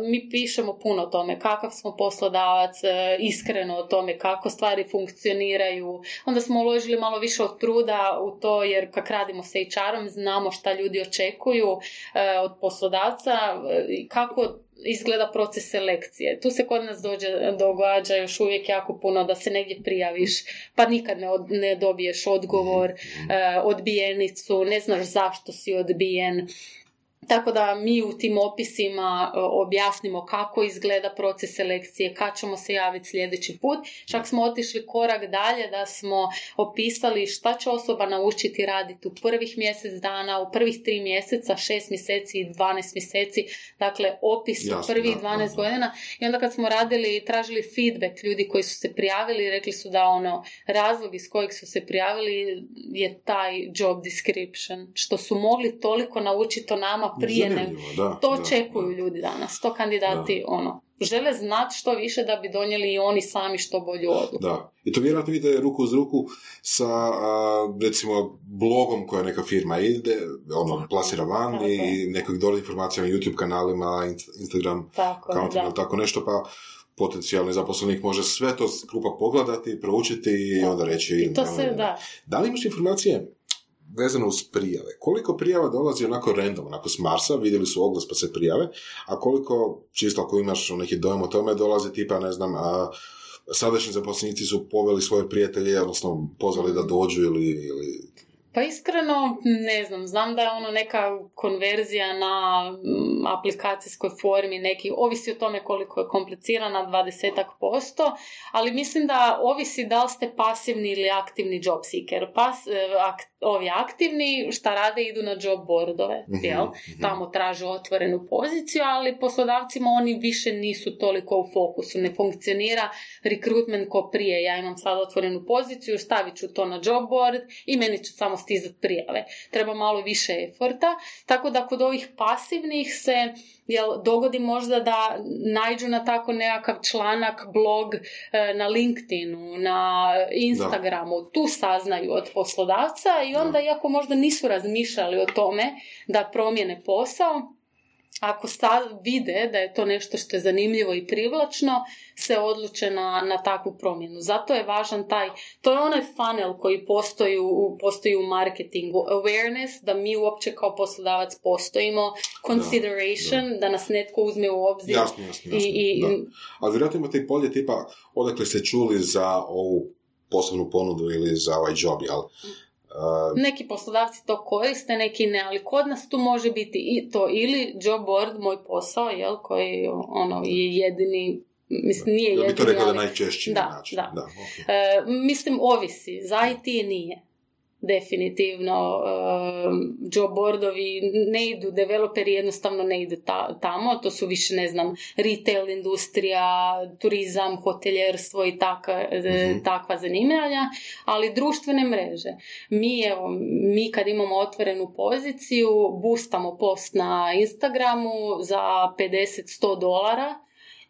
mi pišemo puno o tome kakav smo poslodavac, e, iskreno o tome kako stvari funkcioniraju. Onda smo uložili malo više od truda u to jer kak radimo sa HR-om znamo šta ljudi očekuju e, od poslodavca e, i kako izgleda proces selekcije. Tu se kod nas dođe, događa još uvijek jako puno da se negdje prijaviš pa nikad ne, od- ne dobiješ odgovor, Mhm. e, odbijenicu, ne znaš zašto si odbijen. Tako da mi u tim opisima e, objasnimo kako izgleda proces selekcije, kad ćemo se javiti sljedeći put. Čak smo otišli korak dalje da smo opisali šta će osoba naučiti raditi u prvih mjesec dana, u prvih tri mjeseca, šest mjeseci i 12 mjeseci. Dakle, opis u Jasno, prvih da, 12 da, da. godina. I onda kad smo radili i tražili feedback ljudi koji su se prijavili, rekli su da ono razlog iz kojeg su se prijavili je taj job description, što su mogli toliko naučiti o nama prije nego da, to da, očekuju da. ljudi danas. To kandidati ono žele znati što više da bi donijeli i oni sami što bolju odluku. Da. I to vjerojatno ide ruku uz ruku sa, a, recimo, blogom koja neka firma ide, ono, plasira van Tako i nekog dole informacija na YouTube kanalima, Inst- Instagram Tako, accountima da. ili tako nešto, pa potencijalni zaposlenik može sve to skupa pogledati, proučiti i onda reći... I to se, da. Da li imaš informacije vezano uz prijave? Koliko prijava dolazi onako random, onako s Marsa, vidjeli su oglas pa se prijave, a koliko, čisto ako imaš neki dojam o tome, dolazi tipa, ne znam, a, sadašnji zaposlenici su poveli svoje prijatelje, odnosno pozvali da dođu ili, ili Pa iskreno, ne znam, znam da je ono neka konverzija na mm, aplikacijskoj formi, neki, ovisi o tome koliko je komplicirana, 20 posto, ali mislim da ovisi da li ste pasivni ili aktivni job seeker. Pas, e, ak- ovi aktivni, šta rade, idu na job boardove, Mhm, jel? mhm. Tamo traže otvorenu poziciju, ali poslodavcima oni više nisu toliko u fokusu, ne funkcionira rekrutment ko prije. Ja imam sad otvorenu poziciju, stavit ću to na job board i meni će samo stizat prijave. Treba malo više eforta, tako da kod ovih pasivnih se jel, dogodi možda da nađu na tako nekakav članak, blog e, na LinkedInu, na Instagramu, tu saznaju od poslodavca i onda, iako možda nisu razmišljali o tome da promijene posao, ako sad vide da je to nešto što je zanimljivo i privlačno, se odluče na, na takvu promjenu. Zato je važan taj, to je onaj funnel koji postoji u, postoji u marketingu, awareness, da mi uopće kao poslodavac postojimo, consideration, da, nas netko uzme u obzir. Jasno, jasno, jasno. I, i, da. Ali vjerojatno imate i polje tipa odakle ste čuli za ovu poslovnu ponudu ili za ovaj job, jel? Uh, Neki poslodavci to koriste, neki ne, ali kod nas tu može biti i to ili job board, moj posao, jel, koji ono, je jedini, mislim nije ja bi to jedini, rekao da ali- je najčešći Da, način. da. da ok. E, mislim, ovisi. Za IT nije. Definitivno. E, job boardovi ne idu, developeri jednostavno ne idu ta- tamo. To su više, ne znam, retail industrija, turizam, hoteljerstvo i taka, Mhm. takva zanimanja. Ali društvene mreže. Mi, evo, mi kad imamo otvorenu poziciju, boostamo post na Instagramu za 50-100 dolara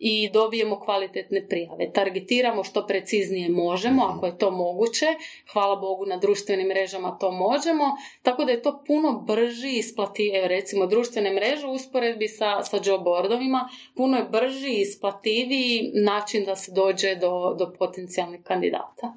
i dobijemo kvalitetne prijave. Targetiramo što preciznije možemo, Mhm. ako je to moguće. Hvala Bogu na društvenim mrežama to možemo. Tako da je to puno brži isplati, recimo društvene mreže u usporedbi sa, sa job boardovima, puno je brži i isplativiji način da se dođe do, do potencijalnih kandidata.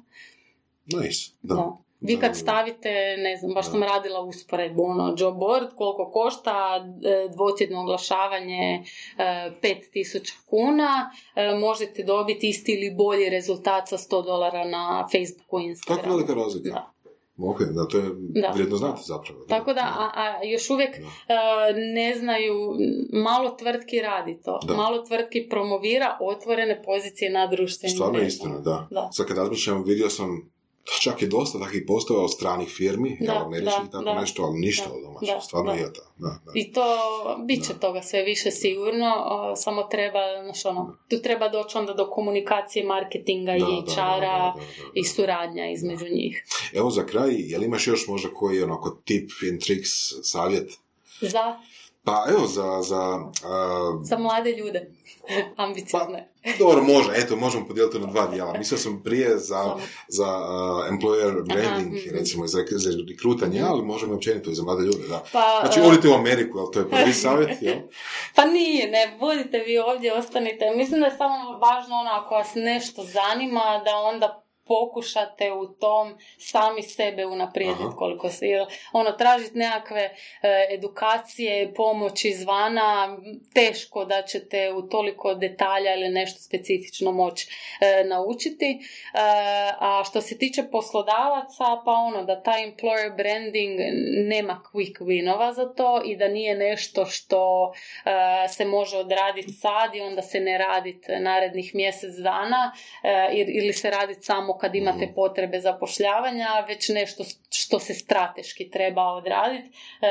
Nice, da. Da. Vi kad Da, stavite, ne znam, baš Da. sam radila usporedbu, ono, job board, koliko košta, e, dvotjedno oglašavanje, e, 5000 kuna, e, možete dobiti isti ili bolji rezultat sa 100 dolara na Facebooku i Instagramu. Tako velika razlika. Da. Ok, da, to je Da. vrijedno znati zapravo. Tako da, a, a još uvijek Da. e, ne znaju, malo tvrtki radi to. Da. Malo tvrtki promovira otvorene pozicije na društvenim Stvarno je istina, da. Da. Sad kad razmišljam, vidio sam čak je dosta takvih postova od stranih firmi, Da, američkih tako da. nešto, ali ništa Da, od domaćeg. da, Stvarno da. je to. Da, da. I to, bit će Da. toga sve više sigurno, o, samo treba, znaš ono, tu treba doći onda do komunikacije, marketinga Da, i HR-a i suradnja između njih. Evo za kraj, jel imaš još možda koji onako tip and tricks, savjet? Za, Pa evo za, za a, za mlade ljude, ambiciozne. dobro, može, eto, možemo podijeliti na dva dijela. Mislio sam prije za, za a, employer branding, mhm. recimo, za, za rekrutanje, ali možemo općenito i za mlade ljude, da. Pa, Znači, odite u Ameriku, jel to je prvi savjet, jel? Pa nije, ne, budite vi ovdje, ostanite. Mislim da je samo važno ono, ako vas nešto zanima, da onda pokušate u tom sami sebe unaprijediti koliko se, jer, ono, tražiti nekakve e, edukacije, pomoć izvana, teško da ćete u toliko detalja ili nešto specifično moći e, naučiti. E, a što se tiče poslodavaca, pa ono, da taj employer branding nema quick winova za to i da nije nešto što e, se može odraditi sad i onda se ne raditi narednih mjesec dana e, ili se raditi samo kad imate Mhm. potrebe zapošljavanja, već nešto što se strateški treba odraditi. E,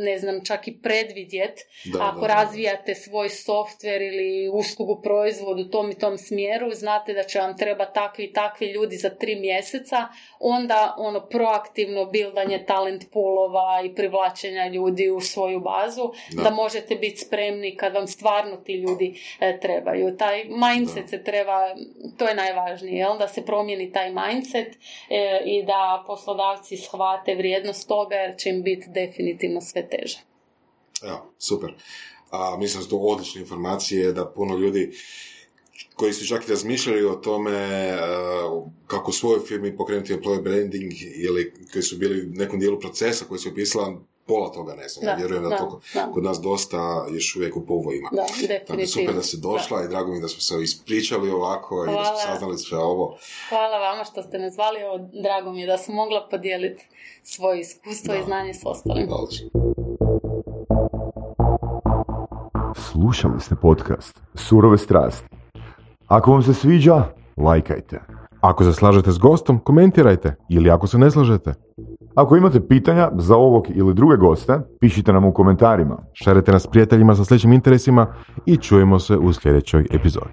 ne znam, čak i predvidjet Da, ako da, da. razvijate svoj softver ili uslugu, proizvod u tom i tom smjeru, znate da će vam treba takvi i takvi ljudi za tri mjeseca, onda ono proaktivno bildanje talent poolova i privlačenja ljudi u svoju bazu, Da. da, možete biti spremni kad vam stvarno ti ljudi e, trebaju. Taj mindset Da. se treba, to je najvažnije, jel? da se promijeni taj mindset e, i da poslodavci shvate vrijednost toga jer će im biti definitivno sve teže. Evo, super. A, mislim da su to odlične informacije, da puno ljudi koji su čak i razmišljali o tome uh, kako u svojoj firmi pokrenuti employer branding ili koji su bili u nekom dijelu procesa koji su opisala pola toga ne znam. Da, ja vjerujem da, da, to da. kod nas dosta još uvijek u povojima. Da, Tako definitivno. super da si došla i drago mi da smo se ispričali ovako i da Hvala. smo saznali sve ovo. Hvala vama što ste me zvali, ovo drago mi je da sam mogla podijeliti svoje iskustvo Da. i znanje s ostalim. Slušali ste podcast Surove strasti. Ako vam se sviđa, lajkajte. Ako se slažete s gostom, komentirajte ili ako se ne slažete. Ako imate pitanja za ovog ili druge goste, pišite nam u komentarima. Šarite nas prijateljima sa sličnim interesima i čujemo se u sljedećoj epizodi.